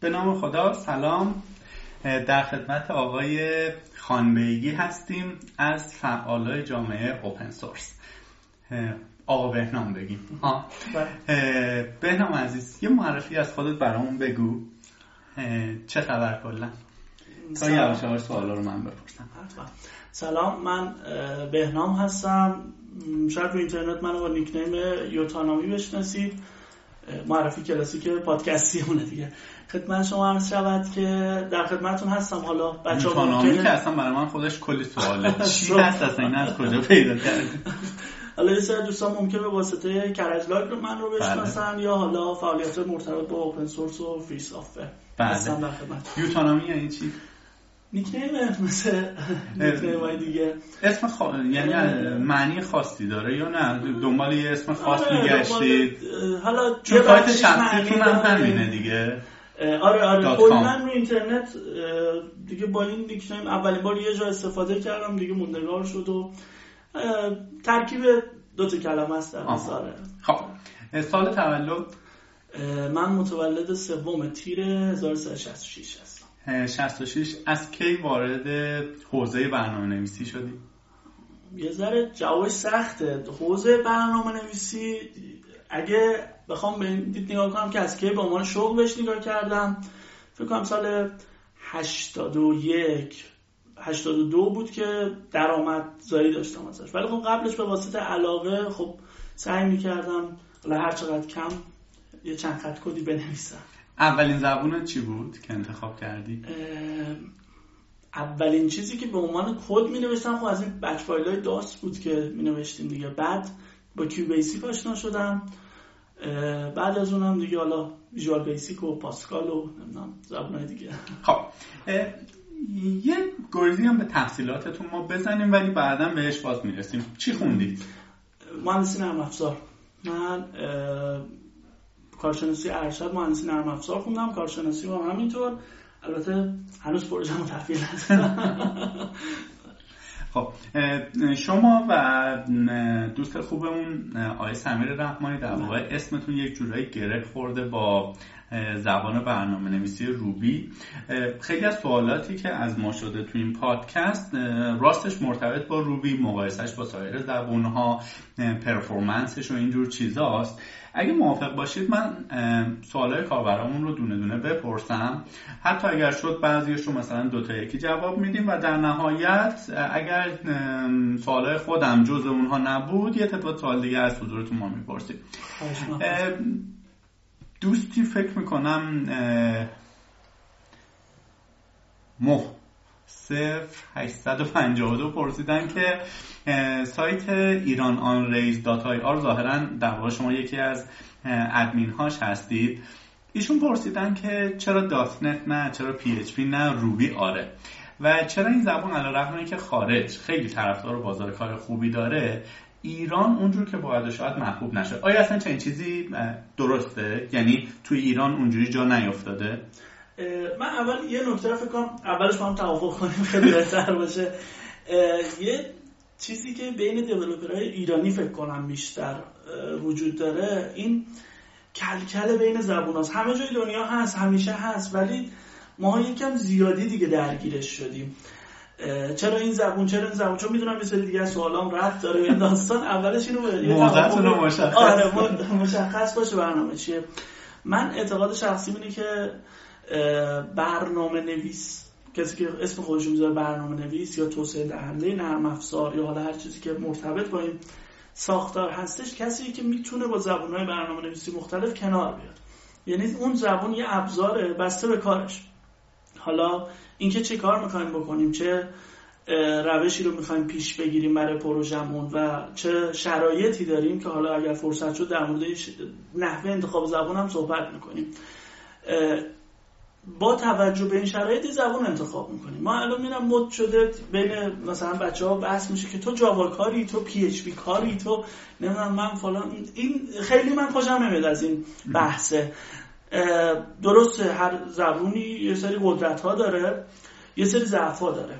به نام خدا سلام. در خدمت آقای خانبیگی هستیم از فعالای جامعه اوپن سورس آقا بهنام بگیم. بله. بهنام عزیز یه معرفی از خودت برامون بگو. چه خبر کلا؟ تا یواش یواش سوالا رو من بپرسم. سلام من بهنام هستم. شاید رو اینترنت منو با نیکنیم یوتانامی بشناسید. معرفی کلاسیک پادکستی مونه دیگه. خدمت شما عرض شود که در خدمتتون هستم. حالا بچه ها ممکنه که اصلا برای من خودش کلی سواله. چی هست اصلا؟ این از کجا پیدا کردی حالا یه سری دوستان ممکنه به واسطه کرج رو من رو بشناسن بله. یا حالا فعالیت مرتبط با اوپن سورس و فری سافتور بله. یوتانامی یعنی چی؟ نیکنیمه مثل نیکنیم دیگه. اسم خا... یعنی معنی خاصی داره یا نه؟ دنبال یه اسم خاص آره میگشتید؟ حالا چون سایت شخصیتون هم همینه دیگه. آره آره. کلا رو اینترنت دیگه با این نیکنیم اولین بار یه جا استفاده کردم دیگه موندگار شد و ترکیب دو تا کلمه است در آره. خب. سال تولد؟ من متولد سوم تیر 1366 هستم. 66 از کی وارد حوزه برنامه نویسی شدی؟ یه ذره جوابش سخته. حوزه برنامه نویسی اگه بخوام به این دید نگاه کنم که از کی به عنوان شغل بهش نگاه کردم فکر کنم سال 81 82 بود که زایی داشتم ازش. ولی خب قبلش به واسطه علاقه خب سعی می‌کردم حالا هر چقدر کم یه چند خط کدی بنویسم. اولین زبون چی بود که انتخاب کردی؟ اولین چیزی که به عنوان کد می نوشتم خب از این batch file های DOS بود که می نوشتیم دیگه. بعد با QBasic آشنا شدم. بعد از اونم دیگه حالا Visual Basic و Pascal و نمی‌دونم زبان دیگه. خب یه گریزی هم به تحصیلاتتون ما بزنیم ولی بعدا بهش باز می‌رسیم. چی خوندی؟ مهندسی نرم افزار. من کارشناسی ارشد مهندسی نرم افزار خوندم کارشناسی هم همینطور. البته هنوز پروژه تحویل خب شما و دوست خوبمون آقای سمیر رحمانی در واقع اسمتون یک جورایی گره خورده با زبان برنامه نویسی روبی خیلی از سوالاتی که از ما شده تو این پادکست راستش مرتبط با روبی مقایسش با سایر زبون ها پرفورمنسش و اینجور چیزاست. اگه موافق باشید من سوالای کاربرامون رو دونه دونه بپرسم. حتی اگر شد بعضیش رو مثلا دوتا یکی جواب میدیم و در نهایت اگر سوالای خودم جز اونها نبود یه تعداد سوال دیگه از حضورتون ما می‌پرسیم. دوستی فکر می‌کنم مح صفر 852 پرسیدن که سایت ایران on Rails dot ir ظاهرا در واقع شما یکی از ادمین هاش هستید. ایشون پرسیدن که چرا dot net نه چرا PHP نه Ruby آره. و چرا این زبان علی رغم که خارج خیلی طرفدار و بازار کار خوبی داره ایران اونجور که باید شاید محبوب نشده. آیا اصلا چنین چیزی درسته؟ یعنی توی ایران اونجوری جا نیافتاده؟ من اول یه نکته رو فکر کنم اولش با هم توافق کنیم خیلی بهتر باشه. یه چیزی که بین دیولپرهای ایرانی فکر کنم بیشتر وجود داره این کلکل بین زبون هست همه جای دنیا هست همیشه هست ولی ما یکم زیادی دیگه درگیرش شدیم. چرا این زبون چرا این زبون؟ چون می‌دونم یه سری دیگه سوالام رفت داره این داستان. اولش اینو رو مشخص آره مشخص باشه برنامه چیه. من اعتقاد شخصی اینه که برنامه نویس کسی که اسم خودش می‌ذاره برنامه نویس یا توسعه دهنده نرم افزار یا حالا هر چیزی که مرتبط با این ساختار هستش کسی که می‌تونه با زبانهای برنامه نویسی مختلف کنار بیاد. یعنی اون زبان یه ابزاره بسته به کارش. حالا اینکه چه کار می‌خوایم بکنیم؟ چه روشی رو می‌خوایم پیش بگیریم برای پروژمون و چه شرایطی داریم که حالا اگر فرصت شد در مورد نحوه انتخاب زبان هم صحبت می‌کنیم. با توجه به این شرایط زبان انتخاب می‌کنیم. ما الان میرم مد شده بین مثلا بچه ها بحث میشه که تو جاوا کاری تو پی اچ پی کاری تو نمی‌دونم من فلان این خیلی من خوشم نمیاد از این بحثه. درست هر زبونی یه سری قدرت ها داره یه سری ضعف ها داره.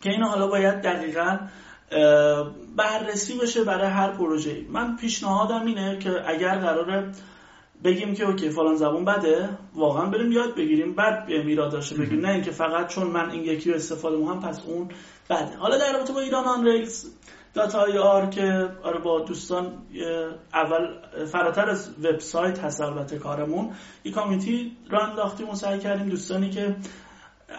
که اینو حالا باید دقیقا بررسی بشه برای هر پروژه من پیشنهادم اینه که اگر قراره بگیم که OK فلان زبون بده واقعا بریم یاد بگیریم. بعد بیایم داشته بگیم. نه اینکه فقط چون من این یکی رو استفاده می‌کنم پس اون بده. حالا در رابطه با ایران on Rails dot ir که آره با دوستان اول فراتر از وبسایت هست البته کارمون. یه community راه انداختیم و سعی کردیم دوستانی که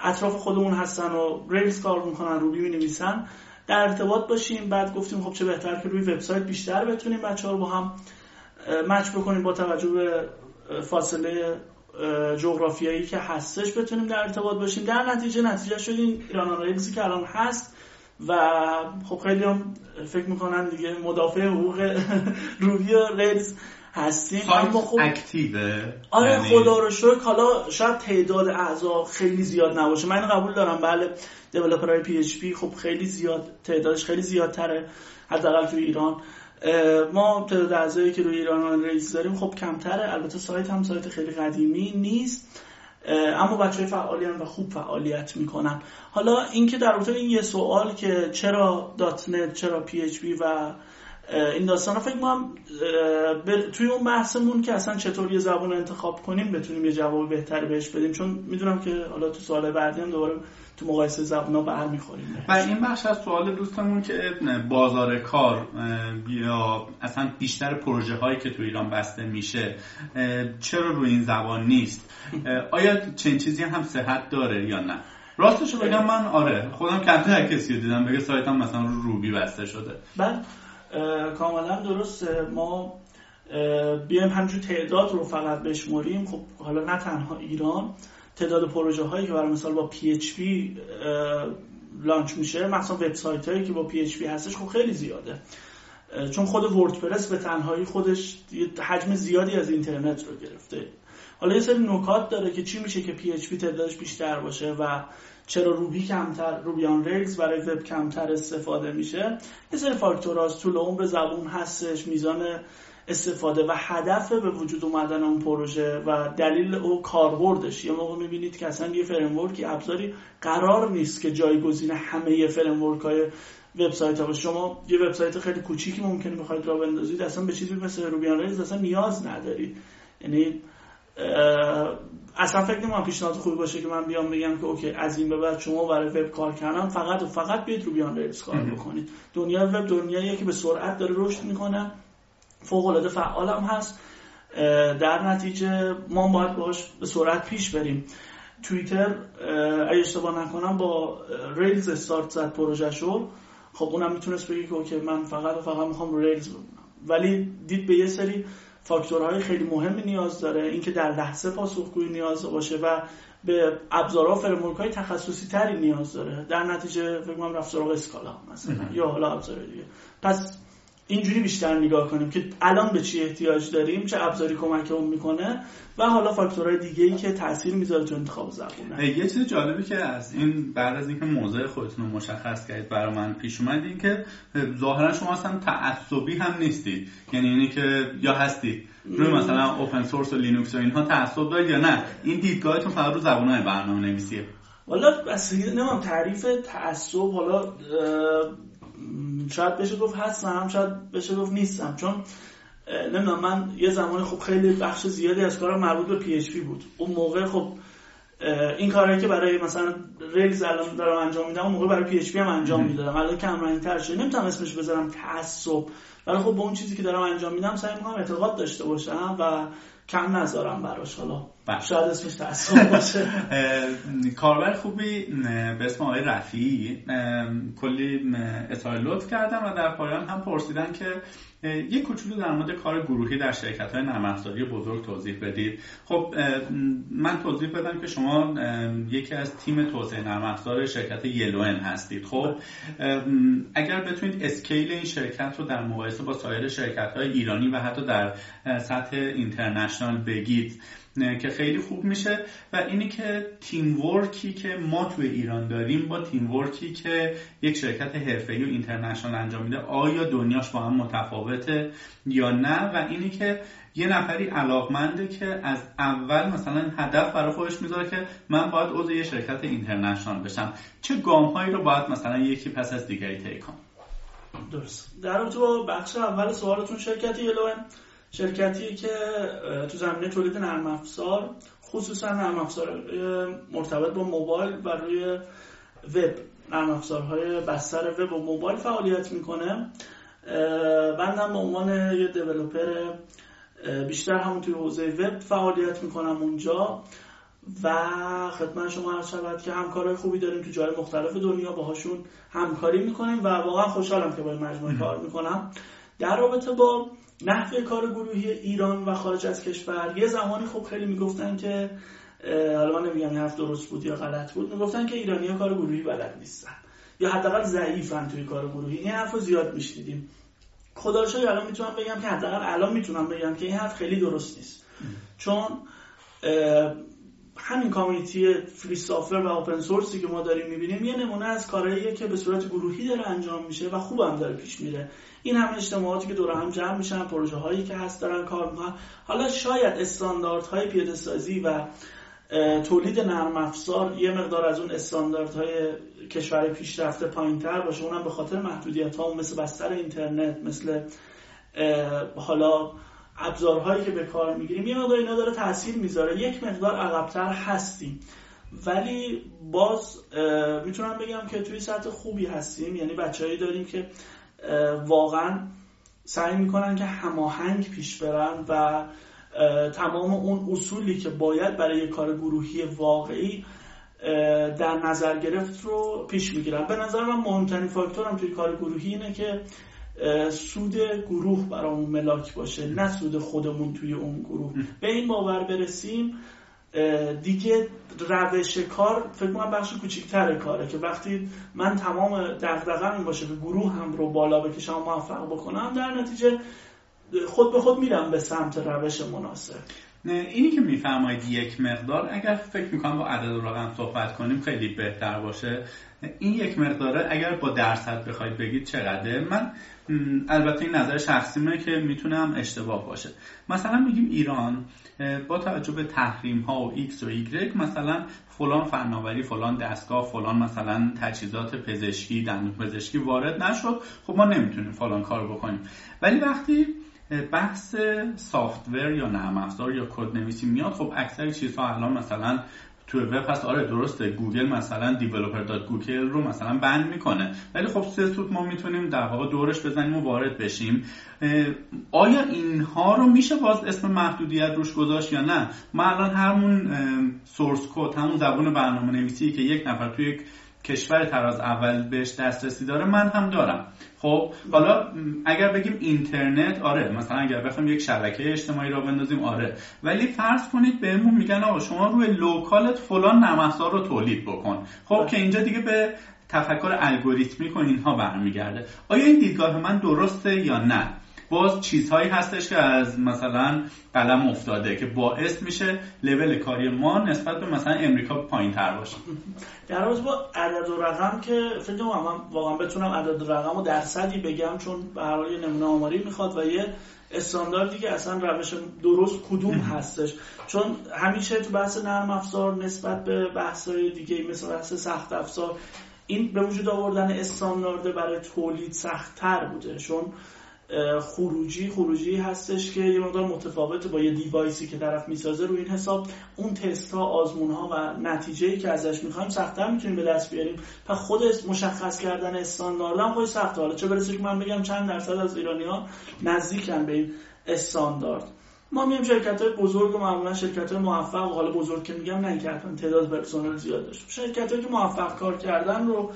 اطراف خودمون هستن و Rails کار می‌کنن Ruby می نویسن در ارتباط باشیم. بعد گفتیم خب چه بهتر که روی وبسایت بیشتر بتونیم بچه رو با هم مچ بکنیم با توجه به فاصله جغرافیایی که هستش بتونیم در ارتباط باشیم. در نتیجه نتیجه شدیم ایران ریلزی که الان هست. و خب خیلی هم فکر می‌کنن دیگه مدافع حقوق روبی و ریلز هستیم اما خب اکتیوه آره یعنی... خدا رو شکر. حالا شاید تعداد اعضا خیلی زیاد نباشه. من قبول دارم. بله developer های PHP خب خیلی زیاد تعدادش خیلی زیادتره حداقل تو ایران. ما تعداد اعضایی که روی ایران Rails داریم خب کمتره. البته سایت هم سایت خیلی قدیمی نیست. اما بچه‌های فعالی و خوب فعالیت می‌کنن. حالا اینکه در رابطه این یه سوال که چرا dot net چرا PHP و این داستان فکر کنم توی اون بحثمون که اصلا چطور یه زبان انتخاب کنیم بتونیم یه جواب بهتری بهش بدیم. چون می‌دونم که حالا تو سوال بعدی هم دوباره تو مقایسه ها برمیخوریم و این بخش از سوال دوستمون که بازار کار یا اصلا بیشتر پروژه هایی که تو ایران بسته میشه چرا روی این زبان نیست؟ آیا چنین چیزی هم صحت داره یا نه؟ راستش بگم من آره خودم کمتر کسی رو دیدم بگه سایتم مثلا رو روبی بسته شده. بعد کاملا درسته ما بیایم همجور تعداد رو فقط بشمریم. خب حالا نه تنها ایران. تعداد پروژه هایی که برای مثال با PHP launch میشه مثلا وبسایت هایی که با PHP هستش خب خیلی زیاده. چون خود WordPress به تنهایی خودش حجم زیادی از اینترنت رو گرفته. حالا یه سری نکات داره که چی میشه که PHP تعدادش بیشتر باشه و چرا Ruby کمتر Ruby on Rails برای وب کمتر استفاده میشه. یه سری فاکتوراست طول عمر زبون هستش میزان استفاده و هدف به وجود اومدن اون پروژه و دلیل او کاربردش. یه موقع می‌بینید که اصلا یه framework ی ابزاری قرار نیست که جایگزین همه framework های وبسایت ها شما یه وبسایت خیلی کوچیکی ممکنه بخواید راه بندازید اصلا به چیزی مثل Ruby on Rails اصلا نیاز ندارید. یعنی اصلا فکر نمی‌کنم پیشنهاد خوبی باشه که من بیام بگم که OK از این به بعد شما برای وب کار کردن فقط و فقط بیاید Rails کار بکنید. دنیا وب دنیاییه که به سرعت داره رشد می‌کنه. فوق العاده فعال هم هست. در نتیجه ما باید باش به سرعت پیش بریم. توییتر اگه اشتباه نکنم با Rails استارت زد پروژه شو. خب اونم می‌تونست بگه که OK من فقط و فقط می‌خوام Rails ببینم. ولی دید به یه سری فاکتورهای خیلی مهمی نیاز داره. اینکه در لحظه پاسخگویی نیاز باشه و به ابزارها framework های تخصصی تری نیاز داره. در نتیجه فکر کنم رفت سراغ Scala مثلا. یا حالا ابزار دیگه. پس اینجوری بیشتر نگاه کنیم که الان به چی احتیاج داریم چه ابزاری کمکمون می‌کنه و حالا فاکتورهای دیگه ای که تاثیر می‌ذاره تو انتخاب زبونه یه چیز جالبی که از این بعد از اینکه موضع خودتون رو مشخص کردید برای من پیش اومد این که ظاهرا شما اصلا تعصبی هم نیستید. یعنی اینی که یا هستید روی مثلا اوپن سورس و لینوکس و اینها تعصب دارید یا نه؟ این دیدگاهتون فقط رو زبانهای برنامه نویسیه والا بس نمیم تعریف تعصب حالا شاید بشه گفت هستم شاید بشه گفت نیستم. چون نمی‌دونم من یه زمانی خب خیلی بخش زیادی از کارم مربوط به PHP بود. اون موقع خب این کاری که برای مثلا Rails الان دارم انجام میدم اون موقع برای PHP هم انجام می‌دادم. الان کم رنگ تر شده. نمی‌تونم اسمش بذارم تعصب ولی خب با اون چیزی که دارم انجام میدم سعی می‌کنم اعتقاد داشته باشم و کم نذارم براش حالا بله. شاید اسمش تعصب باشه کاربر خوبی به اسم آقای رفی کلی اطلاع لطف کردم و در پایان هم پرسیدن که یک کوچولو در مورد کار گروهی در شرکت های بزرگ توضیح بدید. خب من توضیح بدم که شما یکی از تیم توسعه نرم شرکت یلوئن هستید. خب اگر بتونید اسکیل این شرکت رو در مقایسه با سایر شرکت های ایرانی و حتی در سطح اینترنشنال بگید که خیلی خوب میشه و اینی که تیم ورکی که ما توی ایران داریم با تیم ورکی که یک شرکت حرفه‌ای و اینترنشنال انجام میده آیا دنیاش با هم متفاوته یا نه؟ و اینی که یه نفری علاقمنده که از اول مثلا هدف برای خودش می‌ذاره که من باید عضو یه شرکت اینترنشنال بشم. چه گام هایی رو باید مثلا یکی پس از دیگری طی کنم درست. در تو بخش اول سوالتون شرکت یلوئن شرکتی که تو زمینه تولید نرم افزار خصوصا نرم افزار مرتبط با موبایل و روی وب. نرم افزارهای بستر وب و موبایل فعالیت می‌کنه. بندم به عنوان یه دیولوپر بیشتر همون توی حوزه وب فعالیت می‌کنم اونجا. و خدمت شما عرض شود که همکارای خوبی داریم تو جای مختلف دنیا باهاشون همکاری می‌کنیم و واقعا خوشحالم که با این مجموعه کار می‌کنم. در رابطه با نحوه کار گروهی ایران و خارج از کشور یه زمانی خب خیلی می‌گفتن که حالا من نمیگم این حرف درست بود یا غلط بود می‌گفتن که ایرانی ها کار گروهی بلد نیستن یا حداقل ضعیفن توی کار گروهی. این حرف زیاد میشنیدیم خدا الان می‌تونم بگم که حداقل الان می‌تونم بگم که این حرف خیلی درست نیست. چون همین کامیونیتی فری سافر و اوپن سورسی که ما داریم می‌بینیم یه نمونه از کارهاییه که به صورت گروهی داره انجام میشه و خوبم داره پیش میره. این همه اجتماعاتی که دور هم جمع میشن پروژه هایی که هست دارن کار می‌کنن. حالا شاید استانداردهای پیاده سازی و تولید نرم افزار یه مقدار از اون استانداردهای کشور پیشرفته پایینتر باشه. اونم به خاطر محدودیت ها مثل بستر اینترنت مثل حالا ابزارهایی که به کار می‌گیریم یه مقدار اینا داره تاثیر می‌ذاره. یک مقدار عقبتر هستیم. ولی باز می‌تونم بگم که توی سطح خوبی هستیم. یعنی بچههایی داریم که واقعا سعی می‌کنن که هماهنگ پیش برن و تمام اون اصولی که باید برای کار گروهی واقعی در نظر گرفت رو پیش می‌گیرن به نظر من مهمترین فاکتورم توی کار گروهی اینه که سود گروه برامون ملاک باشه نه سود خودمون توی اون گروه. به این باور برسیم دیگه روش کار فکر کنم بخش کوچیکتر کاره که وقتی من تمام دغدغه‌م باشه که گروه هم رو بالا بکشم و موفق بکنم در نتیجه خود به خود میرم به سمت روش مناسب. اینی که میفرمایید یک مقدار اگر فکر می‌کنم با عدد و رقم صحبت کنیم خیلی بهتر باشه. این یک مقداره اگر با درصد بخواید بگید چقدر من البته این نظر شخصیمه که می‌تونم اشتباه باشه. مثلا میگیم ایران با توجه به تحریم ها و X و Y مثلا فلان فناوری فلان دستگاه فلان مثلا تجهیزات پزشکی دندون پزشکی وارد نشد. خب ما نمی‌تونیم فلان کار بکنیم. ولی وقتی بحث software یا نرم افزار یا کد نویسی میاد خب اکثر چیزها الان مثلا تو وب هست. آره درسته. گوگل مثلا developer گوگل رو مثلا بند می‌کنه. ولی خب سه سوت ما می‌تونیم در واقع دورش بزنیم و وارد بشیم. آیا اینها رو میشه باز اسم محدودیت روش گذاشت یا نه؟ ما الان همون source code همون زبون برنامه نویسی که یک نفر توی یک کشور تراز اول بهش دسترسی داره من هم دارم. خب حالا اگر بگیم اینترنت آره مثلا اگر بخوام یک شبکه اجتماعی را بندازیم آره. ولی فرض کنید بهمون میگن آقا شما روی لوکالت فلان نرم رو تولید بکن. خب بله. که اینجا دیگه به تفکر الگوریتمیک و اینها برمیگرده. آیا این دیدگاه من درسته یا نه؟ باز چیزهایی هستش که از مثلا قلم افتاده که باعث میشه لول کاری ما نسبت به مثلا امریکا پایین تر باشه. در با عدد و رقم که فکر کنم واقعا بتونم عدد و رقم و درصدی بگم چون به هر حال نمونه آماری می‌خواد و یه استانداردی که اصلا روش درست کدوم هستش. چون همیشه تو بحث نرم افزار نسبت به بحث‌های دیگه مثل بحث سخت افزار این به وجود آوردن استاندارد برای تولید سختتر بوده. چون خروجی خروجی هستش که یه مقدار متفاوت با یه دیوایسی که طرف می‌سازه روی این حساب. اون تست ها آزمون ها و نتیجه که ازش می‌خوایم سختتر می‌تونیم به دست بیاریم. پس خود مشخص کردن استاندارد هم خیلی سخته. حالا چه برسه که من بگم چند درصد از ایرانی ها نزدیکن به این استاندارد ما میایم شرکت های بزرگ و معمولا شرکت های موفق و حالا بزرگ که میگم نه که تعداد پرسنل زیاد داشت شرکت که موفق کار کردن رو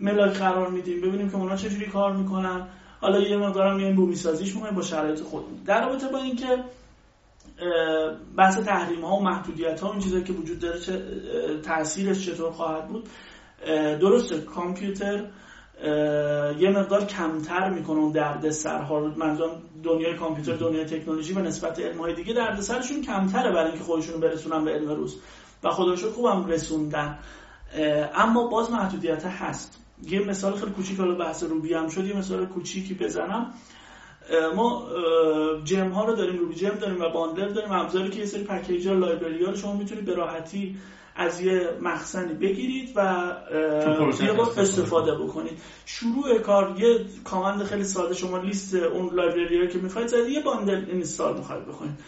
ملاک قرار میدیم. ببینیم که اونا چجوری کار می‌کنن. حالا یه مقدارم میایم بومی سازیش با شرایط خودمون در رابطه با اینکه بحث تحریم ها و محدودیت ها اون چیزایی که وجود داره چه تاثیرش چطور خواهد بود درسته کامپیوتر یه مقدار کمتر می‌کنه اون درد سرها منظورم دنیای کامپیوتر دنیای تکنولوژی و نسبت علم های دیگه درد سرشون کمتره برای اینکه خودشون برسونن به علم روز. و خودشون خوبم رسوندن. اما باز محدودیت هست. یه مثال خیلی کوچیک حالا بحث روبی هم شد یه مثال کوچیکی بزنم. ما gem ها رو داریم Ruby gem داریم و Bundler داریم ابزاری که یه سری package ها library ها رو شما می‌تونید به راحتی از یه مخزنی بگیرید و یه بار استفاده بکنید. شروع کار یه command خیلی ساده شما لیست اون library که می‌خواید زدید یه bundle install می‌خواید بکنید.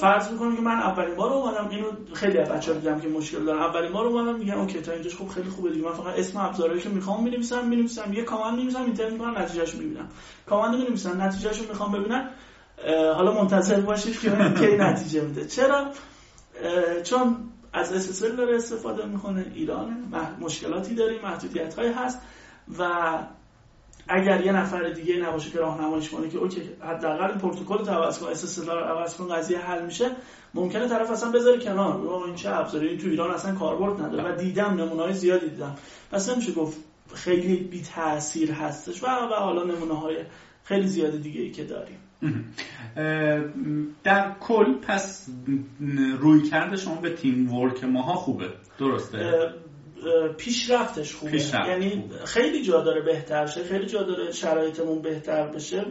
فرض می‌کنم که من اولین بار اومدم اینو خیلی از بچه‌ها دیدم که مشکل دارن. اولین بار اومدم میگم okay تا اینجاش خب خیلی خوبه دیگه. من فقط اسم ابزارهایی که می‌خوام می‌نویسم می‌نویسم. یه command می‌نویسم enter می‌کنم نتیجهش می‌بینم. کامند می‌نویسم نتیجهش رو می‌خوام ببینم. حالا منتظر باشید که کی نتیجه میده. چرا؟ چون از SSL داره استفاده می‌کنه ایران مشکلاتی داریم محدودیت هست و اگر یه نفر دیگه نباشه که راهنماییش کنه که اوکی حداقل این پروتکل تو عوض کن رو عوض کن قضیه حل میشه ممکنه طرف اصلا بذاره کنار. این چه ابزاری؟ تو ایران اصلا کاربرد نداره. و دیدم نمونه‌های زیادی دیدم. پس نمیشه گفت خیلی بی تاثیر هستش. و و حالا نمونه های خیلی زیاد دیگه ای که داریم. در کل پس روی کرده شما به تیم ورک ماها خوبه. درسته؟ پیشرفتش خوبه. یعنی خیلی جا داره بهتر شه خیلی جا داره شرایطمون بهتر بشه.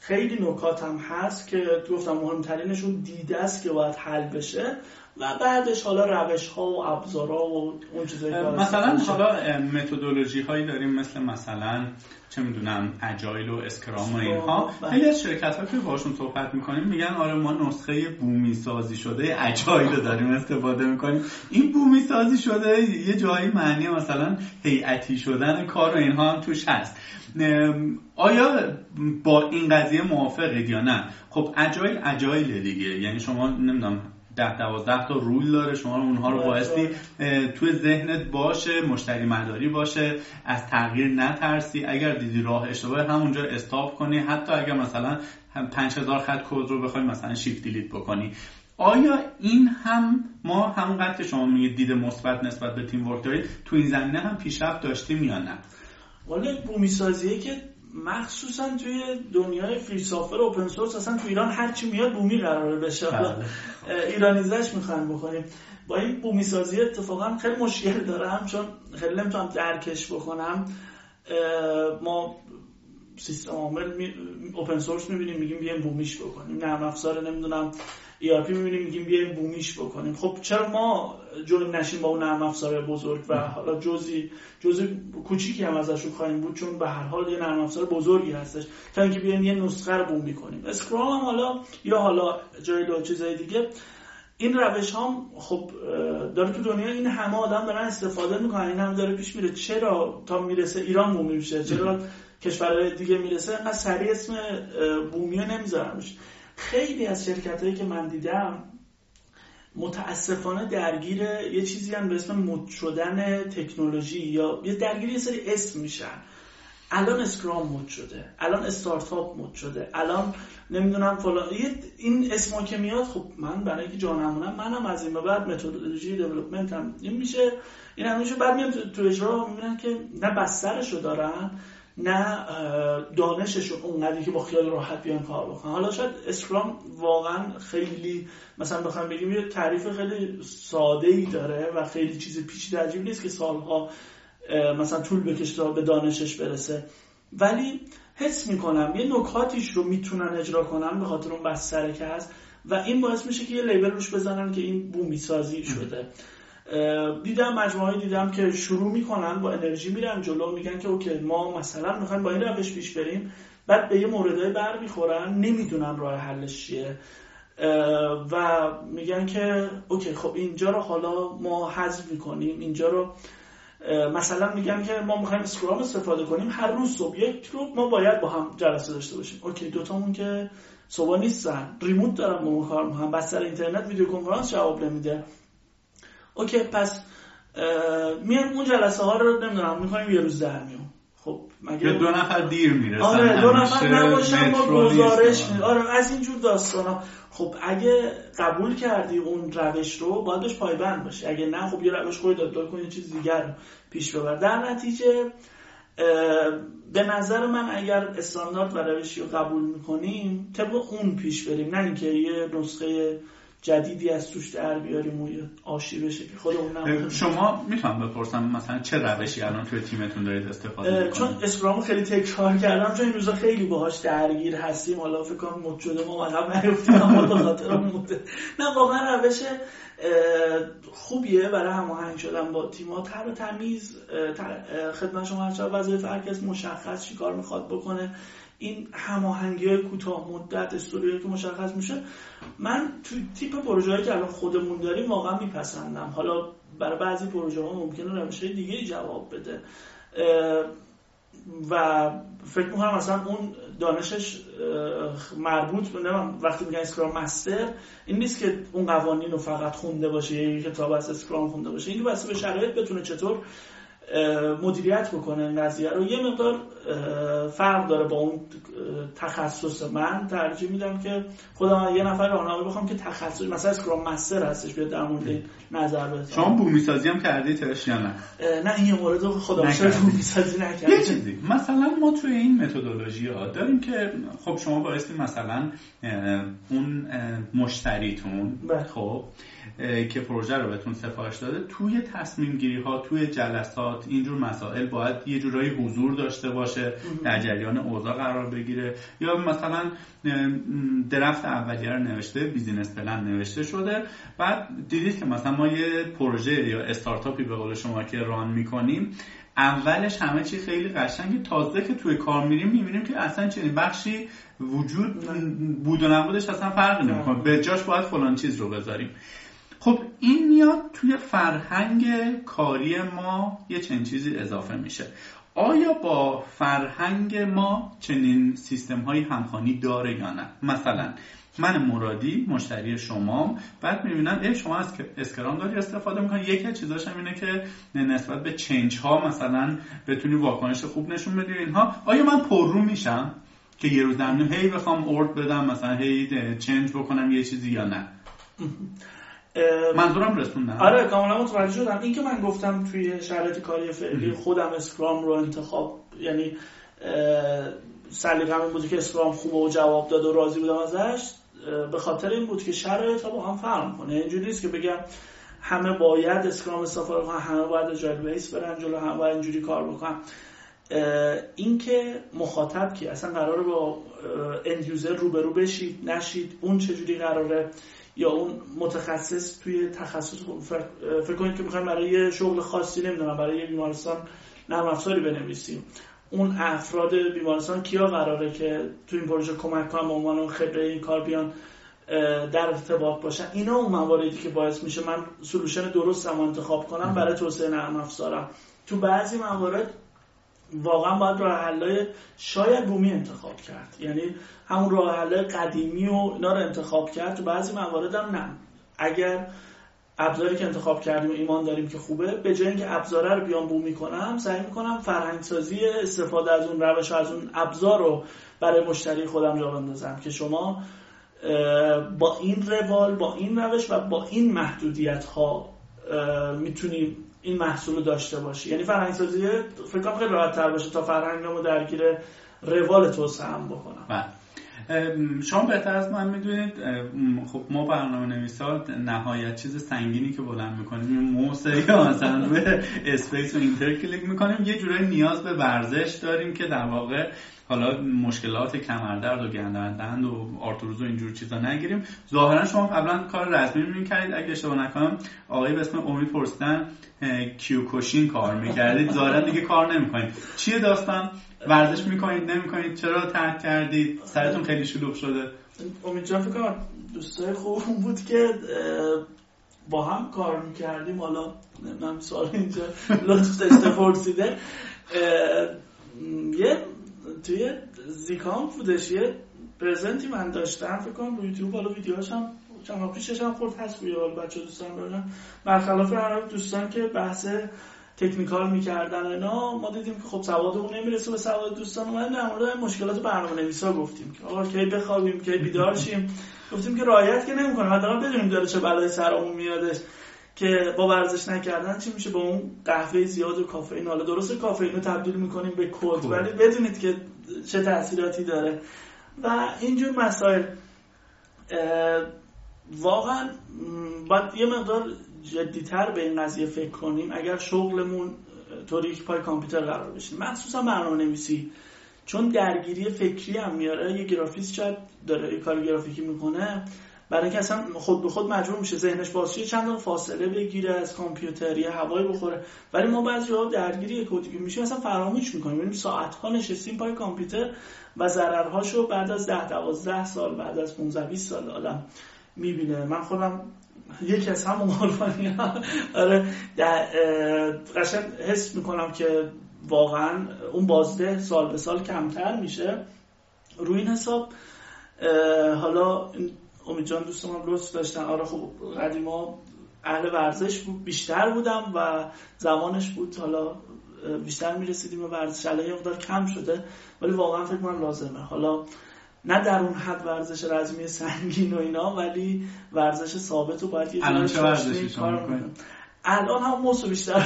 خیلی نکات هم هست که گفتم مهمترینشون دیده است که باید حل بشه. و بعدش حالا روش ها و ابزارها و اون چیزایی مثلا حالا متدولوژی هایی داریم مثل مثلا چه می‌دونم اجایل و اسکرام و اینها. خیلی از شرکت ها که باشون صحبت می‌کنیم میگن آره ما نسخه بومی سازی شده اجایل رو داریم استفاده می‌کنیم. این بومی سازی شده یه جایی معنی مثلا هیئتی شدن کار و اینها هم توش هست. آیا با این قضیه موافقید یا نه؟ خب اجایل اجایل دیگه. یعنی شما نمی‌دونم ده دوازده تا رول داره. شما اونها رو بایستی توی ذهنت باشه مشتری مداری باشه از تغییر نترسی. اگر دیدی راه اشتباه همونجا استاپ کنی. حتی اگر مثلا 5000 خط کد رو بخوای مثلا شیفت دیلیت بکنی. آیا این هم ما همونقدر که شما میگید دید مثبت نسبت به تیم ورک دارید تو این زمینه هم پیشرفت داشتیم یا نه؟ والا بومی سازیه که مخصوصا توی دنیای فری سافر اوپن سورس اصلا تو ایران هر چی میاد بومی قراره بشه. بله. ایرانیزش می‌خوان بکنیم. با این بومی سازی اتفاقا خیلی مشکل دارم چون خیلی نمی‌تونم درکش بکنم. ما سیستم عامل می... اوپن سورس می‌بینیم میگیم بیایم بومیش بکنیم. نرم افزار نمی‌دونم ERP می‌بینیم میگیم بیایم بومیش بکنیم. خب چرا ما جلو نشیم با اون نرم افزار بزرگ و حالا جزی جزی کوچیکی هم ازش خواهیم بود چون به هر حال یه نرم افزار بزرگی هستش. تا اینکه بیایم یه نسخه رو بومی کنیم اسکرام هم حالا یا حالا جای دو چیزای دیگه. این روش هم خب داره تو دنیا این همه آدم دارن استفاده می‌کنن. این هم داره پیش میره. چرا تا می‌رسه ایران بومی میشه چرا کشورهای دیگه می‌رسه انقدر سریع اسم بومی نمیذارمش. خیلی از شرکت هایی که من دیدم متاسفانه درگیر یه چیزی هم به اسم مد شدن تکنولوژی یا یه درگیر یه سری اسم میشن. الان اسکرام مد شده الان استارتاپ مد شده الان نمی‌دونم فلان. این اسما که میاد خب من برای اینکه جانمونم منم از این بعد متدولوژی دیولپمنت هم این میشه. این هم میشه. بعد میام تو اجرا می‌بینن که نه بسترشو دارن نه دانششون اونقدری که با خیال راحت بیان کار بکنن. حالا شاید اسکرام واقعا خیلی مثلا بخوام بگیم یه تعریف خیلی ساده ای داره و خیلی چیز پیچیده عجیب نیست که سالها مثلا طول بکشه تا به دانشش برسه. ولی حس می‌کنم یه نکاتیش رو می‌تونن اجرا کنن به خاطر اون بستره که هست و این باعث میشه که یه لیبل روش بزنن که این بومی سازی شده. دیدم مجموعه دیدم که شروع می‌کنن با انرژی میرن جلو میگن که اوکی ما مثلا می‌خوایم با این روش پیش بریم. بعد به یه موردهای بر می‌خورن نمی‌دونن راه حلش چیه. و میگن که okay خب اینجا رو حالا ما حذف می‌کنیم اینجا رو مثلا میگن که ما می‌خوایم scrum استفاده کنیم هر روز صبح یک رو ما باید با هم جلسه داشته باشیم. okay دوتامون که صبح نیستن remote دارن با ما کار می‌کنن بستر اینترنت ویدیو کنفرانس جواب نمیده. okay پس میان اون جلسه ها رو نمی‌دونم می‌کنیم یه روز در میون. خب مگه دو نفر دیر می‌رسن. آره دو نفر نباشن ما گزارش آره از اینجور داستانا خب اگه قبول کردی اون روش رو باید بهش پایبند باشی. اگه نه خب یه روش خودت داد. کنی چیز دیگر پیش ببر. در نتیجه به نظر من اگر استاندارد و روشی رو قبول می‌کنیم طبق اون پیش بریم. نه اینکه یه نسخه جدیدی از توش در بیاریم و آشی بشه که خودمون شما می‌تونم بپرسم مثلا چه روشی الان توی تیمتون دارید استفاده می‌کنید؟ چون اسکرام خیلی تکرار کردم چون این روزا خیلی باهاش درگیر هستیم. حالا فکر کنم مد شده ما عقب نیفتیم اما به خاطر نه واقعا روش خوبیه. برای هماهنگ شدن با تیم‌ها. تر و تمیز خدمت شما هر وظایف هر کس مشخص چیکار می‌خواد بکنه. این هماهنگی کوتاه مدت استوری که مشخص میشه من تو تیپ پروژه که الان خودمون داریم واقعا میپسندم. حالا برای بعضی پروژه ها ممکنه روش های دیگه جواب بده. و فکر می‌کنم مثلا اون دانشش مربوط به وقتی میگن scrum master این نیست که اون قوانین رو فقط خونده باشه یا کتاب از scrum خونده باشه. این بسته به شرایط بتونه چطور مدیریت بکنه این قضیه رو. یه مقدار فرق داره با اون تخصص من. ترجیح میدم که خودم یه نفر راهنمایی بخوام که تخصص مثلا scrum master هستش بیاد در مورد نظر بده. شما بومی سازی هم کردی ترش یا نه؟ نه این مورد خدا بومی سازی نکردم. یه چیزی مثلا ما توی این متدولوژی ها داریم که خب شما بایستی مثلا اون مشتریتون بله. خب که پروژه رو بهتون سفارش داده توی تصمیم گیری ها توی جلسات اینجور مسائل باید یه جورایی حضور داشته باشه. در جریان اوضاع قرار بگیره. یا مثلا draft اولیه رو نوشته business plan نوشته شده. بعد دیدید که مثلا ما یه پروژه یا استارتاپی به قول شما که run می‌کنیم اولش همه چی خیلی قشنگه. تازه که توی کار میریم می‌بینیم که اصلا چنین بخشی وجود بود و نبودش اصلا فرق نمی‌کنه. به جاش باید فلان چیز رو بذاریم. خب این میاد توی فرهنگ کاری ما یه چنین چیزی اضافه میشه. آیا با فرهنگ ما چنین سیستم های همخوانی داره یا نه؟ مثلا من مرادی مشتری شما بعد می‌بینم ای شما از اسکرام داری استفاده می‌کنی. یکی از چیزاش هم اینه که نسبت به چنج ها مثلا بتونی واکنش خوب نشون بدی اینها. آیا من پررو میشم که یه روز هی بخوام اورد بدم مثلا هی چنج بکنم یه چیزی یا نه؟ منظورم رسوندم. آره کاملا متوجه شدم. این که من گفتم توی شرایط کاری فعلی خودم اسکرام رو انتخاب یعنی سلیقم این بود که scrum خوبه و جواب داد و راضی بودم ازش به خاطر این بود که شرایط با هم فرق کنه اینجوری نیست که بگم همه باید scrum استفاده کنن همه باید agile base برن جلو همه باید اینجوری کار بکنن. این که مخاطب که اصلا قراره با end user روبرو بشید نشید اون چجوری قراره یا اون متخصص توی تخصص فکر کنید که می‌خوایم برای یه شغل خاصی نمی‌دونم برای یه بیمارستان نرم افزاری بنویسیم. اون افراد بیمارستان کیا قراره که تو این پروژه کمک کنن به عنوان خبره این کار بیان در ارتباط باشن؟ اینا اون مواردی که باعث میشه من سلوشن درستم انتخاب کنم برای توسعه نرم افزارم. تو بعضی موارد واقعا باید راه حلای شاید بومی انتخاب کرد. یعنی همون راه حلای قدیمی و اینا رو انتخاب کرد. تو بعضی موارد هم نه. اگر ابزاری که انتخاب کردیم و ایمان داریم که خوبه به جای اینکه ابزاره رو بیان بومی کنم سعی می‌کنم فرهنگ سازی استفاده از اون روش و از اون ابزار رو برای مشتری خودم جا بندازم که شما با این روال با این روش و با این محدودیت ها می‌تونیم این محصول داشته باشی یعنی فرهنگ سازی فکر خیلی راحت تر باشه تا فرهنگمو درگیر روال توسعه هم بکنم بله. شما بهتر از من می‌دونید خب ما برنامه نویسا نهایت چیز سنگینی که بلند می‌کنیم ماوسه یا مثلا به space و enter کلیک می‌کنیم یه جورایی نیاز به ورزش داریم که در واقع حالا مشکلات کمردرد و گردن درد و آرتروز و اینجور چیزا نگیریم. ظاهرا شما قبلا کار رسمی می‌کردید اگه اشتباه نکنم آقای به اسم امید پرسیدن کیوکوشین کار می‌کردید. ظاهرا دیگه کار نمی‌کنید. چیه داستان؟ ورزش می‌کنید نمی‌کنید؟ چرا ترک کردید؟ سرتون خیلی شلوغ شده. امید جان فکر کنم دوستای خوب بود که با هم کار می‌کردیم. حالا نمی‌دونم سوال اینجا لطف داشته پرسیده. یه توی زیکام بودش. یه پرزنتی من داشتم فکر کنم رو یوتیوب حالا ویدیوهاش هم چند پیشش هم خورد هست روی بچه دوستان ببینم برخلاف هر دوستان که بحث تکنیکال می‌کردن اینا ما دیدیم که خب سوادمون نمی‌رسه به سواد دوستان. اومدیم در مورد مشکلات برنامه نویسا گفتیم که آقا کی بخوابیم کی بیدار شیم. گفتیم که رایت که نمی‌کنه. حداقل بدونیم داره چه بلای سرمون میادش. که با ورزش نکردن چی میشه؟ با اون قهوه زیاد و کافئین. حالا درست کافئین رو تبدیل می‌کنیم به کد ولی بدونید که چه تاثیراتی داره. و اینجور مسائل واقعا باید یه مقدار جدیتر به این قضیه فکر کنیم. اگر شغلمون طوری که پای کامپیوتر قرار بشیم مخصوصا برنامه نویسی چون درگیری فکری هم میاره. یه گرافیست شاید داره یه کار گرافیکی می‌کنه. برای اینکه اصلا خود به خود مجبور میشه ذهنش بازشه چند فاصله بگیره از کامپیوتر یه هوایی بخوره. ولی ما بعضی جواب درگیری کدی میشه اصلا فراموش می‌کنیم. یعنی ساعت ها نشستیم پای کامپیوتر و ضررهاشو بعد از 10 12 سال بعد از 15 20 سال آدم می‌بینه. من خودم یکی از همون قربانی آره قشنگ حس می‌کنم که واقعا اون بازده سال به سال کمتر میشه. روی این حساب حالا امید جان دوست من لطف داشتن. آره خب قدیما اهل ورزش بود بیشتر بودم و زمانش بود. حالا بیشتر می‌رسیدیم به ورزش. الان یه مقدار کم شده ولی واقعا فکر کنم لازمه. حالا نه در اون حد ورزش رزمی سنگین و اینا ولی ورزش ثابت و باید یه الان چه ورزشی شما الان هم موسو بیشتر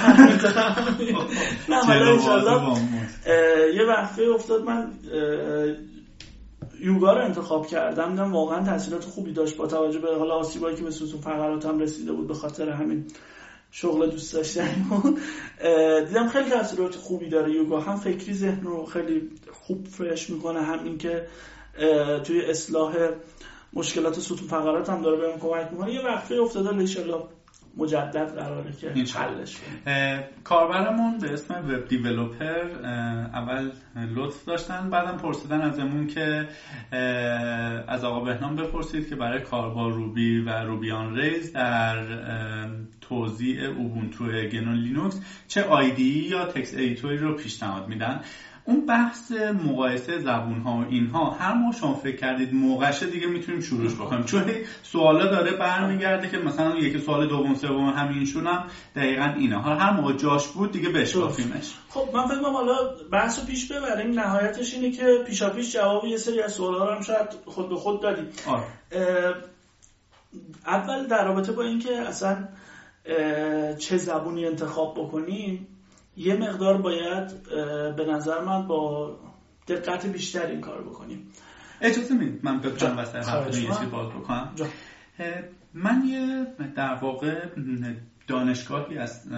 نه حالا انشالله یه وقفه افتاد. من یوگا رو انتخاب کردم دیدم واقعا تاثیرات خوبی داشت با توجه به حالا آسیبایی که به ستون فقراتم رسیده بود به خاطر همین شغل دوست داشتنی بود. دیدم خیلی تاثیرات خوبی داره یوگا. هم فکری ذهن رو خیلی خوب فرش می‌کنه هم اینکه توی اصلاح مشکلات ستون فقرات هم داره بهم کمک می‌کنه. یه وقفه افتاده ان مجدد قراره که حلش کاربرمون به اسم web developer اول لطف داشتن بعدم پرسیدن ازمون که از آقا بهنام بپرسید که برای کاربار روبی و Ruby on Rails در توزیع اوبونتو گنو لینوکس چه IDE یا text editor ی رو پیشنهاد میدن. اون بحث مقایسه زبون ها و اینها هر ما شما فکر کردید موقعش دیگه می‌تونیم شروعش بکنیم. چون سوالا داره برمیگرده که مثلا یکی سوال دوم سوم همینشون هم دقیقا اینه حالا هر موقع جاش بود دیگه بشکافیمش خب من فکر کنم حالا بحث رو پیش ببریم. نهایتش اینه که پیشا پیش جواب یه سری از سوالا رو هم شاید خود به خود دادیم. آره. اول در رابطه با اینکه اصلا چه زبونی انتخاب بکنیم یه مقدار باید به نظر من با دقت بیشتر این کار بکنیم. اجازه می‌دید من بپرم وسط حرف یه باز بکنم. من یه در واقع دانشگاهی از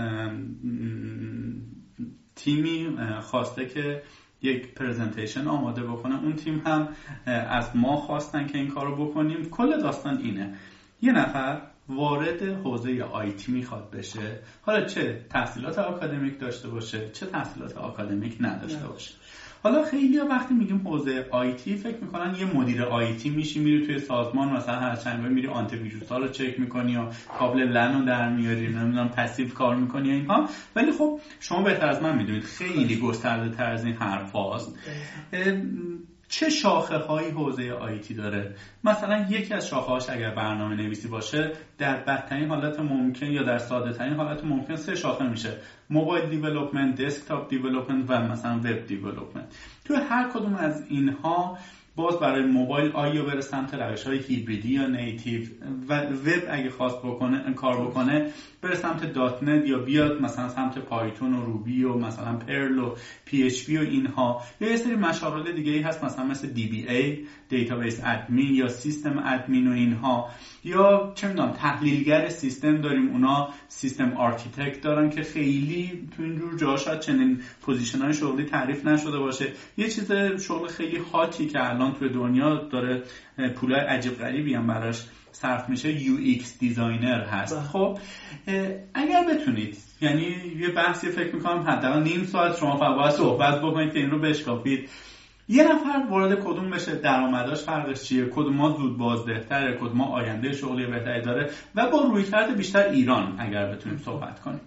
تیمی خواسته که یک پرزنتیشن آماده بکنه اون تیم هم از ما خواستن که این کارو بکنیم. کل داستان اینه. یه نفر وارد حوزه آیتی می‌خواد بشه. حالا چه تحصیلات آکادمیک داشته باشه چه تحصیلات آکادمیک نداشته باشه. حالا خیلی وقتی میگیم حوزه آیتی فکر می‌کنن یه مدیر آیتی میشی میری توی سازمان مثلا هر چند میری آنتی ویروس ها رو چک می‌کنی یا کابل لن رو در میاری نمی‌دونم پسیو کار می‌کنی اینها. ولی خب شما بهتر از من می‌دونید خیلی گسترده تر از این حرف هاست چه شاخه هایی حوزه IT داره؟ مثلا یکی از شاخه هاش اگر برنامه نویسی باشه در بدترین حالت ممکن یا در ساده ترین حالت ممکن سه شاخه میشه. mobile development desktop development و مثلا web development. تو هر کدوم از اینها باز برای موبایل آیا بره سمت روش های هیبریدی یا native و وب اگه خواست بکنه کار بکنه بره سمت دات نت یا بیاد مثلا سمت پایتون و روبی و مثلا پرل و PHP و اینها. یا یه سری مشاغل دیگه ای هست مثلا مثل DBA database admin یا system admin و اینها. یا چه می‌دونم تحلیلگر سیستم داریم. اونا system architect دارن که خیلی تو این جور جاها شاید چنین position های شغلی تعریف نشده باشه. یه چیز شغل خیلی hot ی که الان تو دنیا داره پولای عجیب غریبی هم براش صرف میشه UX designer هست. بله. خب اگر بتونید یعنی یه بحثی فکر می‌کنم حداقل نیم ساعت شما باید صحبت بکنید که این رو بشکافید. یه نفر وارد کدوم بشه درآمداش فرقش چیه؟ کدوم ما زود بازدهتره؟ کدوم ما آینده شغلی بهتری داره؟ و با روی کرده بیشتر ایران اگر بتونیم صحبت کنیم.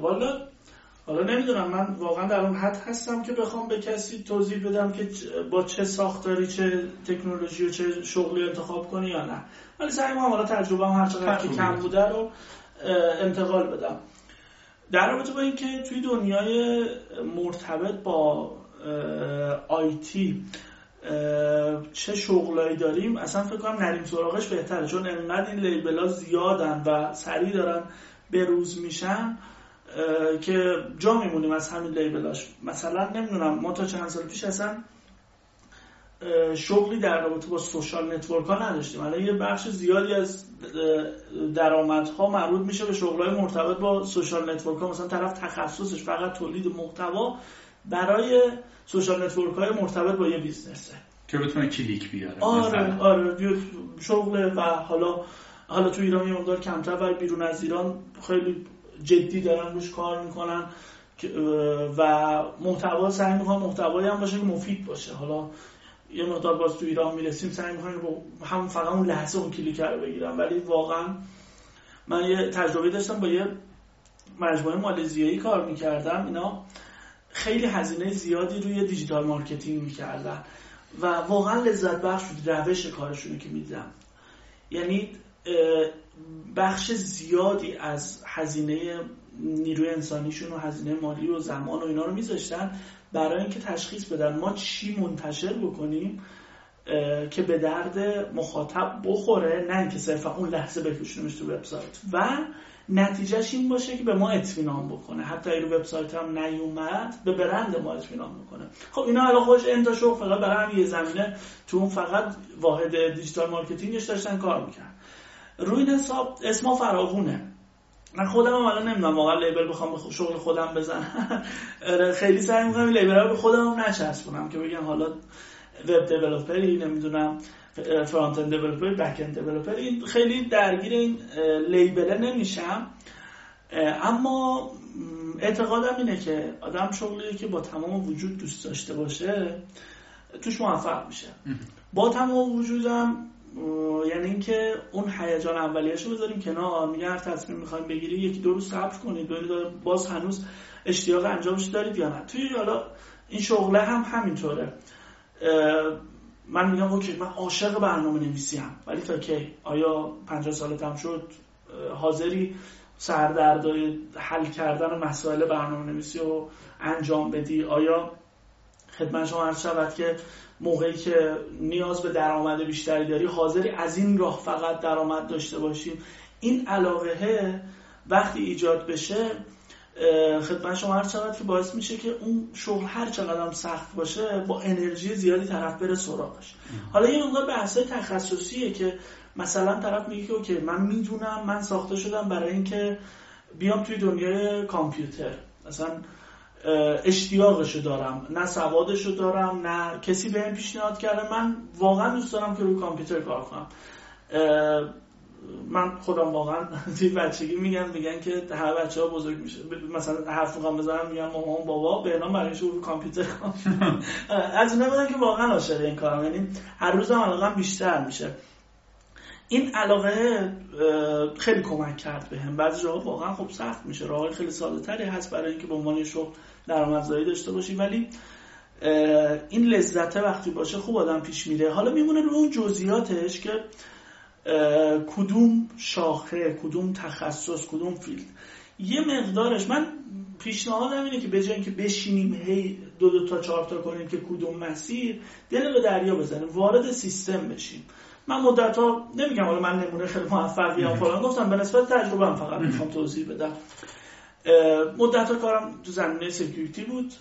والا حالا نمی‌دونم من واقعا در اون حد هستم که بخوام به کسی توضیح بدم که با چه ساختاری چه تکنولوژی و چه شغلی انتخاب کنی یا نه. ولی سعی می‌کنم حالا تجربه هم هر چقدر که کم بوده رو انتقال بدم. در رابطه با اینکه توی دنیای مرتبط با آیتی چه شغلایی داریم اصلا فکر کنم نریم سراغش بهتره. چون انقدر این لیبل ها زیادن و سریع دارن بروز میشن که جا میمونیم از همین لیبلاش. مثلا نمی‌دونم ما تا چند سال پیش اصلا شغلی در رابطه با social network ها نداشتیم. الان یه بخش زیادی از درآمدها مربوط میشه به شغلهای مرتبط با social network ها مثلا طرف تخصصش فقط تولید محتوا برای social network های مرتبط با یه business ه. که بتونه کلیک بیاره. آره آره شغل و حالا حالا تو ایران یه مقدار کمتر ولی بیرون از ایران خیلی جدی دارن روش کار می‌کنن و محتوا سعی می‌کنن محتوایی هم باشه که مفید باشه. حالا یه مقدار باز تو ایران می‌رسیم سعی می‌کنن با هم فقط اون لحظه اون کلیک رو بگیرم. ولی واقعا من یه تجربه داشتم با یه مجموعه مالزیایی کار می‌کردم. اینا خیلی هزینه زیادی روی digital marketing می‌کردن و واقعا لذت بخش بود روش کارشونو که می‌دیدم. یعنی بخش زیادی از هزینه نیروی انسانیشون و هزینه مالی و زمان و اینا رو میذاشتن برای اینکه تشخیص بدن ما چی منتشر بکنیم که به درد مخاطب بخوره نه اینکه صرفا اون لحظه بکشونیمش تو وبسایت. و نتیجهش این باشه که به ما اطمینان بکنه. حتی اگه وبسایت هم نیومد به برند ما اطمینان بکنه. خب اینا حالا خودش n تا شغل فقط برای هم یه زمینه تو اون فقط واحد digital marketing ش داشتن کار می‌کرد روی این حساب اسما فراغونه من خودم هم الان نمی‌دونم واقعا لیبل بخوام به شغل خودم بزنم. آره، خیلی سعی می‌کنم لیبل رو به خودم هم نچسبونم که بگم حالا وب دیولپری نمی‌دونم فرانت اند دیولپر بک اند دیولپر این خیلی درگیر این لیبل نمیشم. اما اعتقادم اینه که آدم شغلی که با تمام وجود دوست داشته باشه توش موفق میشه. با تمام وجودم یعنی اینکه اون هیجان اولیه‌شو بذاریم کنار. میگه هر تصمیم می‌خوایم بگیری یکی دو روز صبر کنید ببینید باز هنوز اشتیاق انجامش دارید یا نه. توی حالا این شغله هم همینطوره. من میگم اوکی من عاشق برنامه نویسیم ولی تا کی؟ آیا 50 سالتم شد؟ حاضری سردردای حل کردن مسائل برنامه نویسی رو انجام بدی؟ آیا خدمت شما عرض شود که موقعی که نیاز به درآمد بیشتری داری حاضری از این راه فقط درآمد داشته باشیم. این علاقه وقتی ایجاد بشه خدمت شما هر شود که باعث میشه که اون شغل هر چقدر سخت باشه با انرژی زیادی طرف بره سراغش. حالا یه مقدار بحث تخصصیه که مثلا طرف میگه که اوکی من می‌دونم من ساخته شدم برای اینکه بیام توی دنیای کامپیوتر. مثلا اشتیاقشو دارم نه سوادشو دارم نه کسی به این پیشنهاد کرده. من واقعا دوست دارم که روی کامپیوتر کار کنم. من خودم واقعا توی بچگی میگن میگن که هر بچه ها بزرگ میشه. مثلا حرف می‌خوام بزنم میگن مامان بابا به نام برای روی کامپیوتر از اونها بودن که واقعا عاشق این کارم. یعنی هر روز هم بیشتر میشه. این علاقه خیلی کمک کرد بهم. هم بعضی جاها واقعا خب سخت میشه. راه خیلی ساده تری هست برای اینکه به عنوان شغل درآمدزایی داشته باشی. ولی این لذت وقتی باشه خوب آدم پیش میره. حالا میمونه رو اون جزئیاتش که کدوم شاخه کدوم تخصص کدوم فیلد. یه مقدارش من پیشنهادم اینه که به جای اینکه بشینیم هی دو دو تا چهار تا کنیم که کدوم مسیر دل به دریا بزنیم وارد سیستم بشیم. من مدت ها نمیگم حالا من نمونه خیلی موفقی هم فلان گفتم به نسبت تجربه هم فقط می‌خوام توضیح بدم. مدت کارم تو زمینه security بود.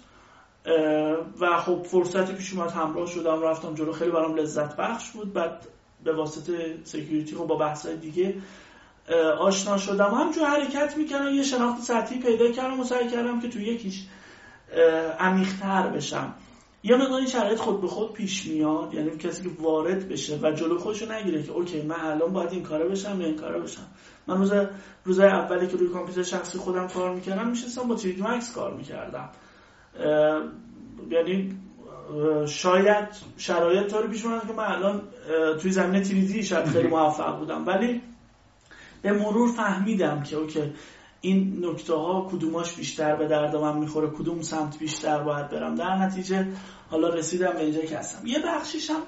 و خب فرصتی پیش اومد همراه شدم رفتم جلو. خیلی برام لذت بخش بود. بعد به واسطه security خب با بحث دیگه آشنا شدم. همجور حرکت می‌کنم یه شناخت سطحی پیدا کردم و سعی کردم که تو یکیش عمیق‌تر بشم. یه مقدار شرایط خود به خود پیش میاد یعنی کسی که وارد بشه و جلو خودشو نگیره که okay من الان باید این کاره بشم یا این کاره بشم. من روز روزای اولی که روی کامپیوتر شخصی خودم کار می‌کردم میشستم با 3 مکس کار می‌کردم. یعنی شاید شرایط طوری پیش اومد که من الان توی زمینه 3D شاید خیلی موفق بودم. ولی به مرور فهمیدم که okay این نکته ها کدوماش بیشتر به درد من می‌خوره کدوم سمت بیشتر باید برم. در نتیجه حالا رسیدم به اینجا که هستم. یه بخشیش هم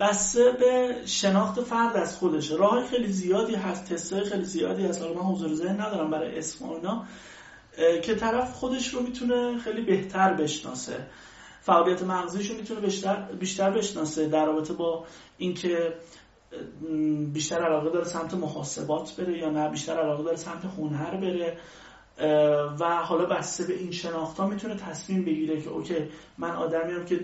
بسته به شناخت فرد از خودشه. راه خیلی زیادی هست تستای خیلی زیادی هست. حالا من حضور ذهن ندارم برای اسم که طرف خودش رو می‌تونه خیلی بهتر بشناسه. فعالیت مغزیش رو می‌تونه بیشتر, بیشتر بشناسه در رابطه با اینکه بیشتر علاقه داره سمت محاسبات بره یا نه بیشتر علاقه داره سمت هنر بره. و حالا بسته به این شناخت ها می‌تونه تصمیم بگیره که okay من آدمی هم که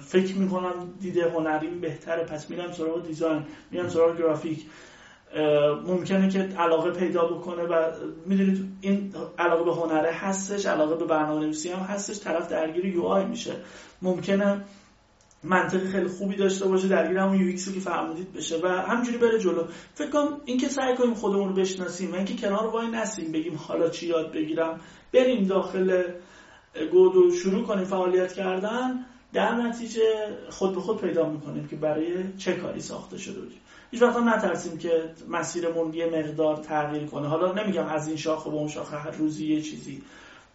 فکر می‌کنم دید هنریم بهتره. پس میرم سراغ design میرم سراغ گرافیک. ممکنه که علاقه پیدا بکنه و می‌دونید این علاقه به هنره هستش علاقه به برنامه نویسی هم هستش. طرف درگیر UI میشه. ممکنه منطق خیلی خوبی داشته باشه درگیر همون UX که فرمودید بشه و همجوری بره جلو. فکر کنم اینکه سعی کنیم خودمون رو بشناسیم و اینکه کنار وایسیم بگیم حالا چی یاد بگیرم. بریم داخل گود شروع کنیم فعالیت کردن. در نتیجه خود به خود پیدا می‌کنیم که برای چه کاری ساخته شده بودیم. هیچ وقت نترسیم که مسیرمون یه مقدار تغییر کنه. حالا نمیگم از این شاخه به اون شاخه هر روزی یه چیزی.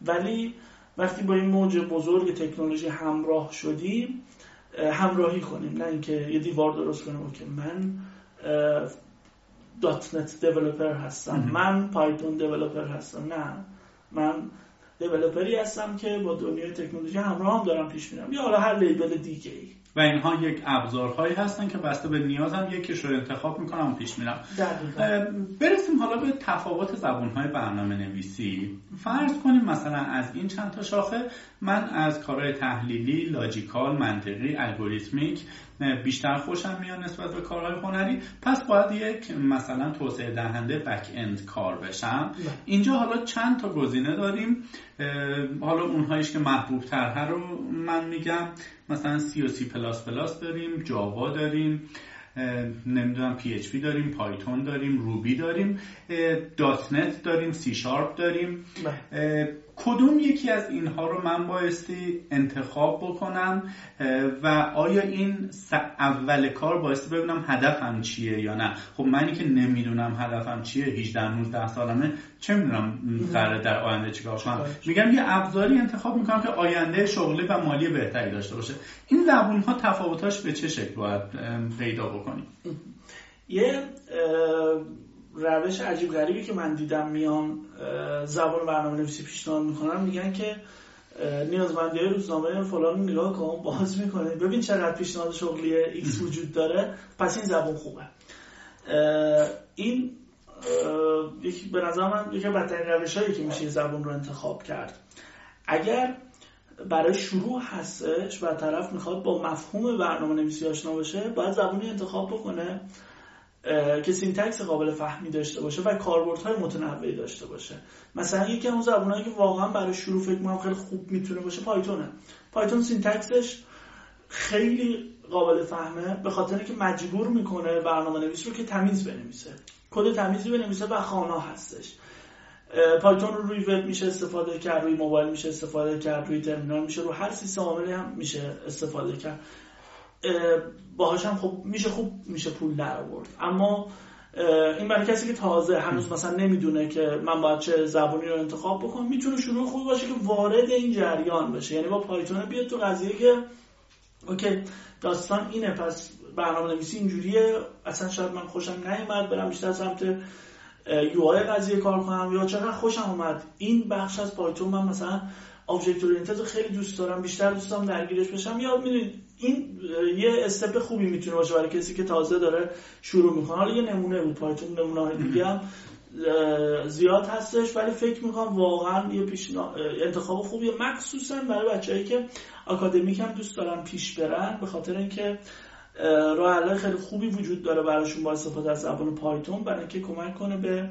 ولی وقتی با این موج بزرگ تکنولوژی همراه شدیم همراهی کنیم. نه اینکه یه دیوار درست کنیم که من .NET developer هستم. من Python developer هستم. نه. من developer ی هستم که با دنیای تکنولوژی همراه هم دارم پیش میرم. یا حالا هر label دیگه ای و اینها یک ابزارهایی هستن که بسته به نیازم یکیش رو انتخاب می‌کنم و پیش میرم. برسیم حالا به تفاوت زبانهای برنامه نویسی فرض کنیم مثلا از این چند تا شاخه من از کارهای تحلیلی logical منطقی algorithmic بیشتر خوشم میاد نسبت به کارهای هنری. پس باید یک مثلا توسعه دهنده backend کار بشم. اینجا حالا چند تا گزینه داریم. حالا اونهایش که محبوب ترها رو من میگم. مثلا سی و سی پلاس پلاس داریم Java داریم نمی‌دونم PHP داریم Python داریم Ruby داریم .NET داریم سی شارپ داریم. کدوم یکی از اینها رو من بایستی انتخاب بکنم و آیا این اول کار بایستی ببینم هدفم چیه یا نه؟ خب منی که نمی‌دونم هدفم چیه 18 19 سالمه چه می‌دونم قراره در آینده چیکار کنم؟ میگم یه ابزاری انتخاب می‌کنم که آینده شغلی و مالی بهتری داشته باشه. این زبون ها تفاوتاش به چه شکل باید پیدا بکنیم؟ یه روش عجیب غریبی که من دیدم میام زبان برنامه نویسی پیشنهاد می‌کنم میگن که نیازمندی روزنامه فلان نگاه کن باز می‌کنه. ببین چقدر پیشنهاد شغلی X وجود داره. پس این زبان خوبه. این یکی به نظر من یکی بدترین روش هایی که میشه زبان رو انتخاب کرد. اگر برای شروع هستش و طرف می‌خواد با مفهوم برنامه نویسی آشنا باشه باید زبانی انتخاب بکنه. که syntax قابل فهمی داشته باشه و کاربردهای متنوعی داشته باشه. مثلا یکی از اون زبانهایی که واقعا برای شروع فکر می‌کنم خیلی خوب می‌تونه باشه Python ه. Python syntax ش خیلی قابل فهمه به خاطر اینکه مجبور می‌کنه برنامه نویس رو که تمیز بنویسه. کد تمیزی بنویسه و خوانا هستش. Python رو روی وب میشه استفاده کرد روی موبایل میشه استفاده کرد روی ترمینال میشه رو هر سیستم عاملی هم میشه استفاده کرد. باهاش هم خب میشه خوب میشه پول در آورد. اما این برای کسی که تازه هنوز مثلا نمی‌دونه که من باید چه زبانی رو انتخاب بکنم می‌تونه شروع خوبی باشه که وارد این جریان بشه. یعنی با Python بیاد تو قضیه که okay داستان اینه پس برنامه نویسی اینجوریه. اصلا شاید من خوشم نیومد برم بیشتر سمت UI قضیه کار کنم. یا چقدر خوشم اومد. این بخش از Python من مثلا object oriented خیلی دوست دارم بیشتر دوست دارم درگیرش بشم. یا می‌دونید این یه استپ خوبی می‌تونه باشه برای کسی که تازه داره شروع می‌کنه. حالا یه نمونه بود پایتون نمونه دیگه هم زیاد هستش ولی فکر می‌کنم واقعا یه پیش انتخاب خوبیه. مخصوصا برای بچههایی که اکادمیک هم دوست دارن پیش برن به خاطر اینکه راه خیلی خوبی وجود داره براشون با استفاده از زبان پایتون برای اینکه کمک کنه به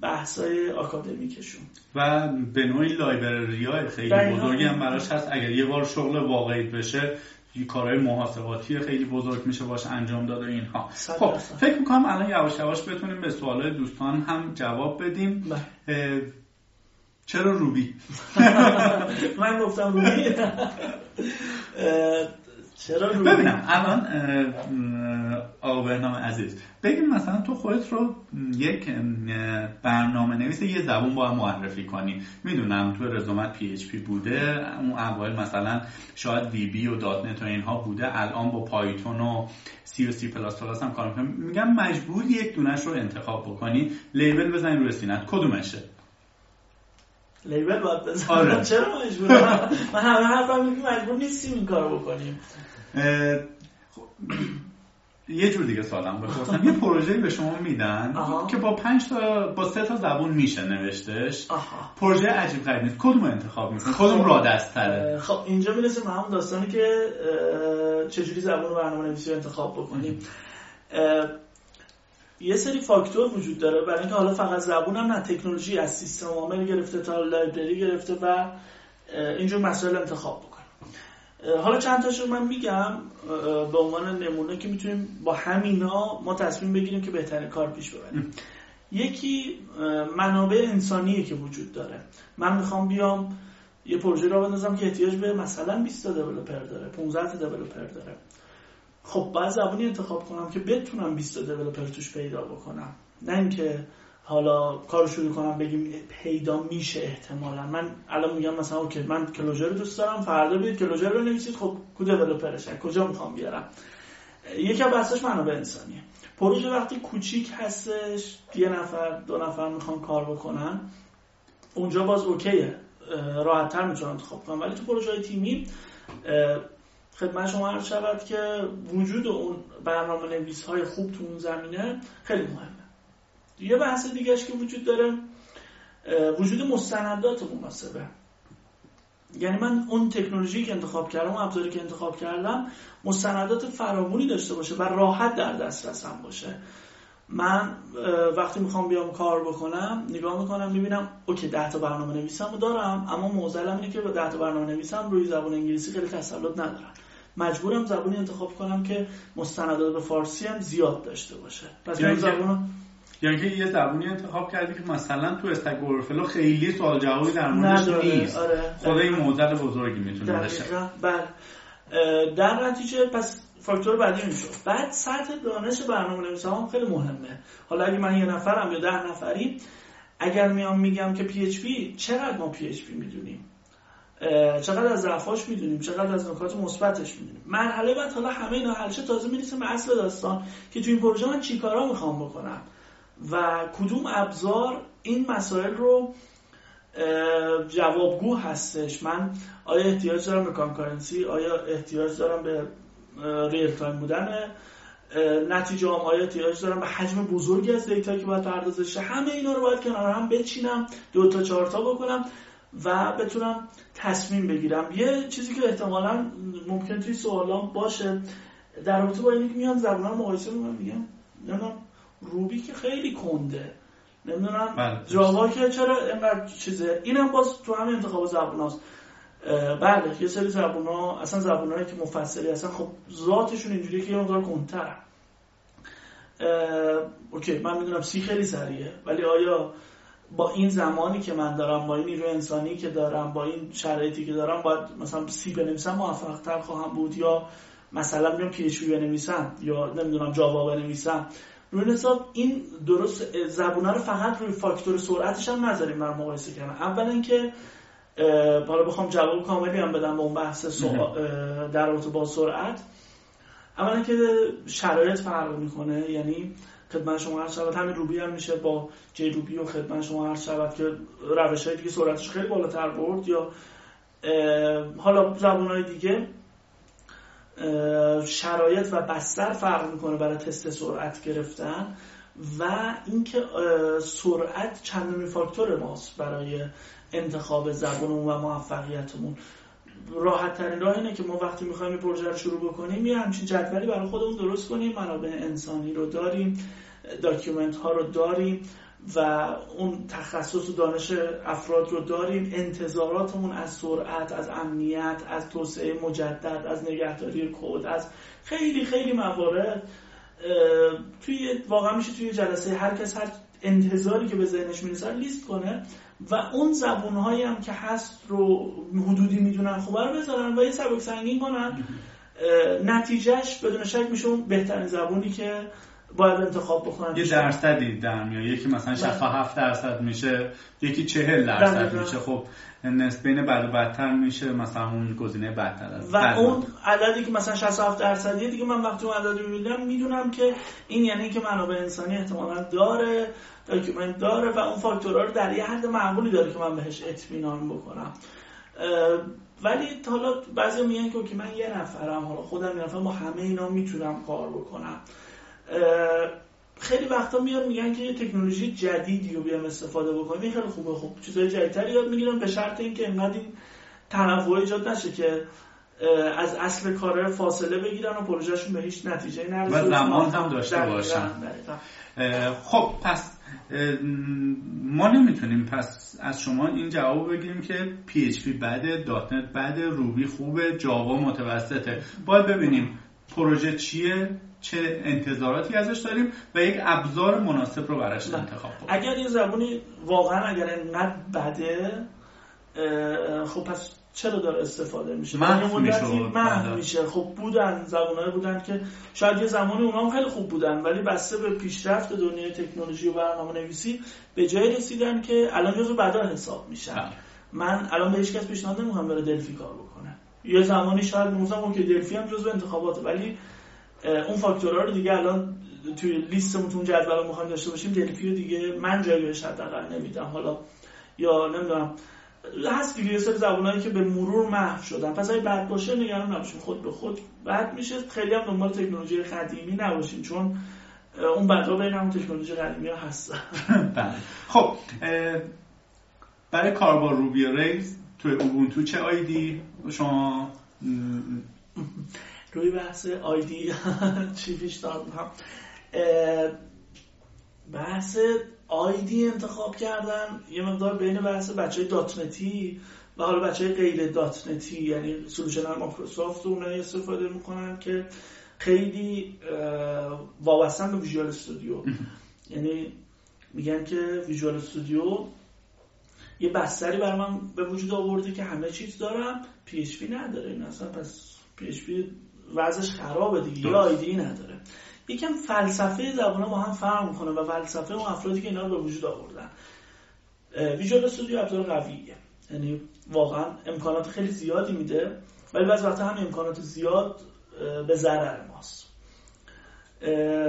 بحثای آکادمیکشون. و به نوعی لایبرری های خیلی بزرگی هم براش هست. اگر یه بار شغل واقعی بشه کارهای محاسباتی خیلی بزرگ میشه باشه انجام داده اینها. خب فکر می‌کنم الان یواش یواش بتونیم به سوالای دوستان هم جواب بدیم. بله. چرا روبی؟ من گفتم روبی. چرا ببینم الان آقا عزیز بگیم مثلا تو خودت رو یک برنامه نویس یه زبون باید معرفی کنی. می‌دونم تو رزومت پی اچ پی بوده اون اول مثلا شاید VB و .NET و اینها بوده الان با پایتون و سی و سی پلاس پلاس هم کار می‌کنم میگم مجبور یک دونش رو انتخاب بکنی. label بزنی روی سینت کدومشه؟ label باید بزنم. آره. چرا مجبورم؟ من همه حرفم مجبور نیستیم این کارو بکنیم. یه جور دیگه سوالم بپرسم یه پروژه به شما میدن آها. که با پنج تا با سه تا زبون میشه نوشتش. آها. پروژه عجیب غریب نیست. کدوم انتخاب می‌کنی کدوم راحت تره؟ خب اینجا می‌رسیم به همون داستانی که چجوری زبان برنامه نویسی رو انتخاب بکنیم. یه سری فاکتور وجود داره. برای اینکه حالا فقط زبون هم نه تکنولوژی از سیستم عامل گرفته تا لایبرری گرفته و اینجور مسائل انتخاب حالا چند تاشو من میگم به عنوان نمونه که می‌تونیم با همینا ما تصمیم بگیریم که بهترین کار پیش ببریم. یکی منابع انسانیه که وجود داره. من می‌خوام بیام یه پروژه را بندازم که احتیاج به مثلا 20 تا دیولپر داره 15 تا دیولپر داره. خب باید زبانی انتخاب کنم که بتونم 20 تا دیولپر توش پیدا بکنم. نه اینکه حالا کارو شروع کنم بگیم پیدا میشه احتمالا. من الان میگم مثلا اوکی من کلوجر رو دوست دارم فردا بیاید کلوجر رو بنویسید. خب کو دیولپرش کجا می‌خوام بیارم؟ یکی از بحثش منابع انسانیه. پروژه وقتی کوچیک هستش یه نفر دو نفر می‌خوان کار بکنن اونجا باز اوکیه. راحت تر می‌تونن انتخاب کنم ولی تو پروژه تیمی خدمت شما عرض شود که وجود اون برنامه نویس های خوب تو اون زمینه خیلی مهمه. یه بحث دیگهش که وجود داره وجود مستندات مناسبه. یعنی من اون تکنولوژی که انتخاب کردم اون ابزاری که انتخاب کردم مستندات فراوانی داشته باشه و راحت در دسترسم باشه. من وقتی می‌خوام بیام کار بکنم نگاه می‌کنم می‌بینم اوکی ده تا برنامه نویسم رو دارم اما معضلم اینه که ده تا برنامه نویسم روی زبان انگلیسی خیلی تسلط ندارم مجبورم زبانی انتخاب کنم که مستندات به فارسی هم زیاد داشته باشه. پس یعنی من زبانو یعنی که یه زبونی انتخاب کردی که مثلا تو استک اورفلو خیلی سوال جوابی در موردش نیست. آره خود این موزل بزرگی می‌تونه دقیقا. بله. در نتیجه پس فاکتور بعدی می‌شد. بعد سطح دانش برنامه نویسی هم خیلی مهمه. حالا اگه من یه نفرم یا ده نفری اگر میام میگم که PHP چقدر ما PHP می‌دونیم؟ چقدر از ضعفاش می‌دونیم؟ چقدر از نکات مثبتش می‌دونیم؟ مرحله بعد حالا همه اینا حل تازه می‌رسیم به اصل داستان که تو این پروژه من چیکارا می‌خوام بکنم؟ و کدوم ابزار این مسائل رو جوابگو هستش؟ من آیا احتیاج دارم به concurrency؟ آیا احتیاج دارم به real time بودن؟ نتیجه هم آیا احتیاج دارم به حجم بزرگی از data که باید پردازش؟ همه اینا رو باید کنار هم بچینم دو تا چهار تا بکنم و بتونم تصمیم بگیرم. یه چیزی که احتمالا ممکن توی سوالام باشه در رابطه با اینکه میان زبونا رو مقایسه می‌کنم میگم نمی‌دونم Ruby که خیلی کنده. نمی‌دونم بله. Java که چرا اینقدر چیزه. اینم باز تو همین انتخاب زبون هاست بله یه سری زبون ها اصلا زبون که مفصلی هستن خب ذاتشون اینجوریه که یه مقدار کندتر اوکی من می‌دونم C خیلی سریعه ولی آیا با این زمانی که من دارم با این نیروی انسانی که دارم با این شرایطی که دارم باید مثلا C بنویسم موفق تر خواهم بود یا مثلا بیام PHP بنویسم یا نمی‌دونم Java بنویسم؟ روی حساب این درست زبونه رو فقط روی فاکتور سرعتش هم نذاریم بر مقایسه کردن. اولا اینکه حالا بخوام جواب کاملی هم بدم به اون بحث در رابطه با سرعت. اولا که شرایط فرق می‌کنه یعنی خدمت شما عرض شود همین روبی هم میشه با جی روبی و خدمت شما عرض شود که روش های دیگه سرعتش خیلی بالاتر برد یا حالا زبان های دیگه شرایط و بستر فرق می‌کنه برای تست سرعت گرفتن و اینکه سرعت چندمین فاکتور ماست برای انتخاب زبانمون و موفقیتمون. راحت ترین راه اینه که ما وقتی می‌خوایم این پروژه رو شروع بکنیم یه همچین جدولی برای خودمون درست کنیم منابع انسانی رو داریم document ها رو داریم. و اون تخصص و دانش افراد رو داریم. انتظاراتمون از سرعت از امنیت از توسعه مجدد از نگهداری کد از خیلی خیلی موارد توی واقعا میشه توی جلسه هر کس هر انتظاری که به ذهنش می‌رسه لیست کنه و اون زبونهایی هم که هست رو حدودی می‌دونن خوبه رو بذارن و یه سبک سنگین کنن. نتیجهش بدون شک میشه اون بهترین زبونی که باید انتخاب بکنن یه درصدی در میاد. یکی مثلا 67 درصد میشه یکی 40 درصد دقیقاً. میشه. خب نسبت بین بد و بدتر میشه مثلا اون گزینه بدتر از و بد. اون عددی که مثلا 67 درصدیه دیگه من وقتی اون عدد رو می‌بینم می‌دونم که این یعنی که منابع انسانی احتمالا داره document داره و اون فاکتورها رو در یه حد معقولی داره که من بهش اطمینان بکنم. ولی حالا بعضی میگن که من یه نفرم حالا خودم یه نفرم با همه اینا می‌تونم کار بکنم. خیلی وقتا میان میگن که یه تکنولوژی جدیدی رو بیام استفاده بکنیم. خیلی خوبه. خوب چیزای جدیدتر یاد می‌گیرم به شرط اینکه انقدر این تنوع ایجاد نشه که از اصل کار فاصله بگیرن و پروژهشون به هیچ نتیجه نرسه. و زمان هم داشته باشن. خب پس ما نمی‌تونیم پس از شما این جواب بگیریم که PHP بده دات نت بده روبی خوبه جاوا متوسطه. باید ببینیم پروژه چیه. چه انتظاراتی ازش داریم و یک ابزار مناسب رو براش انتخاب کنیم. اگر یه زبانی واقعا اگر انقدر بده خب پس چرا داره استفاده میشه؟ محو میشه محو میشه. خب بودن زبانهای بودن که شاید یه زمانی اونا هم خیلی خوب بودن ولی بسته به پیشرفت دنیای تکنولوژی و برنامه نویسی به جای رسیدن که الان جزو بعدا حساب میشن. بله. من الان به هیچ کس پیشنهاد نمی‌کنم بره دلفی کار بکنه. یه زمانی شاید موزم که دلفی هم جزو انتخاباته ولی اون فاکتورها رو دیگه الان توی لیستمون تو جدول می‌خوایم داشته باشیم دلفی رو دیگه من جایی بهش حداقل نمیدم. حالا یا نمی‌دونم هست دیگه یه سری زبانایی که به مرور محو شدن. پس اگه بد باشه نگران نباشیم. خود به خود بد میشه. خیلی هم دنبال تکنولوژی قدیمی نباشیم چون اون بدها بین همون تکنولوژی قدیمی ها هستن. بله. خب برای کار با روبی ریز توی اوبونتو چه آیدی؟ شما؟ روی بحث آیدی چی پیشنهاد می‌کنم بحث آیدی انتخاب کردن یه مقدار بین بحث بچه داتنتی و حالا بچه غیر. داتنتی یعنی سلوشن های مایکروسافت رو استفاده می‌کنن که خیلی وابستن به ویژوال استودیو. یعنی میگن که ویژوال استودیو یه بستری برای من به وجود آورده که همه چیز دارم پی نداره. این اصلا پس پی وضعش خرابه دیگه. یه آیدی نداره. یکم فلسفه زبان با هم فرق می‌کنه و فلسفه اون افرادی که اینا رو به وجود آوردن. ویژوال استودیو ابزار قویه. یعنی واقعا امکانات خیلی زیادی میده ولی بعضی وقتا هم امکانات زیاد به ضرر ماست.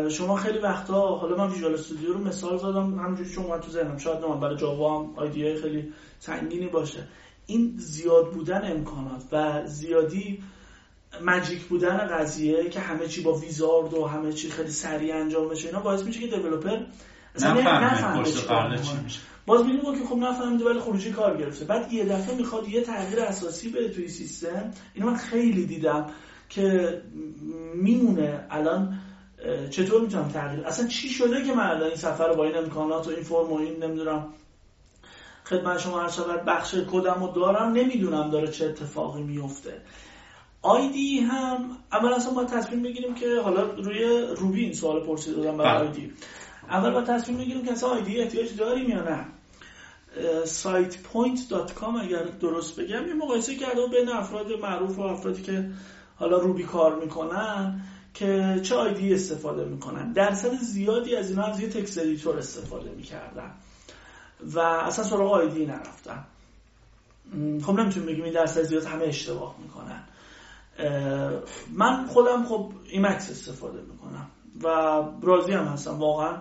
شما خیلی وقتا حالا من ویژوال استودیو رو مثال زدم همونجوری چون اومد تو ذهنم شاید نه برای جاوا هم آیدیای خیلی سنگینی باشه. این زیاد بودن امکانات و زیادی مجیک بودن قضیه که همه چی با ویزارد و همه چی خیلی سریع انجام بشه اینا باعث میشه که دیولپر اصلا نفهمه باز می‌بینیم که خب نفهمیده ولی خروجی کار گرفته. بعد یه دفعه می‌خواد یه تغییر اساسی بده توی سیستم. اینو من خیلی دیدم که میمونه الان چطور می‌تونم تغییر؟ اصلا چی شده که من الان این سفر با این امکانات و این فرم و این نمی‌دونم خدمت شما عرض شود بخش کدم رو دارم نمی‌دونم داره چه اتفاقی میفته IDE هم اول اصلا باید تصمیم بگیریم که حالا روی Ruby این سوال پرسید دادم برای بله. IDE. اول باید تصمیم بگیریم که اصلا IDE احتیاج داریم یا نه. sitepoint.com اگر درست بگم یه مقایسه کرده بین افراد معروف و افرادی که حالا Ruby کار می‌کنن که چه IDE استفاده می‌کنن. درصد زیادی از اینا از یه text editor استفاده می‌کردن و اصلا سراغ IDE نرفتن. خب نمی‌تونیم بگیم این درصد زیاد همه اشتباه می‌کنن. من خودم خب Emacs استفاده می‌کنم و راضی هم هستم واقعا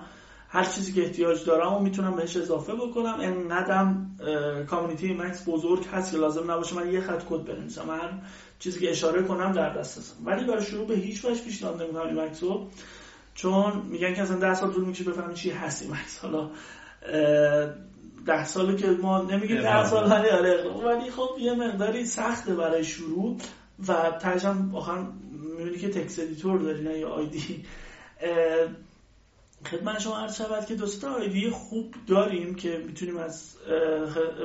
هر چیزی که احتیاج دارم و می‌تونم بهش اضافه بکنم. انقدرم community Emacs بزرگ هست که لازم نباشه من یه خط کد بنویسم. هر چیزی که اراده کنم در دسترس هستش. ولی برای شروع به هیچ وجه پیشنهاد نمی‌کنم Emacs رو چون میگن که اصلا ده سال طول می‌کشه بفهمی چی هست Emacs. حالا ده ساله که ما نمیگیم ده سال ولی آره ولی خب یه مقداری سخته برای شروع. و ترجم آخر می‌بینی که text editor داری نه یا IDE خدمت شما عرض شود که دو سه تا IDE خوب داریم که می‌تونیم از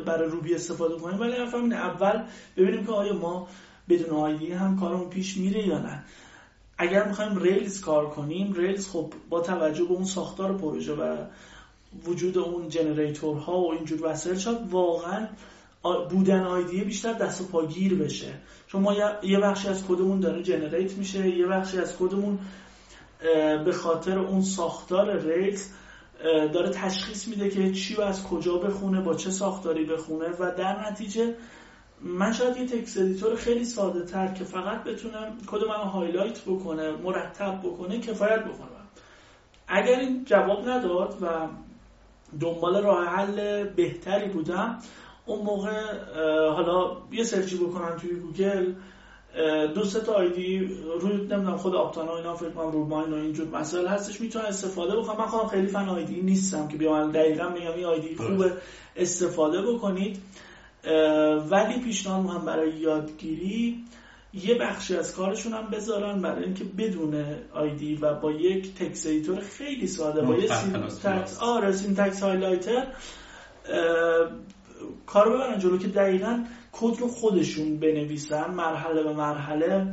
برای Ruby استفاده کنیم. ولی حرفم اینه اول ببینیم که آیا ما بدون IDE هم کارمون پیش میره یا نه. اگر می‌خوایم Rails کار کنیم Rails خب با توجه به اون ساختار پروژه و وجود اون generator ها و اینجور وسایل شاید واقعا بودن IDE ه بیشتر دست و پاگیر بشه. چون ما یه بخشی از کدمون داره generate میشه یه بخشی از کدمون به خاطر اون ساختار Rails داره تشخیص میده که چی و از کجا بخونه با چه ساختاری بخونه و در نتیجه من شاید یه text editor خیلی ساده تر که فقط بتونم کد من highlight بکنه مرتب بکنه کفایت بکنه اگر این جواب نداد و دنبال راه حل بهتری بودم اون موقع حالا یه search ی بکنن توی گوگل دو سه تا IDE روی نمی‌دونم خود Aptana اینا فکر کنم RubyMine و اینجور مسائل هستش می‌تونن استفاده بکنم من خودم خیلی fan IDE نیستم که بیام دقیقا میگم این IDE خوب استفاده بکنید. ولی پیشنهاد هم برای یادگیری یه بخشی از کارشون هم بذارن برای اینکه بدون IDE و با یک text editor خیلی ساده با یه syntax آره syntax highlighter کار ببرن جلو که دقیقا کد رو خودشون بنویسن مرحله به مرحله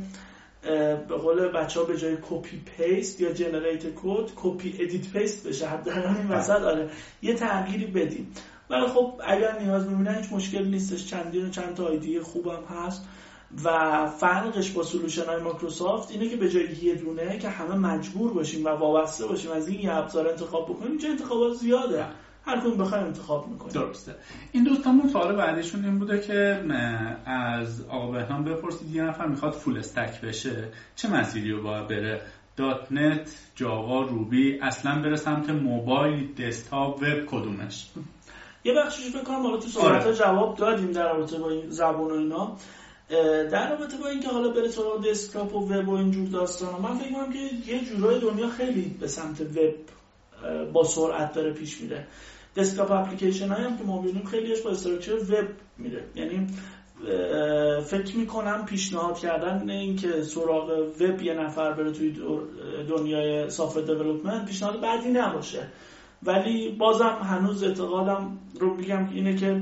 به قول بچه ها به جای copy paste یا generate کد copy edit paste بشه. حتی این بله. وسط آره. یه تغییری بدیم. ولی خب اگر نیاز ببینن هیچ مشکل نیستش. چندین و چند تا آیدی خوبم هست. و فرقش با سلوشن های مایکروسافت اینه که به جای یه دونه که همه مجبور باشیم و وابسته باشیم از این یه ابزار انتخاب بکنیم اینجا انتخابات زیاده. هر کدوم بخوایم انتخاب می‌کنیم. درسته. این دوستامون سوال بعدیشون این بوده که از آقا بهنام بپرسید یه نفر می‌خواد فول استک بشه. چه مسیری رو باید بره؟ .NET Java Ruby اصلا بره سمت موبایل desktop وب کدومش؟ یه بخشش فکر کنم حالا تو صحبت آره. جواب دادیم در رابطه با این زبان و اینا. در رابطه با اینکه حالا بره سراغ desktop و وب و اینجور داستان من فکر کنم که یه جورای دنیا خیلی به سمت وب با سرعت داره پیش میره. desktop application هایی هم که ما ببینیم خیلیش با structure وب میره. یعنی فکر می‌کنم پیشنهاد کردن اینکه سراغ وب یه نفر بره توی دنیای سافت دیولپمنت پیشنهاد بعدی نباشه. ولی بازم هنوز اعتقادم رو میگم اینه که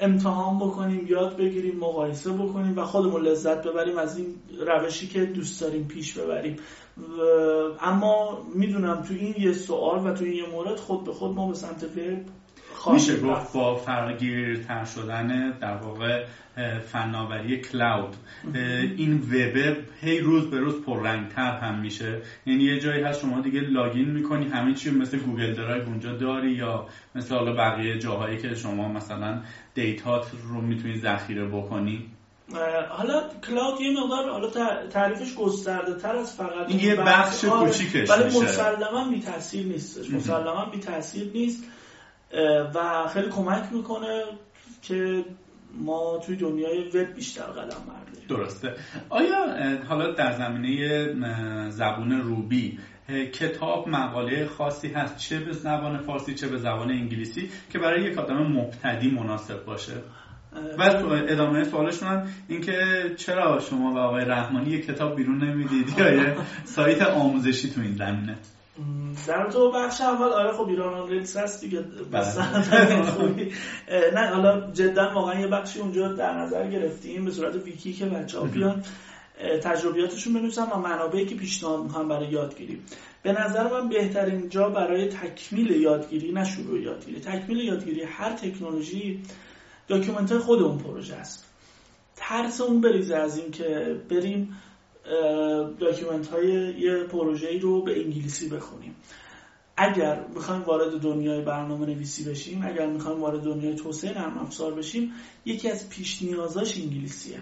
امتحان بکنیم یاد بگیریم مقایسه بکنیم و خودمون لذت ببریم از این روشی که دوست داریم پیش ببریم. اما می‌دونم تو این یه سوال و تو این یه مورد خود به خود ما به سمت وب میشه گفت با فراگیرتر شدن در واقع فناوری cloud. این وب هی روز به روز پررنگتر هم میشه. یعنی یه جایی هست شما دیگه login می‌کنی همه چی مثل Google Drive اونجا داری یا مثل حالا بقیه جاهایی که شما مثلا data ت رو می‌تونی ذخیره بکنی؟ حالا cloud یه مقدار حالا تعریفش گسترده تر از فقط این یه بخش آره، کوچیکش ولی مسلما بی تاثیر نیستش. مسلما بی تاثیر نیست. و خیلی کمک می‌کنه که ما توی دنیای وب بیشتر قدم برداریم. درسته. آیا حالا در زمینه زبون روبی کتاب مقاله خاصی هست چه به زبان فارسی چه به زبان انگلیسی که برای یک آدم مبتدی مناسب باشه؟ و تو ادامه سوالشون هم اینکه چرا شما و آقای رحمانی یک کتاب بیرون نمی‌دید یا یه سایت آموزشی تو این زمینه؟ در تو بخش اول آره خب ایران Rails هست دیگه. بله. نه حالا جدا واقعا یه بخشی اونجا در نظر گرفتیم به صورت ویکی که بچه ها بیان تجربیاتشون بنویسن و منابعی که پیشنهاد می‌کنن برای یادگیری. به نظر من بهترین جا برای تکمیل یادگیری نه شروع یادگیری تکمیل یادگیری هر تکنولوژی document خود اون پروژه است. ترس اون بریزه از اینکه بریم document های یه پروژه رو به انگلیسی بخونیم. اگر می‌خوایم وارد دنیای برنامه نویسی بشیم اگر می‌خوایم وارد دنیای توسعه نرم افزار بشیم یکی از پیش نیازاش انگلیسیه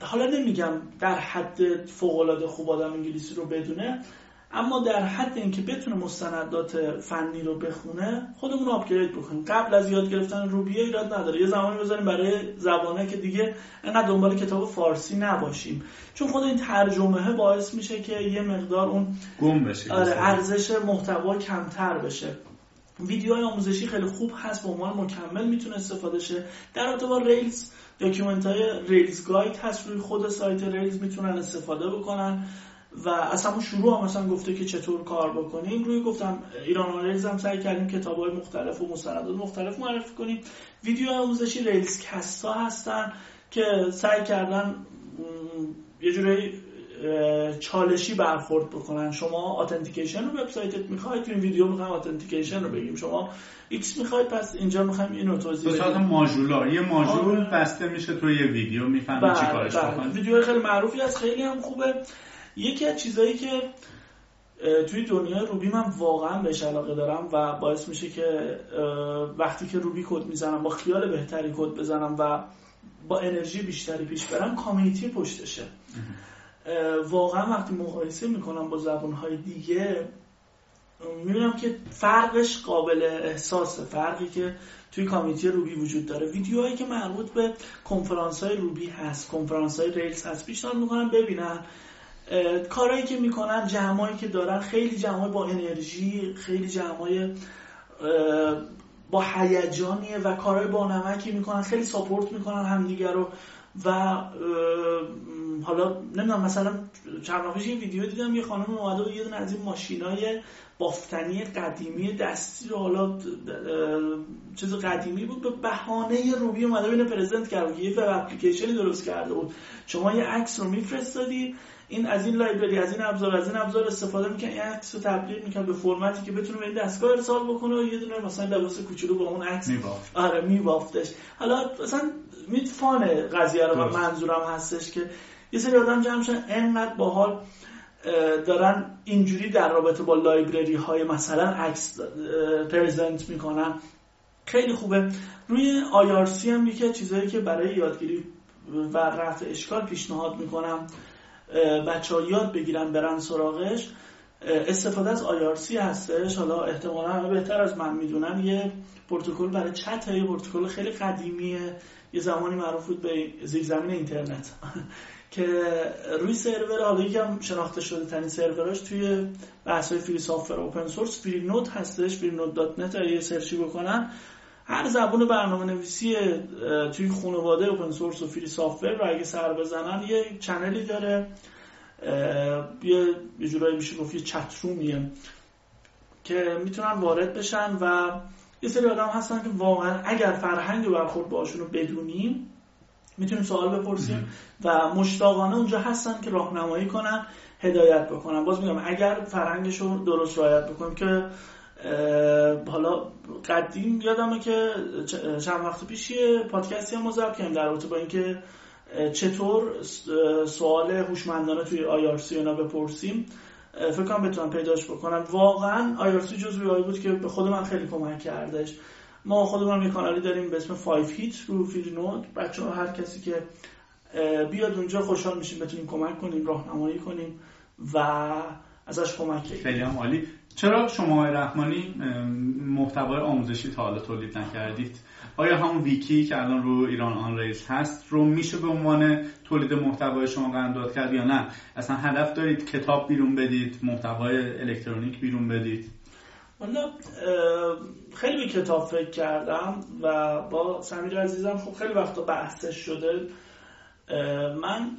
حالا نمیگم در حد فوق العاده خوب آدم انگلیسی رو بدونه اما در حد اینکه بتونه مستندات فنی رو بخونه خودمون رو upgrade بکنیم. قبل از یاد گرفتن Ruby یه ایراد نداره. یه زمانی بذاریم برای زبانه که دیگه انقدر دنبال کتاب فارسی نباشیم. چون خود این ترجمه باعث میشه که یه مقدار اون گم بشه. آره ارزش محتوا کمتر بشه. ویدیوهای آموزشی خیلی خوب هست به عنوان مکمل می‌تونه استفاده شه. در رابطه با Rails document های Rails Guide هست. روی خود سایت Rails می‌تونن استفاده بکنن. و از همون شروع هم مثلا گفته که چطور کار بکنیم روی گفتم ایران Rails هم سعی کردیم کتاب های مختلف و مستندات مختلف معرفی کنیم. ویدیو آموزشی Railscasts ا هستن که سعی کردن یه جوری چالشی برخورد بکنن. شما authentication رو وبسایتت می‌خواید تو این ویدیو می‌خوایم authentication رو بگیم. شما X می‌خواید پس اینجا می‌خوایم اینو توضیح بدیم به ماژولار یه ماژول. بسته میشه تو یه ویدیو می‌فهمی چی بله، کارش بله. ویدیو خیلی معروفی از خیلی هم خوبه. یکی از چیزایی که توی دنیای Ruby من واقعا بهش علاقه دارم و باعث میشه که وقتی که روبی کد می‌زنم با خیال بهتری کد بزنم و با انرژی بیشتری پیش برم کامیونیتی پشتشه. واقعا وقتی مقایسه می‌کنم با زبانهای دیگه می‌بینم که فرقش قابل احساسه. فرقی که توی کامیتی روبی وجود داره. ویدیوهایی که مربوط به کنفرانس های روبی هست کنفرانس های ریلز هست پیشنهاد می‌کنن ببینن کارهایی که می‌کنن جمعایی که دارن خیلی جمعای با انرژی خیلی جمعای با هیجانیه و کارهای با نمکی می‌کنن خیلی ساپورت می‌کنن همدیگه رو و حالا نمی‌دونم مثلا چند پیش این ویدیو دیدم یه خانم اومده و یه دونه از این ماشینای بافتنی قدیمی دستی رو حالا چیز قدیمی بود به بهانه روبی اومده اینو پرزنت کرد یه وب اپلیکیشنی درست کرده بود. شما یه عکس رو میفرستادی این از این لایبرری از این ابزار از این ابزار استفاده می‌کنه این عکس رو تبدیل می‌کنه به فرمتی که بتونه به این دستگاه ارسال بکنه و یه دونه مثلا لباس کوچولو با اون عکس میبافت. آره میبافتش. حالا مثلا می فان قضیه رو منظورم هستش که یه سری آدم جمع شدن انقدر باحال دارن اینجوری در رابطه با لایبرری های مثلا عکس پرزنت می‌کنن. خیلی خوبه. روی IRC هم یکی چیزهایی که برای یادگیری و رفع اشکال پیشنهاد می‌کنم بچه ها یاد بگیرن برن سراغش. استفاده از IRC هستش. حالا احتمالا بهتر از من می‌دونن. یه پروتکل برای چت یه پروتکل خیلی قدیمیه. یه زمانی معروف بود به زیرزمین اینترنت. که روی سرور حالا یکم شناخته شده ترین سروراش توی بحث های free software open source Freenode هستش freenode.net یه سرچی بکنن هر زبون برنامه نویسی توی خانواده open source و free software رو اگه سر بزنن یه channel ی داره. یه جورایی میشه گفت یه chat room یه که می‌تونن وارد بشن و یه سری آدم هستن که واقعا اگر فرهنگ برخورد باشون رو بدونیم می‌تونیم سوال بپرسیم و مشتاقانه اونجا هستن که راهنمایی کنن هدایت بکنن. باز میگم اگر فرهنگش رو درست رعایت بکنیم که حالا قدیم یادمه که چند وقت پیش یه پادکستی هم مذاب کردیم در رابطه با اینکه چطور سوال هوشمندانه توی سی اینا بپرسیم. فکر کنم بتونم پیداش بکنم. واقعا سی جزوی بود که به خود من خیلی کمک کردش. ما خودمون یه کانالی داریم به اسم 5 هیت رو فیل نوت بچه هر کسی که بیاد اونجا خوشحال میشیم بتونیم کمک کنیم راهنمایی کنیم و ازش کمک کنیم. خیلی هم عالی. چرا شما رحمانی محتوای آموزشی تا حالا تولید نکردید؟ آیا همون ویکی که الان رو ایران آن ریز هست رو میشه به عنوان تولید محتوای شما قرارداد کرد یا نه؟ اصلا هدف دارید کتاب بیرون بدید محتوای الکترونیک بیرون بدید؟ والا خیلی به کتاب فکر کردم و با سمیر عزیزم خب خیلی وقتا بحثش شده. من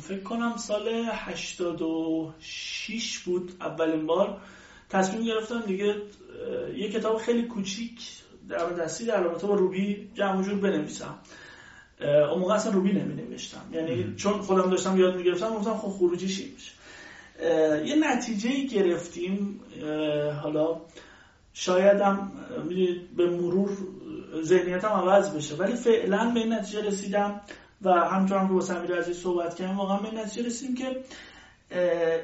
فکر کنم سال 86 بود اولین بار تصمیم گرفتم دیگه یه کتاب خیلی کوچیک در دستی در رابطه با روبی جمع جور بنویسم. اون موقع اصلا روبی نمی نوشتم. یعنی چون خودم داشتم یاد می‌گرفتم گفتم خب خروجیش این میشه. یه نتیجه ای گرفتیم حالا شایدم به مرور ذهنیتم عوض بشه. ولی فعلا به این نتیجه رسیدم و همچنان که با سمیر عزیز صحبت کردیم واقعا به نتیجه رسیدیم که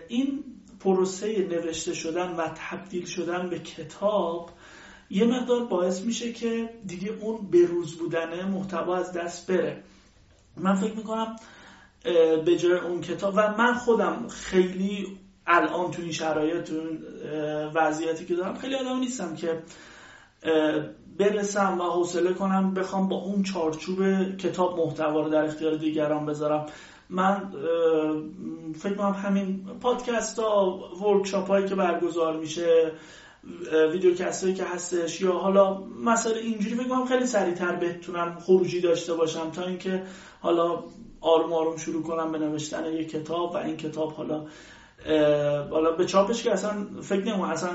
این پروسه نوشته شدن و تبدیل شدن به کتاب یه مقدار باعث میشه که دیگه اون بروز بودن محتوا از دست بره. من فکر می‌کنم به جای اون کتاب. و من خودم خیلی الان تو این شرایط تو وضعیتی که دارم خیلی آدم نیستم که برسم و حوصله کنم بخوام با اون چارچوب کتاب محتوا رو در اختیار دیگران بذارم. من فکر کنم همین پادکست ها ورکشاپ هایی که برگزار میشه ویدیو هایی که هستش یا حالا مسئله اینجوری فکر کنم خیلی سریعتر بتونم خروجی داشته باشم تا اینکه حالا آروم آروم شروع کنم به نوشتن یک کتاب و این کتاب حالا حالا به چاپش که اصلا فکر نمون اصلا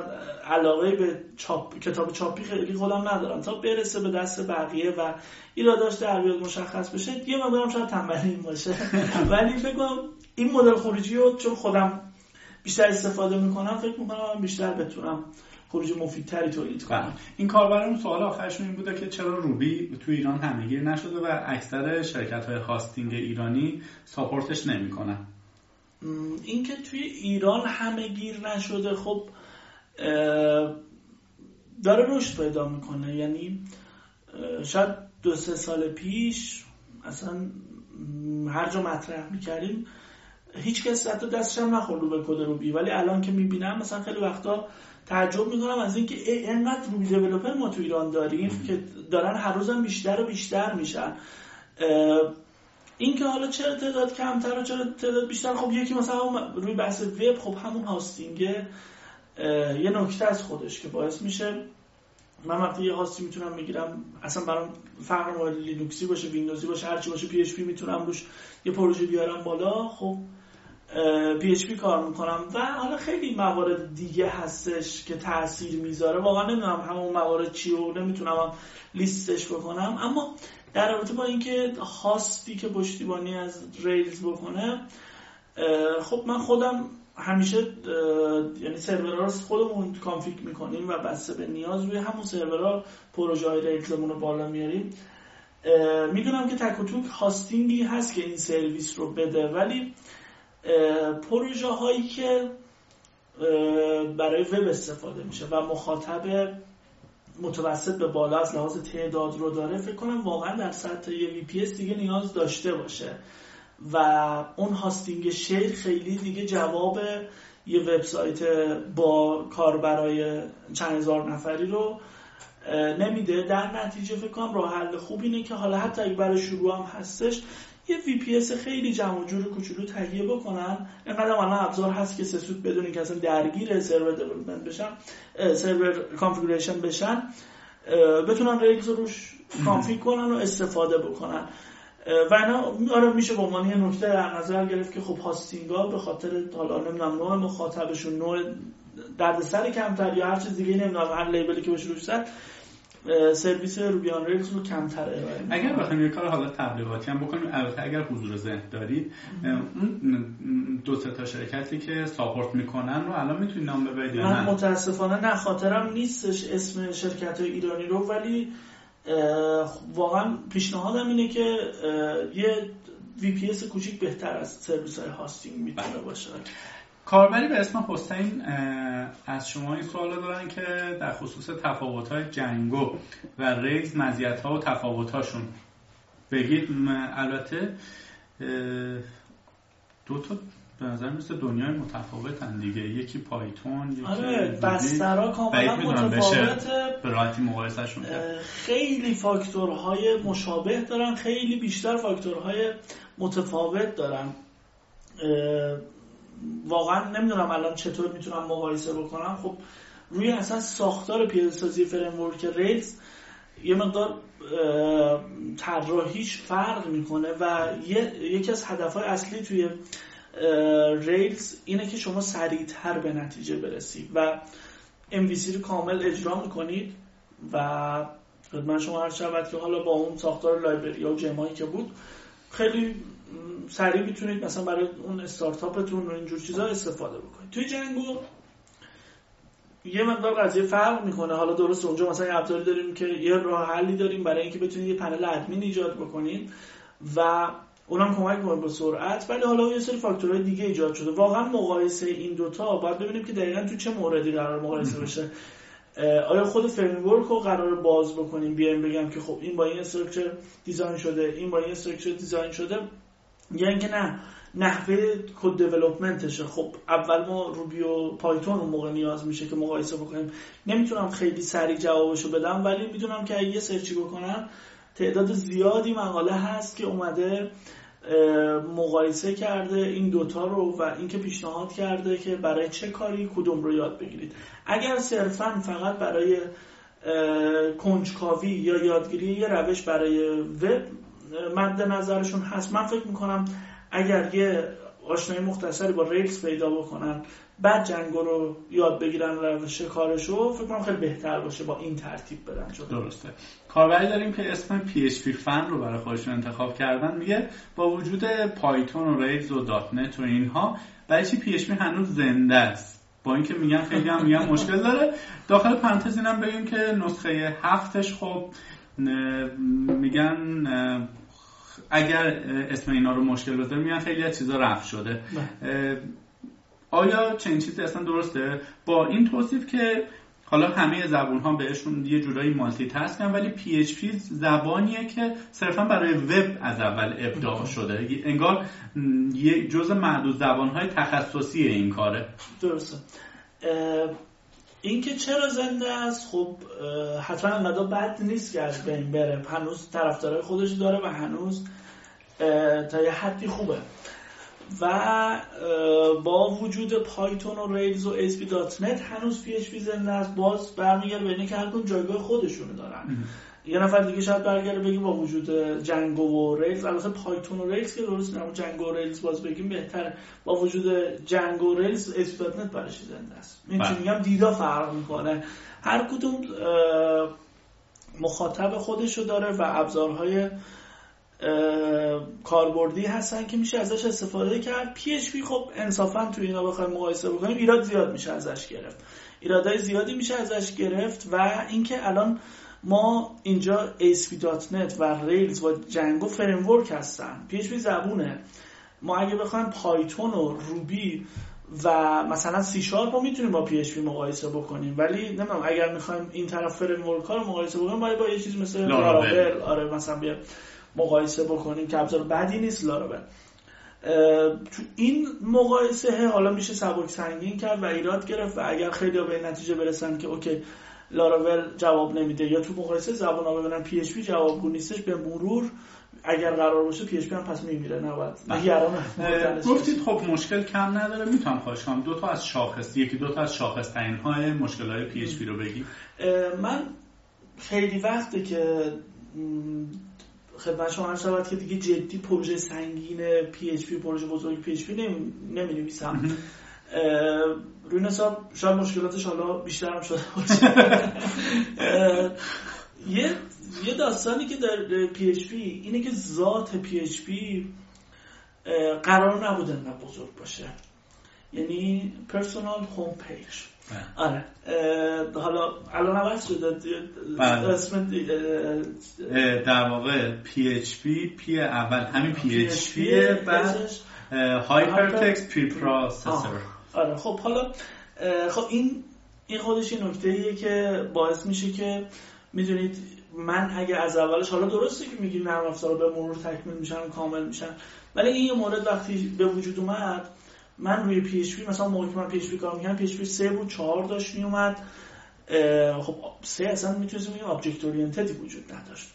علاقه به چاپ کتاب چاپی خیلی خودم ندارم. تا برسه به دست بقیه و ایراداش در بیاد مشخص بشه یه مقدارم شاید تنبلی باشه. ولی فکر کنم این مدل خروجی رو چون خودم بیشتر استفاده می‌کنم فکر می‌کنم بیشتر بتونم خروج مفیدتری تولید کنم بله. این کاربران سوال آخرش این بوده که چرا روبی تو ایران همهگیر نشده و اکثر شرکت های هاستینگ ایرانی ساپورتش نمی‌کنن؟ اینکه توی ایران همه گیر نشده خب داره رشد پیدا می‌کنه. یعنی شاید دو سه سال پیش اصلا هر جا مطرح می‌کردیم هیچ کس حتی دستش هم نخورد رو به کد روبی. ولی الان که می‌بینم مثلا خیلی وقتا تعجب می‌کنم از اینکه اینقدر روبی دیولپر ما تو ایران داریم که دارن هر روزم بیشتر و بیشتر میشن. این که حالا چرا تعداد کمتر و چرا تعداد بیشتر؟ خب یکی مثلا روی بحث وب خب همون هاستینگه یه نکته از خودش که باعث میشه. من وقتی یه هاستی می‌تونم بگیرم اصلا برام فرق نمی‌کنه لینوکسی باشه ویندوزی باشه هرچی باشه PHP می‌تونم روش یه پروژه بیارم بالا خب PHP کار می‌کنم و حالا خیلی موارد دیگه هستش که تاثیر می‌ذاره. واقعا نمی‌دونم همون موارد چی و نمی‌تونم لیستش بکنم. اما در رابطه با اینکه host ی که پشتیبانی از Rails بکنه خب من خودم همیشه یعنی سرورها رو خودمون config می‌کنیم و بسته به نیاز روی همون سرورها پروژه های Rails مون رو بالا میاریم. می‌دونم که تک و توک hosting ی هست که این سرویس رو بده ولی پروژه هایی که برای وب استفاده میشه و مخاطب متوسط به بالا از لحاظ تعداد رو داره فکر کنم واقعا در سطح یه VPS دیگه نیاز داشته باشه. و اون hosting share خیلی دیگه جواب یه وبسایت با کاربرای چند هزار نفری رو نمیده. در نتیجه فکر کنم راه حل خوب اینه که حالا حتی اگه برای شروع هم هستش یه VPS خیلی جمع جور کوچولو تهیه بکنن. اینقدر الان ابزار هست که ساده بدون که اصلا درگیر server development بشن server configuration بشن بتونن Rails روش config کنن و استفاده بکنن. و اینا آره میشه به عنوان یه نکته در نظر گرفت که خب hosting ا به خاطر حالا نمی‌دونم نوع مخاطبشون نوع دردسر کمتر یا هر چیز دیگه نمی‌دونم هر label ی که بهش روش زد سرویس Ruby on Rails رو کمتر ارائه اگر بخوایم یه کار حالا تبلیغاتی هم بکنیم البته اگر حضور ذهن دارید اون دو تا شرکتی که support می‌کنن رو الان می‌تونید نام ببرید من متاسفانه نه خاطرم نیستش اسم شرکت ایرانی رو ولی واقعا پیشنهادم اینه که یه VPS کوچیک بهتر از سرویس های hosting می‌تونه بله. باشه. کاربری به اسم حسین از شما این سوال دارن که در خصوص تفاوت های جنگو و ریز مزیت ها و تفاوت هاشون بگید البته دو تا به نظر مثل دنیای متفاوتن دیگه. یکی پایتون یکی آره بسترها کاملا متفاوته. به راحتی مقایسهشون خیلی فاکتورهای مشابه دارن خیلی بیشتر فاکتورهای متفاوت دارن. واقعا نمی‌دونم الان چطور می‌تونم مقایسه بکنم. خب روی اصلا ساختار پیاده‌سازی framework Rails یه مقدار طراحیش فرق می‌کنه و یکی از هدفهای اصلی توی Rails اینه که شما سریعتر به نتیجه برسید و MVC رو کامل اجرا می‌کنید و خدمت شما هر شود که حالا با اون ساختار لایبرری یا جمعی که بود خیلی سریع می‌تونید مثلا برای اون استارتاپتون و اینجور چیزا استفاده بکنید. توی جنگو یه مقدار قضیه فرق می‌کنه. حالا درست اونجا مثلا یه ابزاری داریم که یه راه حلی داریم برای اینکه بتونید یه پنل ادمین ایجاد بکنید و اونم کمک می‌کنه به سرعت ولی حالا یه سری فاکتورهای دیگه ایجاد شده. واقعا مقایسه این دوتا باید ببینیم که دقیقا تو چه موردی قرار مقایسه بشه. آیا خود framework رو قرار باز بکنیم؟ بیایم بگم که خب این با این structure design شده این با این structure design شده. یا اینکه نه نحوه code development شه خب اول ما Ruby و Python اون موقع نیاز میشه که مقایسه بکنیم. نمی‌تونم خیلی سریع جوابشو بدم ولی می‌دونم که اگه یه سرچی بکنم تعداد زیادی مقاله هست که اومده مقایسه کرده این دوتا رو و اینکه پیشنهاد کرده که برای چه کاری کدوم رو یاد بگیرید. اگر صرفا فقط برای کنجکاوی یا یادگیری یه روش برای وب مد نظرشون هست. من فکر می‌کنم اگر یه آشنایی مختصری با Rails پیدا بکنن بعد Django رو یاد بگیرن روش کارشو فکر کنم خیلی بهتر باشه با این ترتیب بدن درسته. کاربری داریم که اسم PHP فن رو برای خودشون انتخاب کردن. میگه با وجود Python و Rails و .NET و اینها برای چی PHP هنوز زنده است؟ با اینکه میگن خیلی هم میگن مشکل داره. داخل پرانتز اینم بگیم که نسخه هفتش خب میگن اگر اسم اینا رو مشکل بذاره میگن خیلی از چیزا رفت شده. بله. آیا چنین چیزی اصلا درسته؟ با این توصیف که حالا همه زبون ها بهشون یه جورایی مالتی تاسکن ولی پی اچ پی زبانیه که صرفا برای وب از اول ابداع شده. انگار یه جزء معدود زبان های تخصصی این کاره. درسته. اینکه چرا زنده است خب حتما انقدر بد نیست که از بین بره. هنوز طرفدارای خودش داره و هنوز تا یه حدی خوبه. و با وجود پایتون و ریلز و ASP.NET هنوز PHP زنده است. باز برمیگرده به اینه که هر جایگاه خودشونو دارن. یه نفر دیگه شاید برگرده بگیم با وجود Django و Rails البته Python و Rails که درست نبود Django و Rails باز بگیم بهتره. با وجود Django و Rails ASP.NET برش زنده است؟ این چی بله. میگم؟ دیدا فرق می‌کنه. هر کدوم مخاطب خودشو داره و ابزارهای کاربردی هستن که میشه ازش استفاده کرد. PHP خب انصافا تو اینا بخوایم مقایسه بکنیم ایراد زیاد میشه ازش گرفت. ایرادهای زیادی میشه ازش گرفت و اینکه الان ما اینجا ASP.NET و Rails و Django framework هستن. PHP زبونه. ما اگه بخوایم Python و Ruby و مثلا سی شارپ رو می‌تونیم با PHP مقایسه بکنیم. ولی نمی‌دونم اگر می‌خوایم این طرف framework ها رو مقایسه بکنیم باید با یه چیز مثل لاراول آره مثلا بیا مقایسه بکنیم. که ابزار بدی نیست لاراول تو این مقایسه حالا میشه سبک سنگین کرد و ایراد گرفت و اگر خیلی به نتیجه برسن که OK لاراول جواب نمیده. یا تو مقایسه زبان ها ببینن PHP جوابگو نیستش به مرور اگر قرار باشه PHP هم پس میمیره. نباید بله. گفتید خب مشکل کم نداره. می‌تونم خواهش کنم. دو تا از شاخص یکی دو تا از شاخص ترین های مشکل های PHP رو بگی. من خیلی وقته که خدمت شما هر شود که دیگه جدی پروژه سنگین PHP پروژه بزرگ PHP نمی نویسم روی حساب شاید مشکلاتش حالا بیشتر هم شده یه یه داستانی که در PHP اینه که ذات PHP قرار نبوده نه بزرگ باشه. یعنی Personal Home Page آره. حالا الان عوض شده بله. اسم در واقع PHP P اول همین PHP بعد Hypertext Preprocessor آره خب حالا خب این این خودش این نکته ایه که باعث میشه که می‌دونید من اگه از اولش حالا درسته که میگیم نرم افزار به مرور تکمیل میشن و کامل میشن ولی این مورد وقتی به وجود اومد من روی PHP مثلا موقعی که من PHP کار می‌کردم PHP 3 بود 4 داشت میومد خب سه اصلا می‌تونیم بگیم object oriented ی وجود نداشت.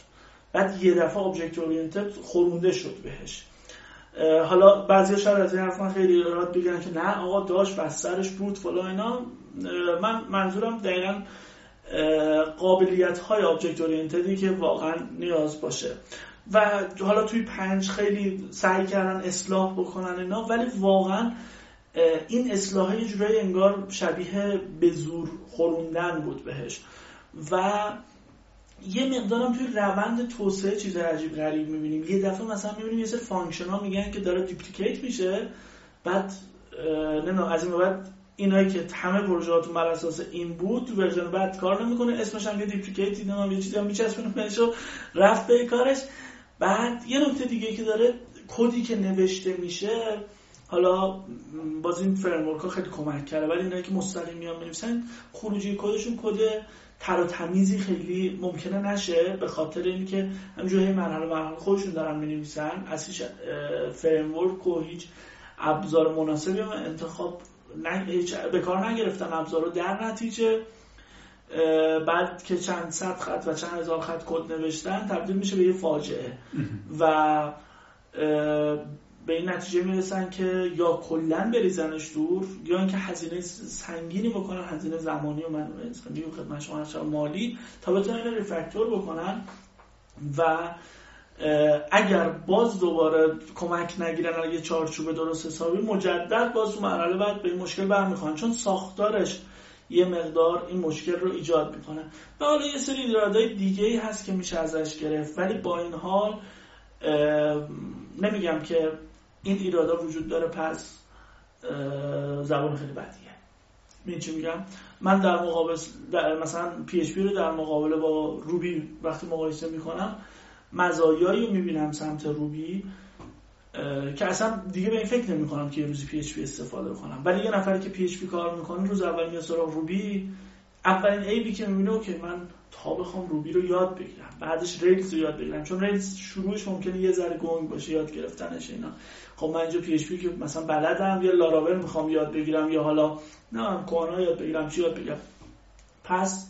بعد یه دفعه object oriented خورونده شد بهش. حالا بعضی شاید از این حرف خیلی ایراد بگن که نه آقا داشت بسترش بود فلان اینا. من منظورم دقیقا قابلیت های object oriented ی که واقعا نیاز باشه. و حالا توی پنج خیلی سعی کردن اصلاح بکنن اینا ولی واقعا این اصلاح های انگار شبیه به زور خوروندن بود بهش. و یه مقدارم توی روند توسعه چیز عجیب غریب می‌بینیم. یه دفعه مثلا می‌بینیم یه سری function ها میگن که داره deprecate میشه. بعد نه از این بعد اینایی که همه پروژهاتون بر اساس این بود تو version بعد کار نمی‌کنه. اسمش هم یه deprecate یه چیزی هم میچسبونه بهش رفت به کارش. بعد یه نکته دیگه که داره کدی که نوشته میشه حالا باز این framework ها خیلی کمک کرده ولی اینایی که مستقیم میان خروجی کدشون کد تر و تمیزی خیلی ممکنه نشه به خاطر اینکه همینجوری مرحله مرحله خودشون دارن می‌نویسن. از هیچ framework و هیچ ابزار مناسبی انتخاب به کار نگرفتن. ابزار رو در نتیجه بعد که چند صد خط و چند هزار خط کد نوشتن تبدیل میشه به یه فاجعه. و به این نتیجه می‌رسن که یا کلا بریزنش دور یا اینکه هزینه سنگینی بکنن هزینه زمانی و من و خدمت شما مالی تا بتونن refactor بکنن و اگر باز دوباره کمک نگیرن یه چارچوب درست حسابی مجدد باز تو مرحله بعد به این مشکل برمیخوان چون ساختارش یه مقدار این مشکل رو ایجاد می‌کنه. و حالا یه سری ایرادهای دیگه ای هست که میشه ازش گرفت ولی با این حال نمیگم که این ایرادا وجود داره پس زبان خیلی بدیه. می چی میگم؟ من در مقابل در مثلا PHP رو در مقابله با Ruby وقتی مقایسه می‌کنم مزایایی رو می‌بینم سمت Ruby که اصلا دیگه به این فکر نمی کنم که یه روزی PHP استفاده کنم ولی یه نفری که PHP کار می‌کنه روز اول میاد سراغ Ruby اولین عیبی که می‌بینه که من تا بخوام Ruby رو یاد بگیرم. بعدش Rails رو یاد بگیرم. چون Rails شروعش ممکنه یه ذره گنگ باشه یاد گرفتنش اینا. خب من اینجا PHP که مثلا بلدم یا لاراول می‌خوام یاد بگیرم یا حالا نه کوانا یاد بگیرم چی یاد بگیرم. پس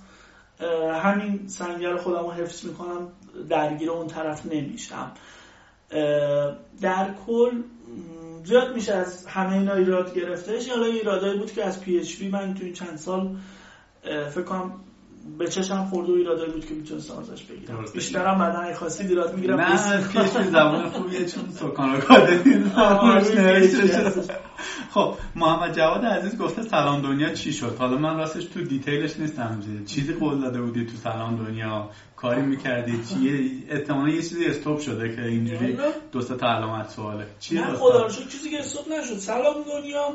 همین سنگر خودم رو حفظ می‌کنم درگیر اون طرف نمیشم. در کل زیاد میشه از همه اینا ایراد گرفتهش. حالا ایرادایی بود که از پی اچ من تو این چند سال فکر کنم به چشم خورده و ایرادایی بود که می‌تونستم ازش بگیرم. بیشتر هم بعدا خاصی ایراد می‌گیرم. نه پیش زبان خوبیه چون سکان خب محمد جواد عزیز گفته سلام دنیا چی شد؟ حالا من راستش تو دیتیلش نیستم. چیزی قول داده بودی تو سلام دنیا؟ کاری می‌کردی؟ چیه؟ احتمالا یه چیزی استوب شده که اینجوری دو تا علامت سواله. چیه نه خدا رو چیزی که استوب نشد. سلام دنیا.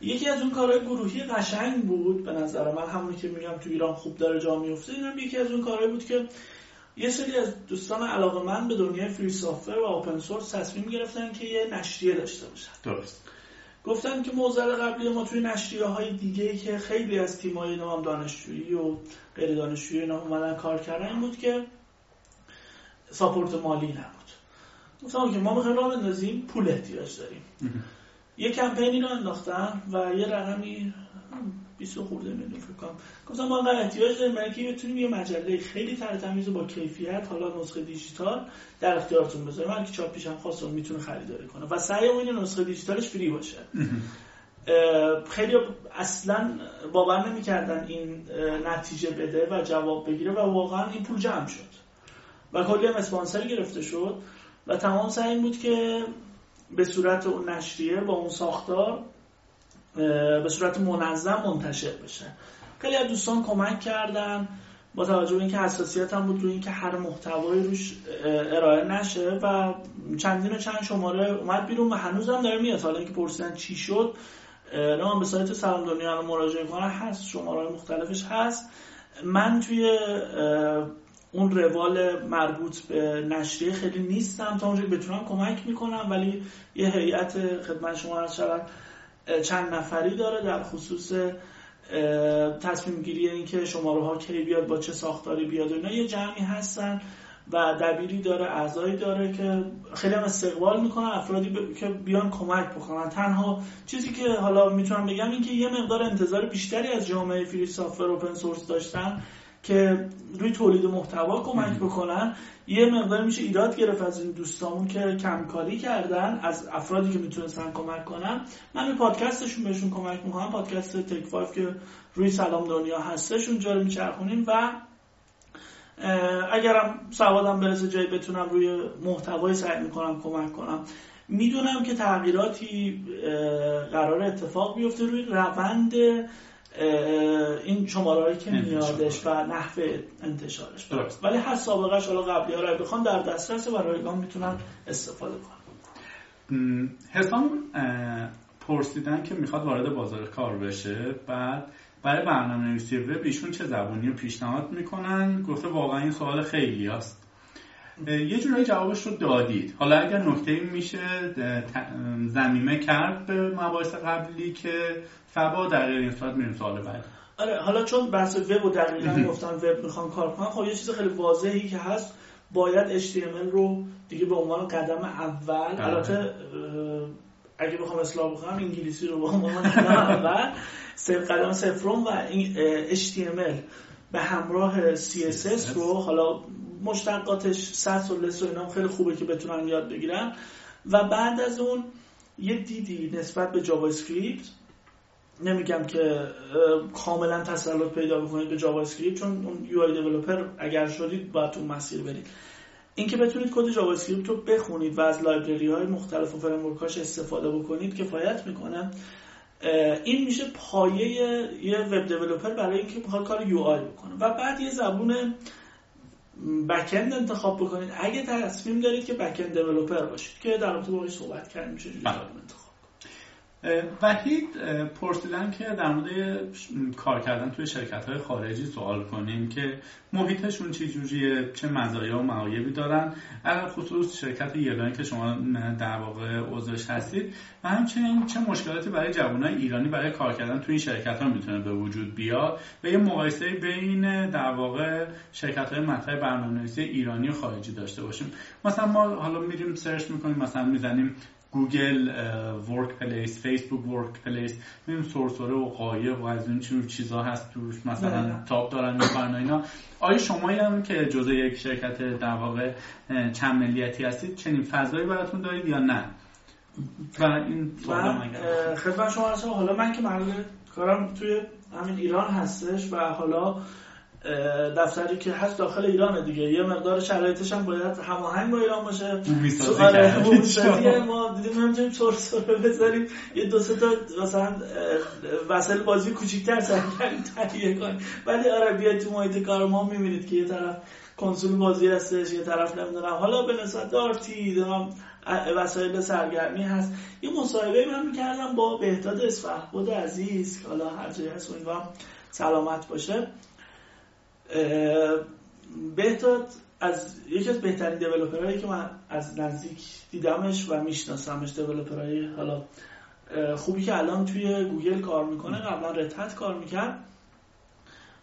یکی از اون کارهای گروهی قشنگ بود به نظر من همونی که میگم تو ایران خوب داره جا میفته اینم یکی از اون کارهایی بود که یه سری از دوستان علاقه من به دنیای فری سافتور و اوپن سورس تصمیم گرفتن که یه نشریه داشته باشن. درست. گفتن که موزل قبلی ما توی نشریه های دیگه که خیلی از تیمای نام دانشجویی و غیر دانشجویی اینا اومدن کار کردن این بود که ساپورت مالی نبود. گفتم که ما می‌خوایم راه بندازیم پول احتیاج داریم. یه کمپینی رو انداختن و یه رقمی 20 خورده میلیون فکر کنم. گفتم ما انقدر احتیاج داریم برای که بتونیم یه مجله خیلی تر با کیفیت حالا نسخه دیجیتال در اختیارتون بذاریم. هر کی چاپ پیشم خواست می‌تونه خریداری کنه. و سعی این نسخه دیجیتالش فری باشه. خیلی اصلا باور نمی‌کردن این نتیجه بده و جواب بگیره و واقعا این پول جمع شد. و کلی هم اسپانسر گرفته شد. و تمام سعی بود که به صورت اون نشریه با اون ساختار به صورت منظم منتشر بشه. خیلی از دوستان کمک کردن با توجه به اینکه حساسیت هم بود روی اینکه هر محتوایی روش ارائه نشه و چندین و چند شماره اومد بیرون و هنوز هم داره میاد. حالا اینکه پرسیدن چی شد نه به سایت سلام دنیا رو مراجعه کنن هست شماره مختلفش هست. من توی اون روال مربوط به نشریه خیلی نیستم. تا اونجا بتونم کمک می‌کنم ولی یه هیئت خدمت شما عرض شود چند نفری داره در خصوص تصمیم گیری اینکه شماره ها کی بیاد با چه ساختاری بیاد و اینا. یه جمعی هستن و دبیری داره اعضایی داره که خیلی هم استقبال می‌کنن افرادی که بیان کمک بکنن. تنها چیزی که حالا می‌تونم بگم این که یه مقدار انتظار بیشتری از جامعه free software open source داشتن که روی تولید محتوا کمک بکنن. یه مقدار میشه ایراد گرفت از این دوستامون که کمکاری کردن از افرادی که می‌تونستن کمک کنن. من به پادکستشون بهشون کمک می‌کنم. پادکست Tech Five که روی سلام دنیا هستش اونجا رو میچرخونیم و اگرم سوادم برسه جایی بتونم روی محتوای سعی می‌کنم کمک کنم. می‌دونم که تغییراتی قرار اتفاق بیفته روی روند این شماره که میادش و نحو انتشارش. درست. ولی هر سابقهش حالا قبلی ها رو بخوان در دسترس و رایگان می‌تونن استفاده کنن. حسام پرسیدن که می‌خواد وارد بازار کار بشه بعد برای برنامه نویسی وب ایشون چه زبانی رو پیشنهاد می‌کنن؟ گفته واقعا این سوال خیلی هست یه جورایی جوابش رو دادید. حالا اگر نکته میشه زمیمه کرد به مباحث قبلی که فبا در این صورت میریم سوال بعد آره حالا چون بحث وب و دقیقا گفتن وب می‌خوان کار کنن خب یه چیز خیلی واضحی که هست باید HTML رو دیگه به عنوان قدم اول بله. البته اگه بخوام اصلاح بکنم انگلیسی رو به عنوان قدم اول قدم صفرم و HTML به همراه CSS رو حالا مشتقاتش SASS و LESS و اینا خیلی خوبه که بتونن یاد بگیرن و بعد از اون یه دیدی نسبت به JavaScript نمیگم که کاملا تسلط پیدا بکنید به JavaScript چون اون UI developer اگر شدید باید اون مسیر برید. اینکه بتونید کد JavaScript رو بخونید و از library های مختلف و framework اش استفاده بکنید کفایت می‌کنه. این میشه پایه یه web developer برای اینکه بخواد کار UI بکنه. و بعد یه زبون backend انتخاب بکنید. اگه تصمیم دارید که backend developer باشید که در رابطه باهاش صحبت کردیم میشه بله. انتخاب وحید پرسیدن که در مورد کار کردن توی شرکت های خارجی سوال کنیم که محیطشون چه جوریه چه مزایا و معایبی دارن. اگر خصوص شرکت یلانی که شما در واقع عضوش هستید و همچنین چه مشکلاتی برای جوانای ایرانی برای کار کردن توی این شرکت ها می‌تونه به وجود بیاد و یه مقایسه بین در واقع شرکت های مطرح برنامه‌نویسی ایرانی و خارجی داشته باشیم. مثلا ما حالا میریم سرچ می‌کنیم مثلا می‌زنیم گوگل workplace فیسبوک workplace می‌بینیم سرسره و قایق و از این چیز چیزا هست توش مثلا بله. تاب دارن می‌کنن اینا. آیا شما هم که جزء یک شرکت در واقع چند ملیتی هستید چنین فضایی براتون دارید یا نه؟ و این خدمت شما حالا من که محل کارم توی همین ایران هستش و حالا دفتری که هست داخل ایران دیگه. یه مقدار شرایطش هم باید هماهنگ با ایران باشه. آره ما دیدیم نمی‌تونیم طور سر بذاریم. یه دو سه تا مثلا وسایل بازی کوچیک‌تر کردیم تهیه کنیم. ولی آره بیاید تو محیط کار ما می‌بینید که یه طرف کنسول بازی هستش یه طرف نمی‌دونم. حالا به نسبت دارتی دارم وسایل سرگرمی هست. یه مصاحبه من می‌کردم با بهداد بود عزیز حالا هر جایی هست امیدوارم سلامت باشه. بهتاد از یکی از بهترین دیولوپرهایی که من از نزدیک دیدمش و میشناسمش دیولوپرهای حالا خوبی که الان توی گوگل کار می‌کنه قبلا Red Hat کار می‌کرد.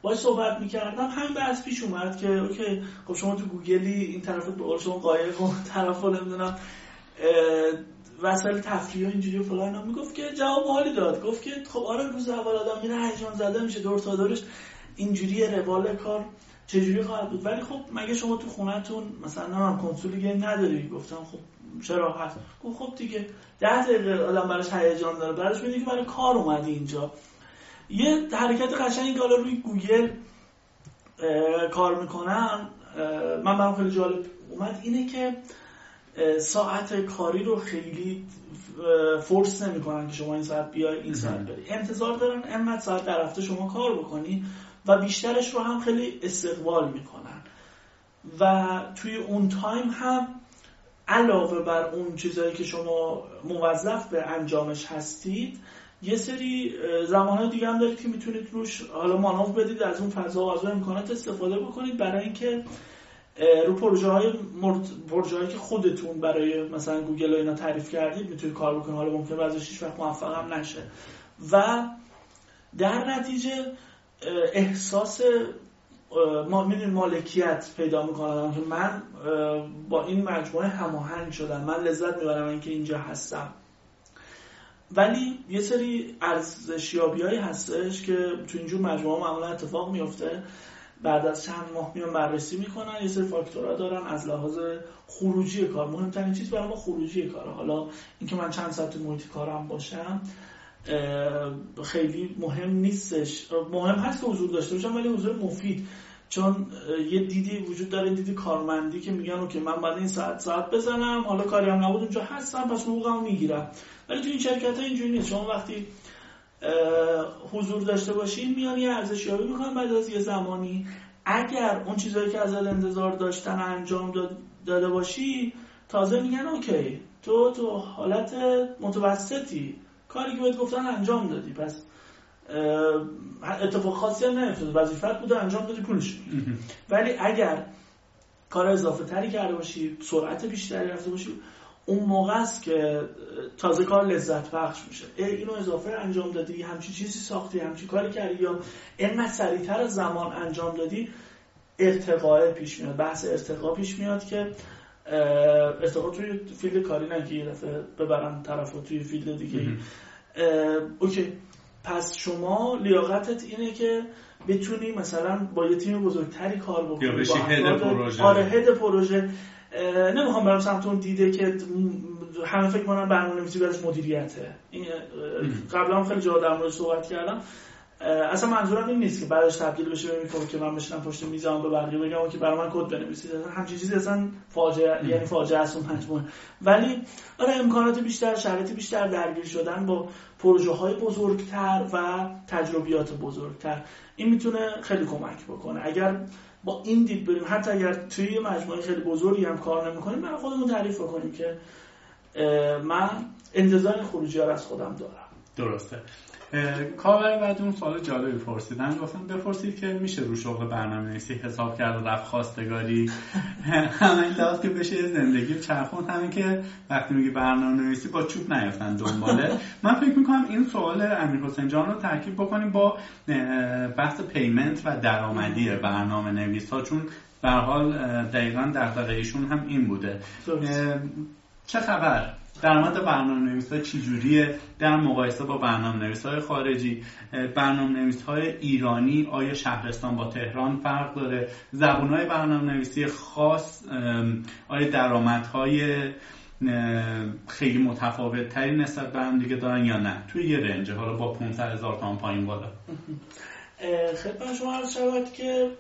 باید صحبت می‌کردم. همین بحث پیش اومد که اوکی خب شما تو گوگلی این طرف به شما قایق و طرف نمی‌دونم وسایل تفریح اینجوری فلان می‌گفت که جواب جالبی داد. گفت که خب آره روز اول آدم میره هیجان زده میشه دور تا دورش اینجوری روال کار چجوری خواهد بود. ولی خب مگه شما تو خونتون مثلا هم کنسول game نداری؟ گفتم خب چرا هست؟ گفت خب دیگه ده دقیقه آدم براش هیجان داره. براش می‌دونی که برای کار اومدی اینجا. یه حرکت قشنگی حالا روی گوگل کار می‌کنم. من برام خیلی جالب اومد. اینه که ساعت کاری رو خیلی فورس نمی‌کنن که شما این ساعت بیای این ساعت بری. انتظار دارن انقدر ساعت در هفته شما کار بکنی و بیشترش رو هم خیلی استقبال می‌کنن. و توی اون time هم علاوه بر اون چیزهایی که شما موظف به انجامش هستید یه سری زمان دیگه هم دارید که می‌تونید روش حالا مانور بدید از اون فضا و از اون امکانات استفاده بکنید برای اینکه رو پروژه های پروژه که خودتون برای مثلا گوگل و اینا تعریف کردید می‌تونید کار بکنید. حالا ممکن بعضیش هیچ وقت موفق هم نشه. و در نتیجه احساس ما مالکیت پیدا می‌کنم. که من با این مجموعه هماهنگ شدم. من لذت می‌برم اینکه اینجا هستم. ولی یه سری ارزشیابی هایی هستش که تو اینجور مجموعه معمولا اتفاق میفته بعد از چند ماه میان بررسی می‌کنن. یه سری فاکتورها دارن از لحاظ خروجی کار. مهمترین چیز برای ما خروجی کاره. حالا اینکه من چند ساعت محیط کارم باشم. خیلی مهم نیستش. مهم هست که حضور داشته باشم ولی حضور مفید. چون یه دیدی وجود داره دیدی کارمندی که میگن که من بعد این ساعت ساعت بزنم حالا کاری هم نبود اونجا هستم پس حقوقم می‌گیرم. ولی تو این شرکت ها اینجوری نیست. شما وقتی حضور داشته باشین میان یه ارزشیابی می‌کنن بعد از یه زمانی. اگر اون چیزهایی که از انتظار داشتن انجام داده باشی تازه میگن اوکی تو تو حالت متوسطی. کاری که باید گفتن انجام دادی. پس اتفاق خاصی هم نیفتاد. وظیفت بوده انجام دادی پولش. ولی اگر کار اضافه تری کرده باشی سرعت بیشتری رفته باشی اون موقع است که تازه کار لذت بخش میشه. اینو اضافه انجام دادی همچی چیزی ساختی همچی کاری کردی یا اینقدر سریعتر زمان انجام دادی ارتقاء پیش میاد. بحث ارتقا پیش میاد که ارتقا توی field کاری نه که یه دفعه ببرن طرف توی field دیگه اوکی. پس شما لیاقتت اینه که بتونی مثلا با یه تیم بزرگتری کار بکنی یا بشی head پروژه. آره head پروژه. نمی‌خوام برم سمت اون دید که همه فکر کنن برنامه نویسی بعدش مدیریته. این قبلا خیلی جا در مورد صحبت کردم. اصلا منظورم این نیست که بعدش تبدیل بشه به که من بشینم پشت میزم به بقیه بگم که برای من کد بنویسید. اصلا همچین چیزی اصلا فاجعه یعنی فاجعه است اون مجموعه. ولی آره امکانات بیشتر شرایط بیشتر درگیر شدن با پروژه های بزرگتر و تجربیات بزرگتر. این می‌تونه خیلی کمک بکنه. اگر با این دید بریم حتی اگر توی مجموعه خیلی بزرگی هم کار نمی‌کنیم برای خودمون تعریف بکنیم که من انتظار خروجی از خودم دارم. درسته. کاربر بعد اون سوال جالبی پرسیدن. گفتم بپرسید که میشه رو شغل برنامه نویسی حساب کرد و رفت خواستگاری؟ همین لحاظ که بشه زندگی چرخوند همین که وقتی میگی برنامه نویسی با چوب نیفتن دنبالت. من فکر می‌کنم این سوال امیر حسین جان رو ترکیب بکنیم با بحث payment و درآمدی برنامه نویس ها چون به حال دقیقا در ایشون هم این بوده. چه خبر؟ درآمد برنامه نویس چجوریه در مقایسه با برنامه نویس های خارجی برنامه نویس های ایرانی آیا شهرستان با تهران فرق داره؟ زبون های برنامه نویسی خاص آیا درآمد های خیلی متفاوت تری نسبت به هم دیگه دارن یا نه؟ توی یه رنج حالا با 500 هزار تا پایین بالا. خدمت شما عرض شود که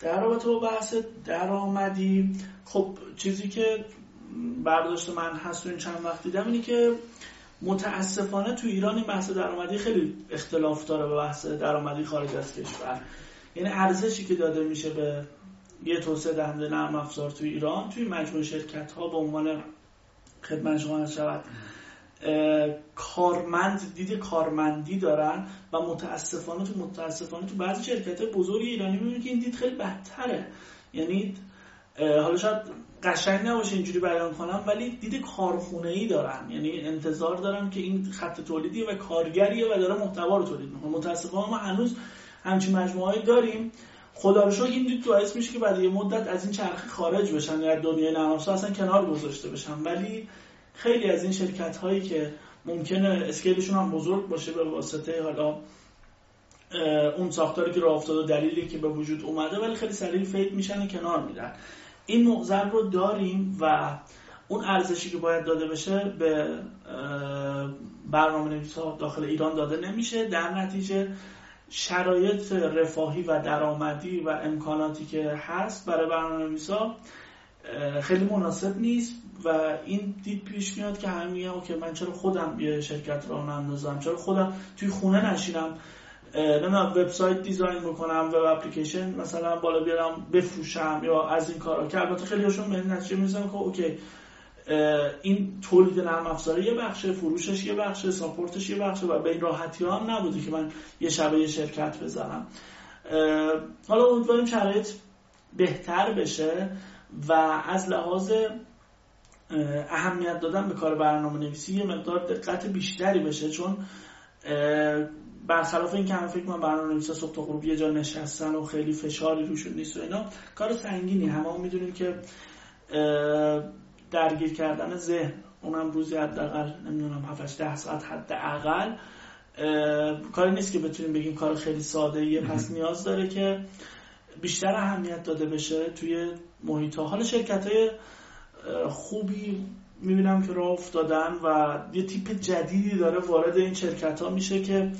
در رابطه با بحث درآمدی خب چیزی که برداشت من هست تو این چند وقت دیدم اینه که متاسفانه تو ایران این بحث درآمدی خیلی اختلاف داره به بحث درآمدی خارج از کشور. یعنی ارزشی که داده میشه به یه توسعه دهنده نرم افزار تو ایران توی مجموع شرکت ها به عنوان خدمت شما شود کارمند دید کارمندی دارن و متاسفانه تو متاسفانه تو بعضی شرکت بزرگ ایرانی می‌بینید که این دید خیلی بدتره. یعنی حالا شاید قشنگ نباشه اینجوری بیان کنم ولی دید کارخونه ای دارن. یعنی انتظار دارن که این خط تولیدی و کارگریه و داره محتوا رو تولید می‌کنه. متاسفانه ما هنوز همچین مجموعه داریم. خدا رو این دید باعث میشه که بعد یه مدت از این چرخه خارج بشن یا دنیای نرم اصلا کنار گذاشته بشن. ولی خیلی از این شرکت هایی که ممکنه اسکیلشون هم بزرگ باشه به واسطه حالا اون ساختاری که راه افتاده دلیلی که به وجود اومده ولی خیلی سریع فید میشن کنار میدن این معضل رو داریم و اون ارزشی که باید داده بشه به برنامه نویس داخل ایران داده نمیشه. در نتیجه شرایط رفاهی و درآمدی و امکاناتی که هست برای برنامه نویس ها خیلی مناسب نیست و این دید پیش میاد که همه میگن که من چرا خودم یه شرکت را نندازم چرا خودم توی خونه نشینم؟ نمی‌دونم وبسایت دیزاین بکنم و اپلیکیشن مثلا بالا بیارم بفروشم یا از این کارا که البته خیلی هاشون به نتیجه می‌رسن که اوکی این تولید نرم افزاری یه بخشه فروشش یه بخشه ساپورتش یه بخشه و به این راحتی هم نبوده که من یه شبه یه شرکت بزنم حالا امیدواریم شرایط بهتر بشه و از لحاظ اهمیت دادن به کار برنامه نویسی یه مقدار دقت بیشتری بشه چون برخلاف این که همه فکر من برنامه نویسا صبح تا غروب یه جا نشستن و خیلی فشاری روشون نیست و اینا کار سنگینی. همه هم می‌دونیم که درگیر کردن ذهن اونم روزی حداقل نمی‌دونم 7 ده ساعت حداقل کاری نیست که بتونیم بگیم کار خیلی ساده ایه. پس نیاز داره که بیشتر اهمیت داده بشه توی محیط ها حالا شرکت های خوبی می‌بینم که راه افتادن و یه تیپ جدیدی داره وارد این شرکت ها میشه که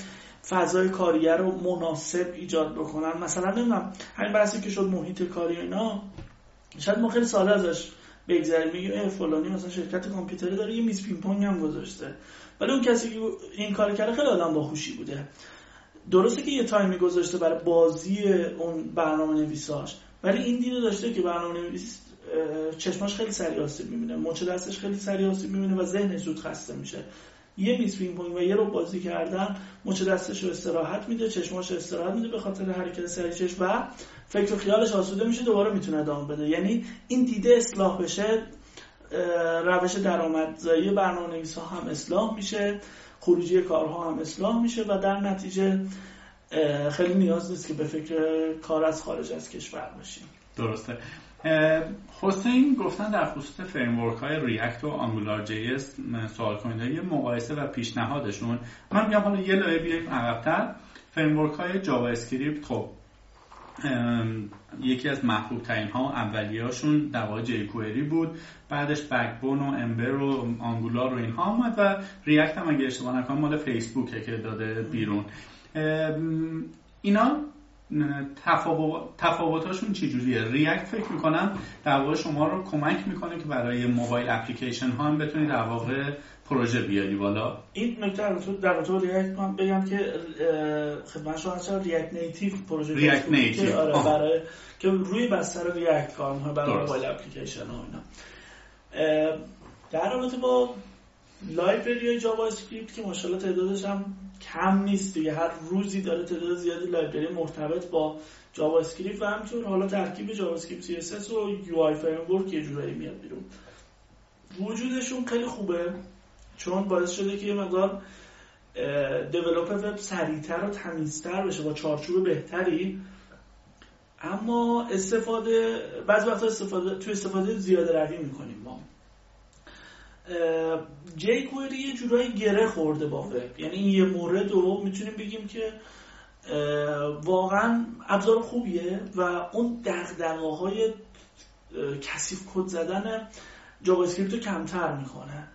فضای کاریه رو مناسب ایجاد بکنن. مثلا نمی‌دونم همین بحثی که شد محیط کاری اینا شاید ما خیلی ساده ازش بگذاریم میگیم فلانی مثلا شرکت کامپیوتری داره یه میز پینگ پونگ هم گذاشته. ولی اون کسی که این کار کرده خیلی آدم باهوشی بوده. درسته که یه time ی گذاشته برای بازی اون برنامه نویساش ولی این دیده داشته که برنامه نویس چشماش خیلی سریع آسیب می‌بینه مچ دستش خیلی سریع آسیب می‌بینه و ذهن زود خسته میشه. یه میز پینگ و یه رو بازی کردن مچ دستش رو استراحت میده چشماش استراحت میده به خاطر حرکت سریع چشم و فکر و خیالش آسوده میشه دوباره می‌تونه ادامه بده. یعنی این دیده اصلاح بشه روش درآمدزایی برنامه نویس ها هم اصلاح میشه خروجی کارها هم اصلاح میشه و در نتیجه خیلی نیاز نیست که به فکر کار از خارج از کشور باشیم. درسته. حسین گفتن در خصوص framework های React و AngularJS سوال کنید مقایسه و پیشنهادشون. من میگم حالا یه لایه بیایم عقبتر. framework های JavaScript خب یکی از محبوب ترین ها اولیه هاشون در واقع jQuery بود. بعدش Backbone و Ember و Angular و اینها آمد و React هم اگه اشتباه نکنم مال فیسبوکه که داده بیرون. اینا تفاوتاشون چجوریه؟ React فکر می‌کنم در واقع شما رو کمک می‌کنه که برای mobile application ها هم بتونید در واقع پروژه بیاری بالا. این نکته در رابطه React من بگم که خدمت شما هست React Native پروژه React Native آره برای که روی بستر ریاکت کار می‌کنه برای mobile application ها اینا. در رابطه با library JavaScript که ماشاءالله تعدادش هم کم نیست دیگه. هر روزی داره تعداد زیادی library مرتبط با JavaScript و همینطور حالا ترکیب JavaScript CSS و UI frame یه جورایی میاد بیرون. وجودشون خیلی خوبه چون باعث شده که یه مقدار دیولپ وب سریعتر و تمیزتر بشه با چارچوب بهتری. اما استفاده بعض وقتا استفاده تو استفاده زیاده روی می‌کنیم. جی کوئری یه جورایی گره خورده با وب یعنی این یه مورد رو می‌تونیم بگیم که واقعا ابزار خوبیه و اون دقدقه های کثیف کد زدن JavaScript رو کمتر می‌کنه.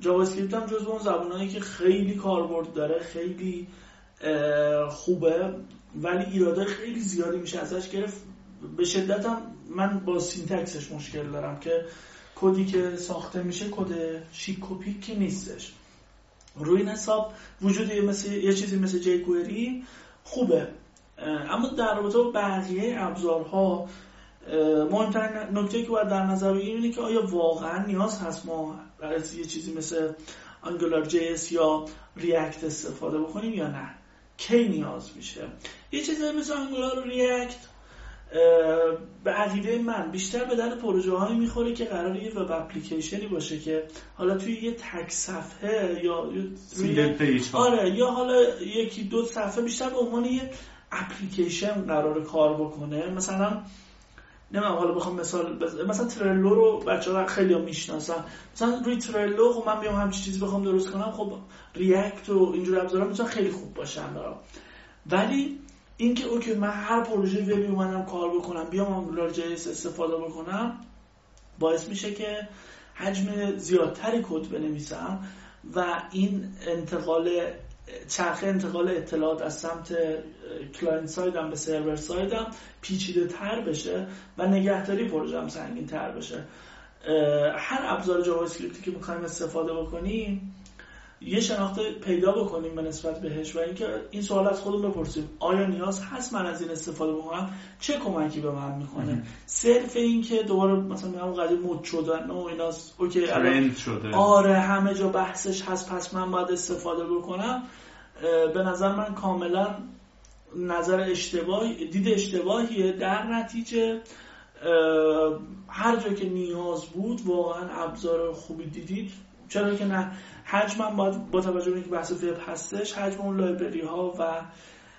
JavaScript هم جزو اون زبانهایی که خیلی کاربرد داره خیلی خوبه ولی ایراده خیلی زیادی میشه ازش گرفت. به شدت هم من با syntax ش مشکل دارم که کدی که ساخته میشه کد شیک و پیک نیستش. روی این حساب وجود یه, مثل، یه چیزی مثل جی خوبه. اما در رابطه با بقیه ابزارها مهمترین نکته که باید در نظر بگیریم اینه که آیا واقعا نیاز هست ما برای یه چیزی مثل انگولار جی یا ریاکت استفاده بکنیم یا نه؟ کی نیاز میشه؟ یه چیزی مثل انگولار ریاکت به عقیده من بیشتر به در پروژه هایی می‌خوره که قرار یه وب اپلیکیشنی باشه که حالا توی یه تک صفحه یا آره یا حالا یکی دو صفحه بیشتر به عنوان یه اپلیکیشن قرار کار بکنه. مثلا نمی‌دونم حالا بخوام مثال بز... مثلا ترلو رو بچه ها خیلی ها می‌شناسن. مثلا روی ترلو خب من بیام همچی چیزی بخوام درست کنم خب ریاکت و اینجور ابزارا می‌تونن خیلی خوب باشن. برام ولی اینکه اوکی من هر پروژه وبی اومدم کار بکنم بیام انگولار جی استفاده بکنم باعث میشه که حجم زیادتری کد بنویسم و این انتقال چرخه انتقال اطلاعات از سمت client side م به server side م پیچیده تر بشه و نگهداری پروژم سنگین تر بشه. هر ابزار JavaScript ی که می‌خوایم استفاده بکنیم یه شناخت پیدا بکنیم به نسبت بهش و اینکه این سوال از خودمون بپرسیم. آیا نیاز هست من از این استفاده بکنم؟ چه کمکی به من می‌کنه؟ صرف این که دوباره مثلا میگم قضیه مد شدن و اینا اوکی شده. آره همه جا بحثش هست پس من باید استفاده بکنم. به نظر من کاملا نظر اشتباهی دید اشتباهیه. در نتیجه هر جا که نیاز بود واقعا ابزار خوبی دیدید. چرا که نه؟ حجمم باید با توجه به اینکه بحث وب هستش حجم اون لایبرری ها و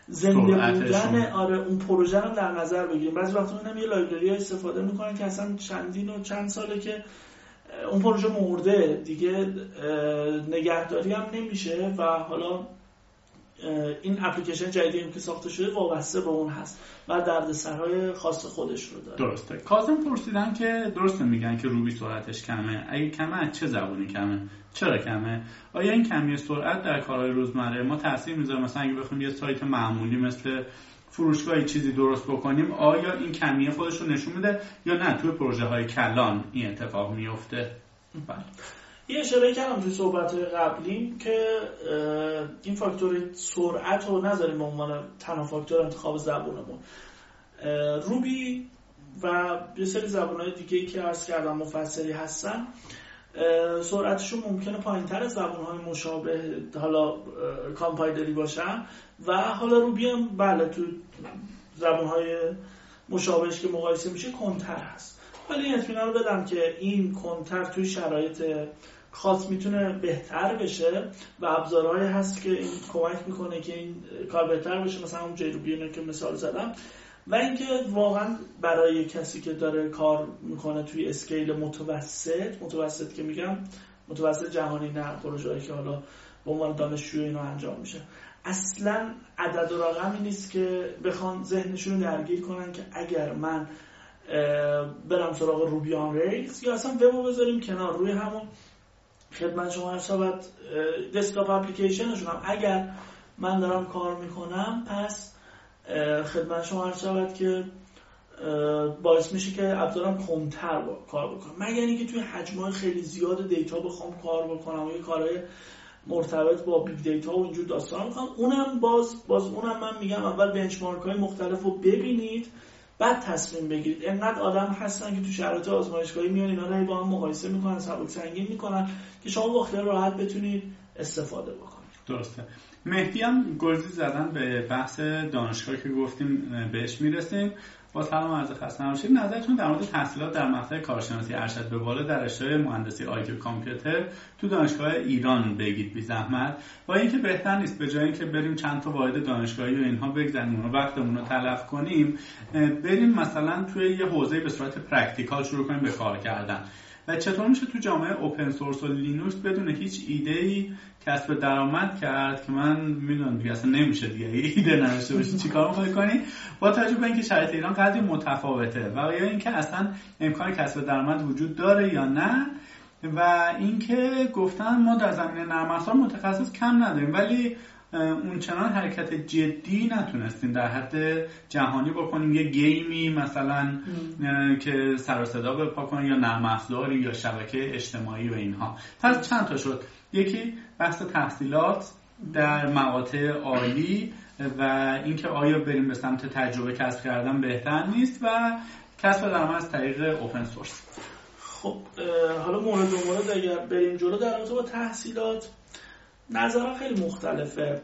زنده بودن آره اون پروژه رو در نظر بگیریم. بعضی وقتا می‌بینم یه لایبرری ها استفاده می‌کنن که اصلا چندین و چند ساله که اون پروژه مرده. دیگه نگهداری هم نمیشه و حالا این اپلیکیشن جدیدی که ساخته شده وابسته به اون هست و دردسرهای خاص خودش رو داره. درسته. کازم پرسیدن که درسته میگن که روبی سرعتش کمه. اگه کمه از چه زبونی کمه؟ چرا کمه؟ آیا این کمی سرعت در کارهای روزمره؟ ما تاثیر می‌ذاره. مثلا اگه بخوایم یه سایت معمولی مثل فروشگاهی چیزی درست بکنیم آیا این کمیه خودش رو نشون میده یا نه؟ توی پروژه های کلان این اتفاق میفته. بله. یه اشاره کردم توی صحبت قبلیم که این فاکتور سرعت رو نذاریم به عنوان تنها فاکتور انتخاب زبونمون. روبی و یه سری های دیگه که عرض کردم مفصلی هستن سرعتشون ممکنه پایین تر از زبون های مشابه حالا کامپایلری باشن. و حالا روبی هم بله تو زبون های مشابهش که مقایسه میشه کنتر هست. ولی این اطمینان رو بدم که این کنتر توی شرایط خاص می‌تونه بهتر بشه و ابزارهایی هست که این کمک می‌کنه که این کار بهتر بشه. مثلا اون جیروبی که مثال زدم. و اینکه واقعا برای کسی که داره کار می‌کنه توی اسکیل متوسط متوسط که میگم متوسط جهانی نه پروژه‌ای که حالا به عنوان دانشجو اینو انجام میشه. اصلا عدد و رقمی نیست که بخوان ذهنشون رو درگیر کنن که اگر من برم سراغ Ruby on Rails یا اصلا وبو بذاریم کنار روی همون خدمت شما شود desktop application شون هم. اگر من دارم کار می‌کنم پس خدمت شما شود که باعث میشه که ابزارم کمتر با کار بکنم. مگر اینکه توی حجمای خیلی زیاد data بخوام کار بکنم و یه کارهای مرتبط با big data و اینجور داستان می‌کنم اونم باز باز اونم من میگم اول benchmark های مختلف رو ببینید. بعد تصمیم بگیرید. انقدر آدم هستن که تو شرایط آزمایشگاهی میان اینا رو با هم مقایسه می‌کنن سبک سنگین می‌کنن که شما با راحت بتونید استفاده بکنید. درسته. مهدی هم گرزی زدن به بحث دانشگاه که گفتیم بهش می‌رسیم. با سلام عرض خسته نباشید. نظرتون در مورد تحصیلات در مقطع کارشناسی ارشد به بالا در رشته مهندسی آیتی کامپیوتر تو دانشگاه ایران بگید بی زحمت. با اینکه بهتر نیست به جای اینکه بریم چند تا واحد دانشگاهی و اینها بگذنیم و وقتمون رو تلف کنیم بریم مثلا توی یه حوزه به صورت practical شروع کنیم به کار کردن. و چطور میشه تو جامعه open source و لینوکس بدون هیچ ایده ای کسب درآمد کرد که من می‌دونم دیگه اصلا نمیشه دیگه. ایده نداشته باشی. چیکار می‌خوای کنی؟ با توجه به اینکه شرایط ایران قدری متفاوته و یا اینکه اصلا امکان کسب درآمد وجود داره یا نه و اینکه گفتن ما در زمینه نرم افزار متخصص کم نداریم. ولی اون چنان حرکت جدی نتونستیم در حد جهانی بکنیم. یه گیمی مثلا که سر صدا بپا کنیم یا نرم افزاری یا شبکه اجتماعی و اینها. پس چند تا شد؟ یکی بحث تحصیلات در مقاطع عالی و اینکه آیا بریم به سمت تجربه کسب کردن بهتر نیست و کسب درآمد از طریق اوپن سورس خب حالا مورد مورد اگر بریم جلو در رابطه با تحصیلات نظرها خیلی مختلفه.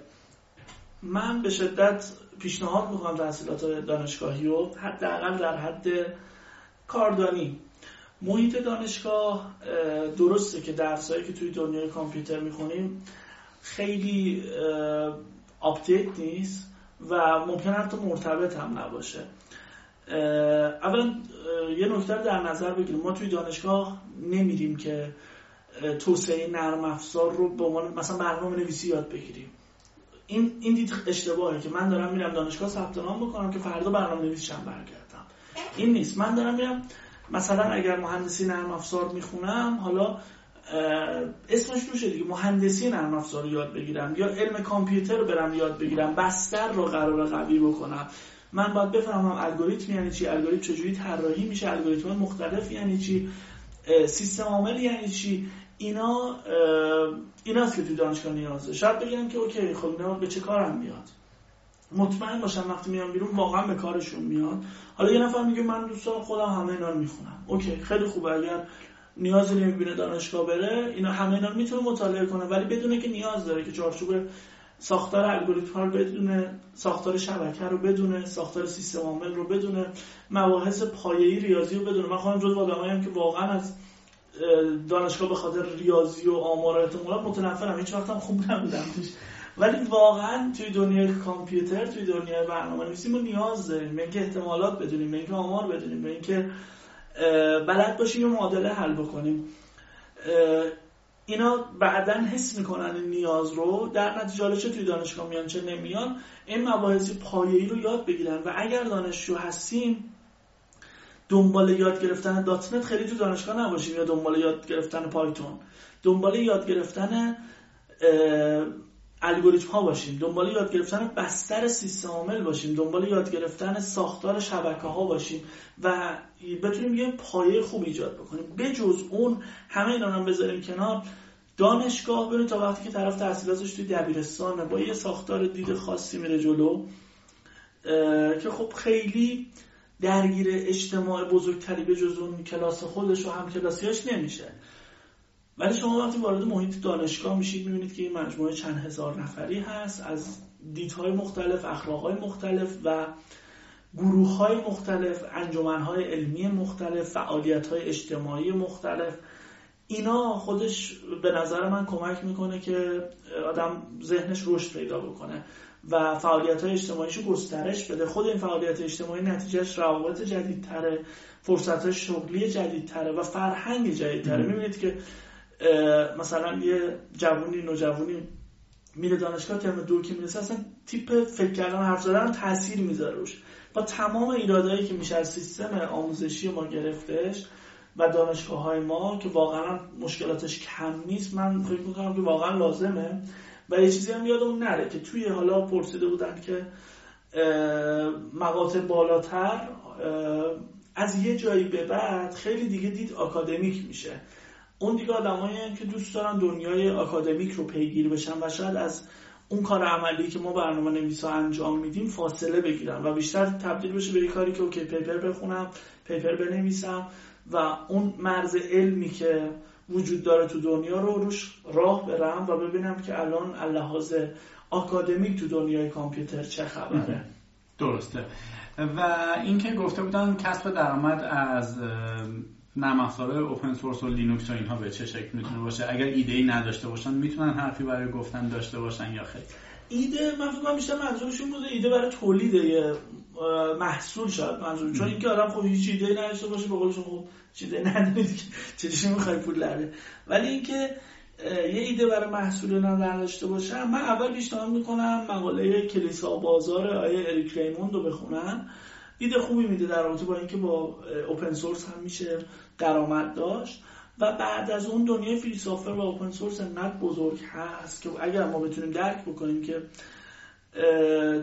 من به شدت پیشنهاد می‌کنم تحصیلات دانشگاهی رو حداقل در حد کاردانی. محیط دانشگاه درسته که درسایی که توی دنیای کامپیوتر می‌خونیم خیلی آپدیت نیست و ممکن حتی مرتبط هم نباشه. اولا یه نکته در نظر بگیریم. ما توی دانشگاه نمیریم که توسعه نرم افزار رو به عنوان مثلا برنامه نویسی یاد بگیریم. این این دید اشتباهه که من دارم میرم دانشگاه ثبت نام بکنم که فردا برنامه نویسیشم برگردم. این نیست. من دارم میرم مثلا اگر مهندسی نرم افزار می‌خونم حالا اسمش روشه دیگه. مهندسی نرم افزار رو یاد بگیرم. یا علم کامپیوتر رو برم یاد بگیرم. بستر رو قرار قوی بکنم. من باید بفهمم الگوریتم یعنی چی؟ الگوریتم چجوری طراحی میشه؟ الگوریتم مختلف یعنی چی؟ سیستم عامل یعنی چی؟ اینا ایناست که تو دانشگاه نیازه شاید بگم که اوکی خب اینا به چه کارم میاد؟ مطمئن باشم وقتی میام بیرون واقعا به کارشون میاد. حالا یه نفر میگه من دوستان خودم همه اینا رو می‌خونم. اوکی خیلی خوبه. اگر نیازی نمی‌بینه دانشگاه بره اینا همه اینا می‌تونه مطالعه کنه ولی بدونه که نیاز داره که چارچوب ساختار الگوریتم رو بدونه ساختار شبکه رو بدونه ساختار سیستم عامل رو بدونه مباحث پایه‌ای ریاضی رو بدونه. من خودم جزو آدمایم که واقعا از دانشگاه به خاطر ریاضی و آمار و متنفرم. هیچ وقتم خوب نبودم. ولی واقعا توی دنیای کامپیوتر توی دنیای برنامه نویسی ما نیاز داریم. به اینکه احتمالات بدونیم به اینکه آمار بدونیم به اینکه بلد باشیم یه معادله حل بکنیم. اینا بعدا حس می‌کنن این نیاز رو. در نتیجه چه توی دانشگاه میان چه نمیان این مباحث پایه‌ای رو یاد بگیرن. و اگر دانشجو هستیم دنبال یاد گرفتن دات نت خیلی تو دانشگاه نباشیم یا دنبال یاد گرفتن پایتون. دنبال یاد گرفتن الگوریتم ها باشیم. دنبال یاد گرفتن بستر سیستم عامل باشیم. دنبال یاد گرفتن ساختار شبکه ها باشیم و بتونیم یه پایه خوب ایجاد بکنیم. بجز اون همه اینا هم بذاریم کنار. دانشگاه بریم تا وقتی که طرف تحصیلاتش توی دبیرستانه با یه ساختار دید خاصی میره جلو که خب خیلی درگیر اجتماع بزرگتری به جز اون کلاس خودش و هم کلاسیاش نمیشه. ولی شما وقتی وارد محیط دانشگاه میشید می‌بینید که این مجموعه چند هزار نفری هست از دیدهای مختلف اخلاقهای مختلف و گروه های مختلف انجمن های علمی مختلف فعالیت های اجتماعی مختلف. اینا خودش به نظر من کمک می‌کنه که آدم ذهنش رشد پیدا بکنه. و فعالیت های اجتماعیشو گسترش بده. خود این فعالیت اجتماعی نتیجهش روابط جدیدتره فرصت شغلی جدیدتره و فرهنگ جدیدتره. می‌بینید که مثلا یه جوونی نوجوانی میره دانشگاه ترم دو که می‌رسه اصلا تیپ فکر کردن حرف زدن تاثیر می‌ذاره روش. با تمام ایرادایی که میشه از سیستم آموزشی ما گرفتش و دانشگاه های ما که واقعا مشکلاتش کم نیست من فکر می‌کنم که واقعا لازمه. و یه چیزی هم یادمون نره که توی حالا پرسیده بودن که مقاطع بالاتر از یه جایی به بعد خیلی دیگه دید آکادمیک میشه. اون دیگه آدمایی که دوست دارن دنیای آکادمیک رو پیگیر بشن و شاید از اون کار عملی که ما برنامه نویسا انجام میدیم فاصله بگیرن و بیشتر تبدیل بشه به کاری که اوکی پیپر بخونم paper بنویسم و اون مرز علمی که وجود داره تو دنیا رو روش راه برم و ببینم که الان از لحاظ آکادمیک تو دنیای کامپیوتر چه خبره. درسته. و اینکه گفته بودن کسب درآمد از نرم افزار open source و لینوکس و اینها به چه شکل می‌تونه باشه؟ اگر ایده ای نداشته باشن می‌تونن حرفی برای گفتن داشته باشن یا خیر؟ ایده من فکر بیشتر منظورشون بوده ایده برای تولید محصول شاید منظور چون اینکه آدم خب هیچ ایده نداشته باشه به قولشون خب چیزی ندارید که چجوری می‌خوای پول لره ولی اینکه یه ایده برای محصول نداشته باشم من اول پیشنهاد می‌کنم مقاله کلیسا بازار آیه اریک ریموند رو بخونن ایده خوبی میده در رابطه با اینکه با اوپن سورس هم میشه درآمد داشت. و بعد از اون دنیای فری و اوپن سورس انقدر بزرگ هست که اگر ما بتونیم درک بکنیم که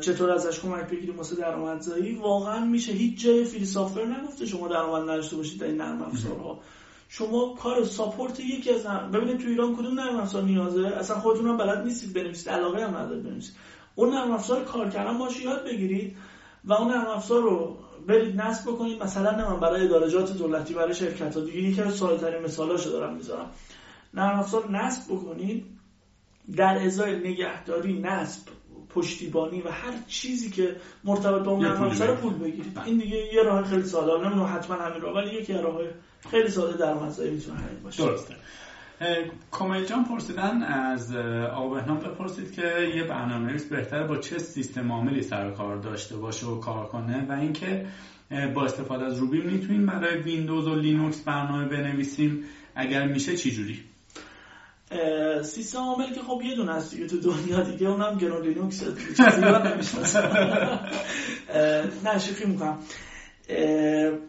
چطور ازش کمک بگیریم واسه درآمدزایی؟ واقعا میشه هیچ جای فری نگفته شما درآمد نداشته باشید در این نرم افزارها. شما کار ساپورت یکی از نرم ببینید تو ایران کدوم نرم افزار نیازه؟ اصلا خودتون هم بلد نیستید بنویسید علاقه هم ندارید بنویسید. اون نرم افزار کار کردن باشه یاد بگیرید و اون نرم افزار رو برید نصب بکنید. مثلا من برای ادارجات دولتی برای شرکت ها دیگه یکی از ساده‌ترین مثالاشو دارم می‌ذارم. نرم افزار نصب بکنید در ازای نگهداری نصب. پشتیبانی و هر چیزی که مرتبط با اون نرم افزار پول بگیرید. این دیگه یه راه خیلی ساده نمی‌دونم حتما همین راه ولی یکی از راه خیلی ساده درآمدزایی می‌تونه همین باشه. درسته. کامل جان پرسیدن از آقا بهنام بپرسید که یه برنامه نویس بهتر با چه سیستم عاملی سر کار داشته باشه و کار کنه و اینکه با استفاده از روبی می‌تونیم برای ویندوز و لینوکس برنامه بنویسیم. اگر میشه چی جوری سیستم عامل که خب یه دونه هست دیگه تو دنیا دیگه اونم گنو لینوکس نه شوخی می‌کنم.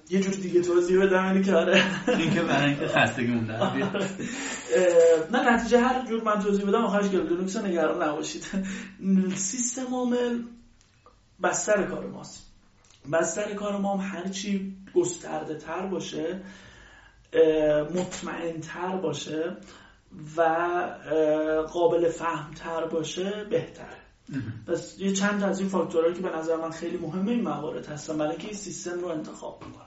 یه جور دیگه توضیح بدم اینه که آره. این که برای اینکه خستگی مونده نه نتیجه هر جور من توضیح بدم آخرش گنو لینوکس نگران نباشید. سیستم عامل بستر کار ماست. بستر کار ما هم هرچی گسترده تر باشه مطمئن تر باشه و قابل فهم تر باشه بهتره. پس یه چند از این فاکتورهایی که به نظر من خیلی مهمه این موارد هستن برای که این سیستم رو انتخاب می‌کنم.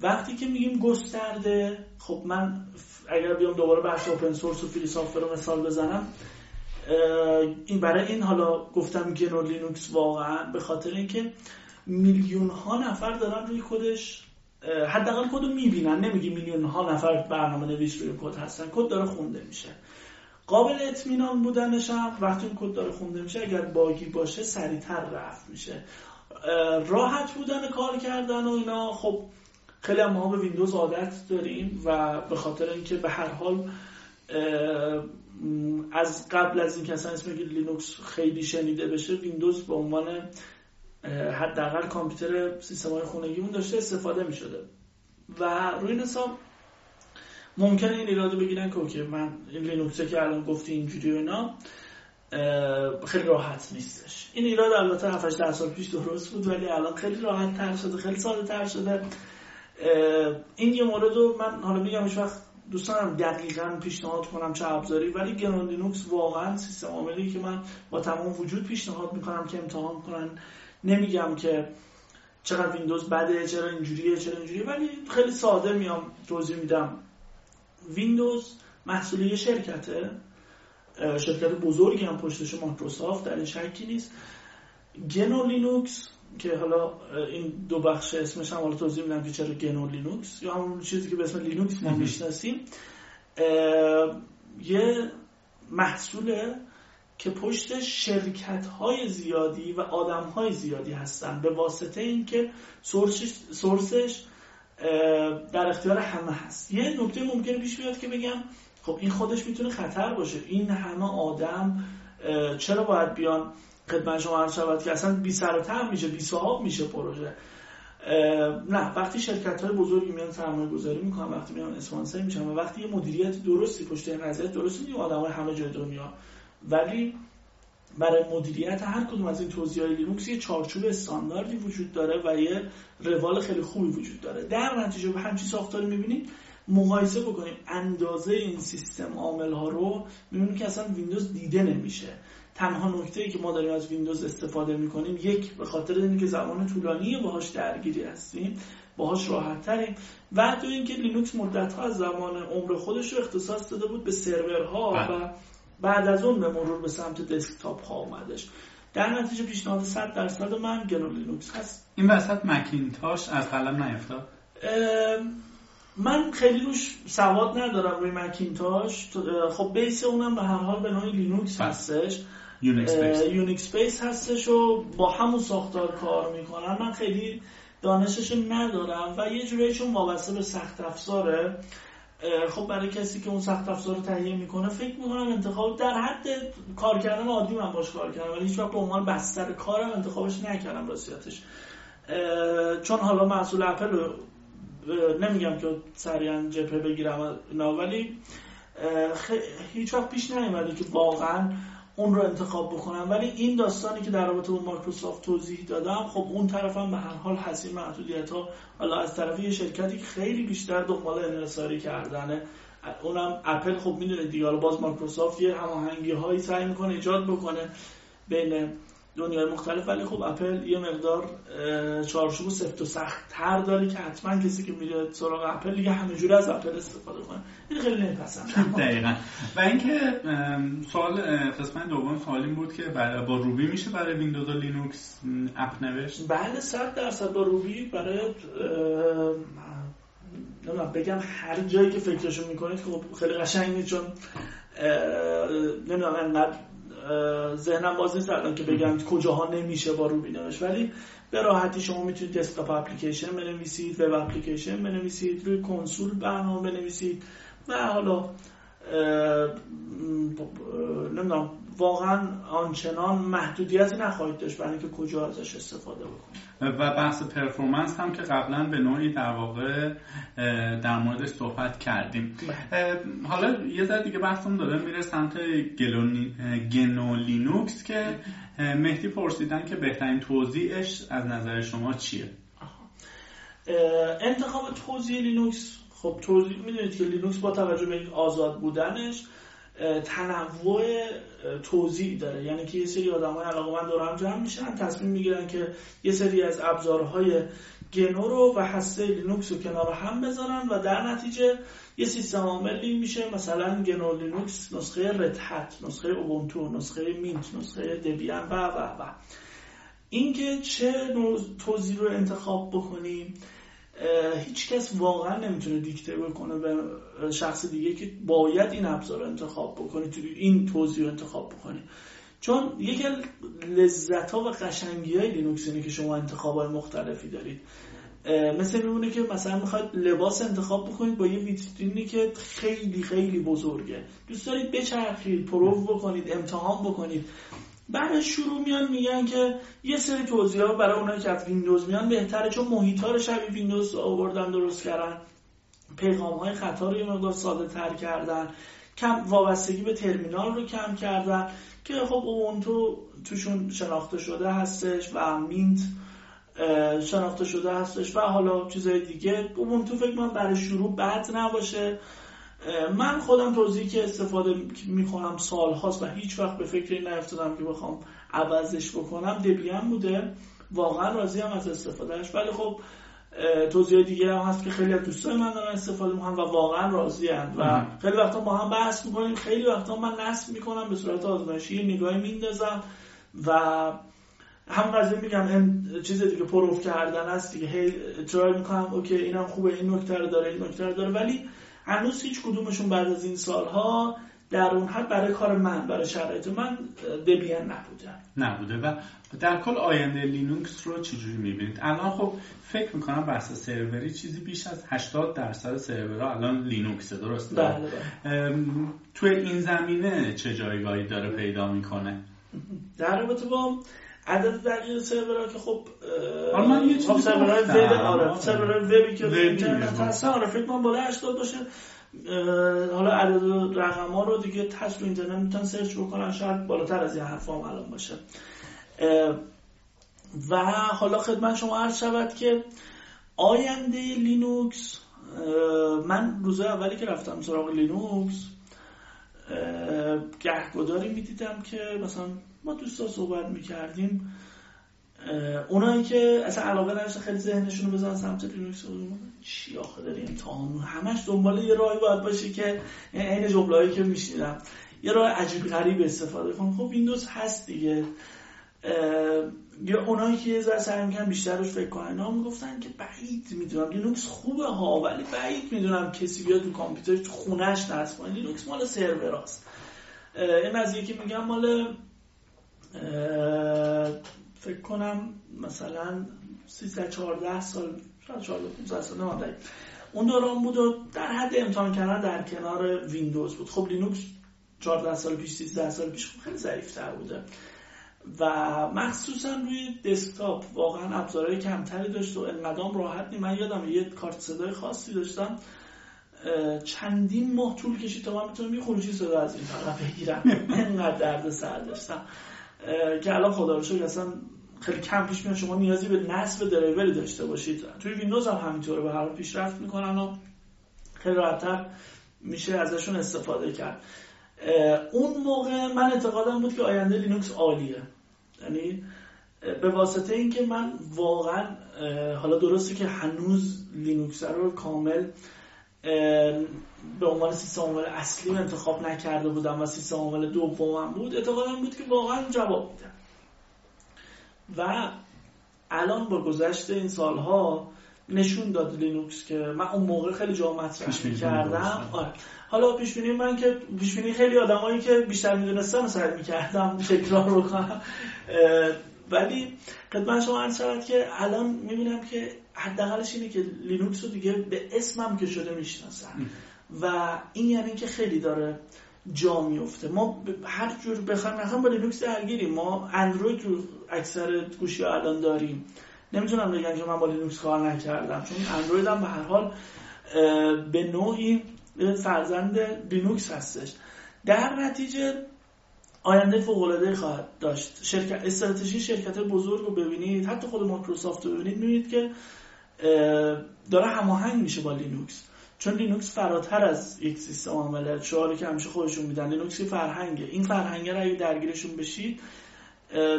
وقتی که میگیم گسترده خب من اگر بیام دوباره بحث اوپن سورس و فری رو مثال بزنم این برای این حالا گفتم گنو لینوکس واقعا به خاطر اینکه میلیون ها نفر دارن روی کدش حداقل کد رو می‌بینن. نمیگی میلیون ها نفر برنامه نویس روی کد هستن. کد داره خونده میشه. قابل اطمینان بودنش هم وقتی این کد داره خونده میشه اگر باگی باشه سریعتر رفع میشه. راحت بودن کار کردن و اینا. خب خیلی هم ما به ویندوز عادت داریم و به خاطر اینکه به هر حال از قبل از اینکه اصلا اسم لینوکس خیلی شنیده بشه ویندوز به عنوان حداقل کامپیوتر سیستم های خونگیمون داشته استفاده می شده و روی این حساب ممکنه این ایرادو بگیرن که اوکی من این لینوکسه که الان گفتی اینجوری و اینا خیلی راحت نیستش. این ایراد البته 7 10 سال پیش درست بود ولی الان خیلی راحت تر شده خیلی ساده تر شده. این یه مورد رو من حالا میگم هیچ وقت دوستانم دقیقا پیشنهاد کنم چه ابزاری ولی گنون واقعا سیستم عاملی که من با تمام وجود پیشنهاد می‌کنم که امتحان کنن. نمیگم که چقدر ویندوز بده چرا اینجوریه چرا اینجوریه ولی خیلی ساده میام توضیح میدم. ویندوز محصول یه شرکته شرکت بزرگی هم پشتش مایکروسافته در این شکی نیست. گنو لینوکس که حالا این دو بخش اسمش هم حالا توضیح میدم که چرا گنو لینوکس یا همون چیزی که به اسم لینوکس ما می‌شناسیم. یه محصول که پشت شرکت های زیادی و آدم های زیادی هستن. به واسطه اینکه سورسش, سورسش در اختیار همه هست. یه نکته ممکنه پیش بیاد که بگم خب این خودش می‌تونه خطر باشه. این همه آدم چرا باید بیان خدمت شما عرض شود که اصلا بی سر میشه بی صاحب میشه پروژه؟ نه. وقتی شرکت های بزرگی میان سرمایه گذاری می‌کنن وقتی میان اسپانسر میشن و وقتی یه مدیریت درستی پشت این قضیه درست میگیم آدم های همه جای دنیا ولی برای مدیریت هر کدوم از این توزیع های لینوکس یه چارچوب استانداردی وجود داره و یه روال خیلی خوبی وجود داره. در نتیجه به همچین ساختاری می‌بینیم مقایسه بکنیم اندازه این سیستم عامل ها رو می‌بینیم که اصلا ویندوز دیده نمیشه. تنها نکته ای که ما داریم از ویندوز استفاده می‌کنیم یک به خاطر اینکه زمان طولانی باهاش درگیر هستیم باهاش راحت تریم و دو اینکه لینوکس مدت ها از زمان عمر خودش رو اختصاص داده بود به سرورها بله. و بعد از اون به مرور به سمت دسکتاپ ها اومدش. در نتیجه پیشنهاد 100 درصد من گنو لینوکس هست. این وسط مکینتاش از قلم نیفتاد؟ من خیلی روش سواد ندارم روی مکینتاش. خب base اونم به هر حال به نوعی لینوکس بله. هستش. Unix base. هستش و با همون ساختار کار می‌کنن. من خیلی دانشش ندارم و یه جورایی چون وابسته به سخت افزاره خب برای کسی که اون سخت افزار رو تهیه می‌کنه فکر می‌کنم انتخاب در حد کار کردن عادی من باش کار کردم. ولی هیچ وقت به عنوان بستر کارم انتخابش نکردم راستیتش چون حالا محصول اپل رو نمیگم که سریعا جپه بگیرم اینا ولی هیچ وقت پیش نیومده که واقعا اون رو انتخاب بکنم. ولی این داستانی که در رابطه با مایکروسافت توضیح دادم خب اون طرفم به هر حال هزینه محدودیت ها حالا از طرف یه شرکتی خیلی بیشتر دنبال انحصاری کردنه. اونم اپل خب می‌دونید دیگه حالا باز مایکروسافت یه هماهنگی هایی سعی می‌کنه ایجاد بکنه بین دنیای مختلف ولی خب اپل یه مقدار چارچوب سفت و سخت تر داره که حتما کسی که میره سراغ اپل دیگه همه از اپل استفاده کنه. این خیلی نمیپسندم دقیقا. و اینکه سوال قسمت دوم سوال این بود که با روبی میشه برای ویندوز و لینوکس اپ نوشت؟ بله صد درصد با روبی برای نمی‌دونم بگم هر جایی که فکرشو می‌کنید که خب خیلی قشنگ نیست چون نمی‌دونم انقدر ذهنم باز نیست الان که بگم کجاها نمیشه با روبی نوشت. ولی به راحتی شما می‌تونید دسکتاپ اپلیکیشن بنویسید وب اپلیکیشن بنویسید روی کنسول برنامه بنویسید و حالا نمی‌دونم واقعا آنچنان محدودیتی نخواهید داشت برای اینکه کجا ازش استفاده بکنید. و بحث performance هم که قبلا به نوعی در واقع در موردش صحبت کردیم. اه، حالا یه ذره دیگه بحثمون داره میره سمت گنو لینوکس که مهدی پرسیدن که بهترین توزیعش از نظر شما چیه؟ انتخاب توزیع لینوکس خب توضیح می‌دونید که لینوکس با توجه به این آزاد بودنش تنوع توزیع داره. یعنی که یه سری آدم های علاقه دور هم جمع میشن تصمیم می‌گیرن که یه سری از ابزارهای گنو رو و هسته لینوکس رو کنار هم بذارن و در نتیجه یه سیستم عاملی میشه. مثلا گنو لینوکس نسخه ردهت نسخه اوبونتو نسخه مینت نسخه دبیان و و و. اینکه چه نوع توزیع رو انتخاب بکنیم هیچ کس واقعا نمی‌تونه دیکته بکنه به شخص دیگه که باید این ابزار رو انتخاب بکنی تو این توزیع انتخاب بکنی. چون یکی لذت ها و قشنگی های لینوکس اینه که شما انتخاب های مختلفی دارید. مثل میمونه که مثلا می‌خواید لباس انتخاب بکنید با یه ویترینی که خیلی خیلی بزرگه. دوست دارید بچرخید پرو بکنید امتحان بکنید. بعد شروع میان میگن که یه سری توزیع ها برای اونایی که از ویندوز میان بهتره چون محیط رو شبیه ویندوز آوردن درست کردن. پیغام های خطا رو یه مقدار ساده تر کردن. کم وابستگی به ترمینال رو کم کردن که خب اوبونتو توشون شناخته شده هستش و مینت شناخته شده هستش و حالا چیزهای دیگه. اوبونتو فکر من برای شروع بد نباشه. من خودم توضیحی که استفاده می‌کنم سال هاست و هیچ وقت به فکر این نیفتادم که بخوام عوضش بکنم دبیان بوده. واقعا راضی هم از استفادهش ولی خب توضیح دیگه هم هست که خیلی از دوستای من دارن استفاده می‌کنن و واقعا راضی و مهم. خیلی وقتا با هم بحث می‌کنیم. خیلی وقتا من نصب می‌کنم به صورت آزمایشی نگاهی میندازم و هم قضیه میگم هم چیز دیگه prove کردن هست دیگه هی try می‌کنم OK اینم خوبه این نکته رو داره این نکته رو داره. ولی هنوز هیچ کدومشون بعد از این سالها در اون حد برای کار من برای شرایط من Debian نبودن. نبوده و در کل آینده لینوکس رو چجوری می‌بینید؟ الان خب فکر می‌کنم بحث سروری چیزی بیش از 80 درصد سرورها الان لینوکسه درسته؟ بله بله. توی این زمینه چه جایگاهی داره پیدا می‌کنه؟ در رابطه با عدد دقیق سرورها که خب آره، من یه چیزی خب سرورهای. وب آره. سرورهای وبی که اینترنت. هستن آره فکر کنم بالای 80 باشه حالا عدد رقم ها رو دیگه تست رو اینترنت می‌تونن سرچ بکنن شاید بالاتر از این حرف هم الان باشه و حالا خدمت شما عرض شود که آینده لینوکس من روز اولی که رفتم سراغ لینوکس گهگداری می‌دیدم که مثلا ما دوستا صحبت می‌کردیم اونایی که اصلا علاقه نداشتن خیلی ذهنشون رو بزنن سمت لینوکس چی آخه داری امتحان همش دنبال یه راهی باید باشه که این جمله‌ای که میشنیدم. یه راه عجیب غریب استفاده کنم. خب ویندوز هست دیگه. یا اونایی که یه ذره سعی می‌کنن فکر کنن اینا می‌گفتن که بعید می‌دونم. لینوکس خوبه ها ولی بعید می‌دونم کسی بیاد تو کامپیوتر خونش نصب کنه. لینوکس مال سروراست این قضیه که میگم مال فکر کنم مثلا 13 14 سال شاید 14 15 سال نمی‌دونم اون دوران بود و در حد امتحان کردن در کنار ویندوز بود. خب لینوکس 14 سال پیش 13 سال پیش خب خیلی ضعیفتر بوده. و مخصوصا روی دسکتاپ واقعا ابزارهای کمتری داشت و انقدام راحت نیم من یادم یه کارت صدای خاصی داشتم. چندین ماه طول کشید تا من بتونم یه خروجی صدا از این طرف بگیرم. انقدر درد سر داشتم. که الان خدا رو شکر اصلا خیلی کم پیش میاد. شما نیازی به نصب درایوری داشته باشید. توی ویندوز هم همینطوره. به هر پیشرفت می‌کنن و خیلی راحتتر میشه ازشون استفاده کرد. اون موقع من اعتقادم بود که آینده لینوکس عالیه. یعنی به واسطه اینکه من واقعا حالا درسته که هنوز لینوکس رو کامل به عنوان سیستم عامل اصلی انتخاب نکرده بودم و سیستم عامل دومم بود اعتقادم بود که واقعا جواب میده و الان با گذشت این سالها نشون داد لینوکس که من اون موقع خیلی جا مطرح کردم آره. حالا پیش من که پیش خیلی آدمایی که بیشتر می‌دونستن سعی می‌کردم تکرار رو کنم ولی خدمت شما عرض شود که الان می‌بینم که حداقلش اینه که لینوکس رو دیگه به اسمم که شده می‌شناسن. و این یعنی که خیلی داره جا میفته ما هر جور بخوایم نخوایم با لینوکس درگیریم. ما اندروید رو اکثر گوشی ها الان داریم. نمی‌تونم بگم که من با لینوکس کار نکردم. چون اندروید هم به هر حال به نوعی فرزند لینوکس هستش. در نتیجه آینده فوق العاده خواهد داشت. شرکت استراتژی شرکت بزرگ رو ببینید. حتی خود مایکروسافت رو ببینید. می‌بینید که داره هماهنگ میشه با لینوکس. چون لینوکس فراتر از یک سیستم عامل شعاری که همیشه خودشون میدن لینوکس فرهنگه. این فرهنگه رو اگه درگیرشون بشید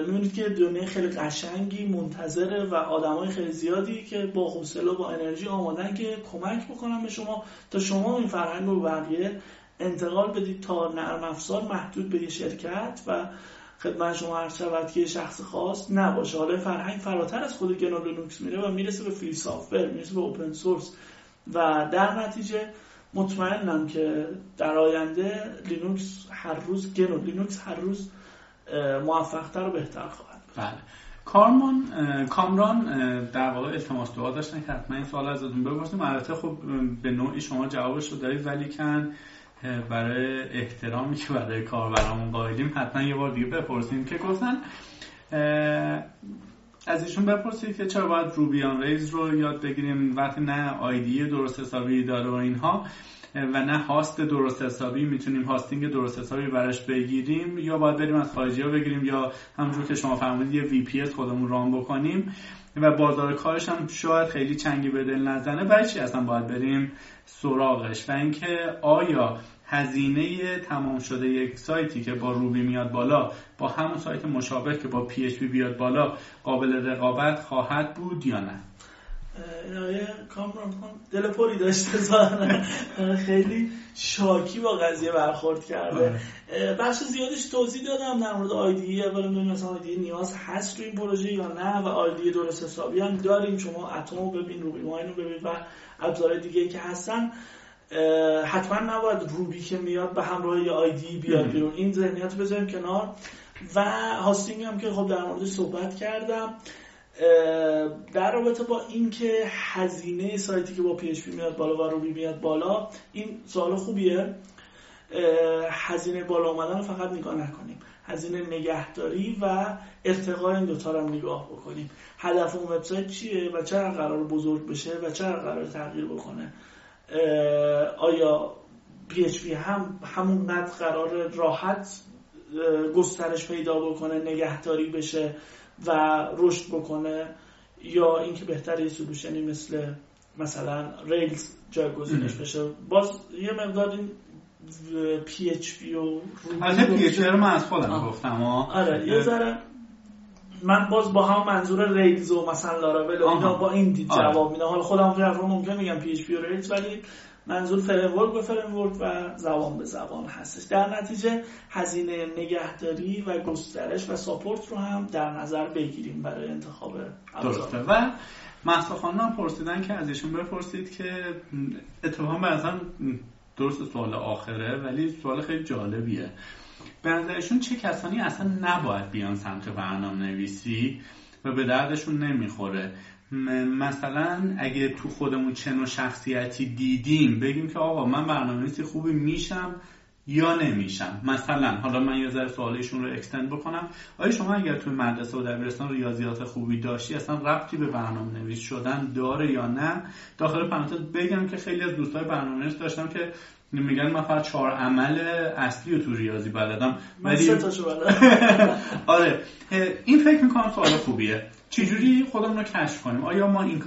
می‌بینید که دنیای خیلی قشنگی منتظره و آدمای خیلی زیادی که با حوصله و با انرژی آمادن که کمک بکنن به شما تا شما این فرهنگ رو بقیه انتقال بدید تا نرم افزار محدود به یه شرکت و خدمت شما عرض شود که شخص خاص نباشه. حالا فرهنگ فراتر از خود گنو لینوکس میره و می‌رسه به free software می‌رسه به open source. و در نتیجه مطمئنم که در آینده لینوکس هر روز گنو لینوکس هر روز موفقتر و بهتر خواهد بله. کارمان کامران در واقع التماس دعا داشتن که حتما این سوال ازتون بپرسیم. البته خب به نوعی شما جوابش رو دارید ولی کن برای احترامی که برای کاربرامون قائلیم حتما یه بار دیگه بپرسیم که گفتن از ایشون بپرسید که چرا باید روبیان ریز رو یاد بگیریم؟ وقتی نه آیدی درست حسابی داره و اینها و نه هاست درست حسابی می‌تونیم هاستینگ درست حسابی براش بگیریم یا باید بریم از خارجی ها بگیریم یا همونجور که شما فرمودید یه وی پی خودمون رام بکنیم. و بازار کارش هم شاید خیلی چنگی به دل نزنه. برای چی اصلا باید بریم سراغش؟ و اینکه آیا هزینه تمام شده یک سایتی که با روبی میاد بالا با همون سایت مشابه که با پی بیاد بالا قابل رقابت خواهد بود یا نه؟ آیه کامران دل پری داشته خیلی شاکی با قضیه برخورد کرده. بخش زیادش توضیح دادم در مورد IDE اول می‌دونیم مثلا IDE نیاز هست تو این پروژه یا نه و IDE درست حسابی هم داریم. شما Atom ببین RubyMine رو ببین و ابزار دیگه که هستن. حتما نباید Ruby که میاد به همراه یه IDE بیاد بیرون. این ذهنیت بذاریم کنار. و hosting هم که خب در موردش صحبت کردم. در رابطه با اینکه هزینه سایتی که با PHP میاد بالا و Ruby میاد بالا این سوال خوبیه. هزینه بالا اومدن فقط نگاه نکنیم. هزینه نگهداری و ارتقای این دوتا رو نگاه بکنیم. هدف اون وبسایت چیه و چرا قرار بزرگ بشه و چرا قرار تغییر بکنه؟ آیا PHP هم همونقدر قرار راحت گسترش پیدا بکنه نگهداری بشه؟ و رشد بکنه یا اینکه بهتر یه سلوشنی مثل مثلا Rails جایگزینش بشه. باز یه مقدار این پی اچ پی و از پی اچ پی رو من از خودم گفتم آره یه ذره. من باز با هم منظور Rails و مثلا Laravel و اینا با این دید آره. جواب میدم. حالا خودم رو ممکن میگم PHP و Rails ولی منظور فریم به فریم و زبان به زبان هستش. در نتیجه هزینه نگهداری و گسترش و support رو هم در نظر بگیریم برای انتخاب درسته. و محسا خانم پرسیدن که از ایشون بپرسید که اتفاقا بعضا درست سوال آخره ولی سوال خیلی جالبیه. به نظرشون چه کسانی اصلا نباید بیان سمت برنامه نویسی و به دردشون نمی‌خوره؟ مثلا اگه تو خودمون چه شخصیتی دیدیم بگیم که آقا من برنامه‌نویس خوبی میشم یا نمیشم. مثلا حالا من یه ذره سوالشون رو اکستند بکنم. آیا شما اگر توی مدرسه و دبیرستان ریاضیات خوبی داشتی اصلا ربطی به برنامه نویس شدن داره یا نه؟ داخل پرانتز بگم که خیلی از دوستای برنامه نویس داشتم که میگن من فقط چهار عمل اصلی رو تو ریاضی بلدم. ولی آره. این فکر می‌کنم سوال خوبیه. چجوری خودمون رو کشف کنیم؟ آیا ما این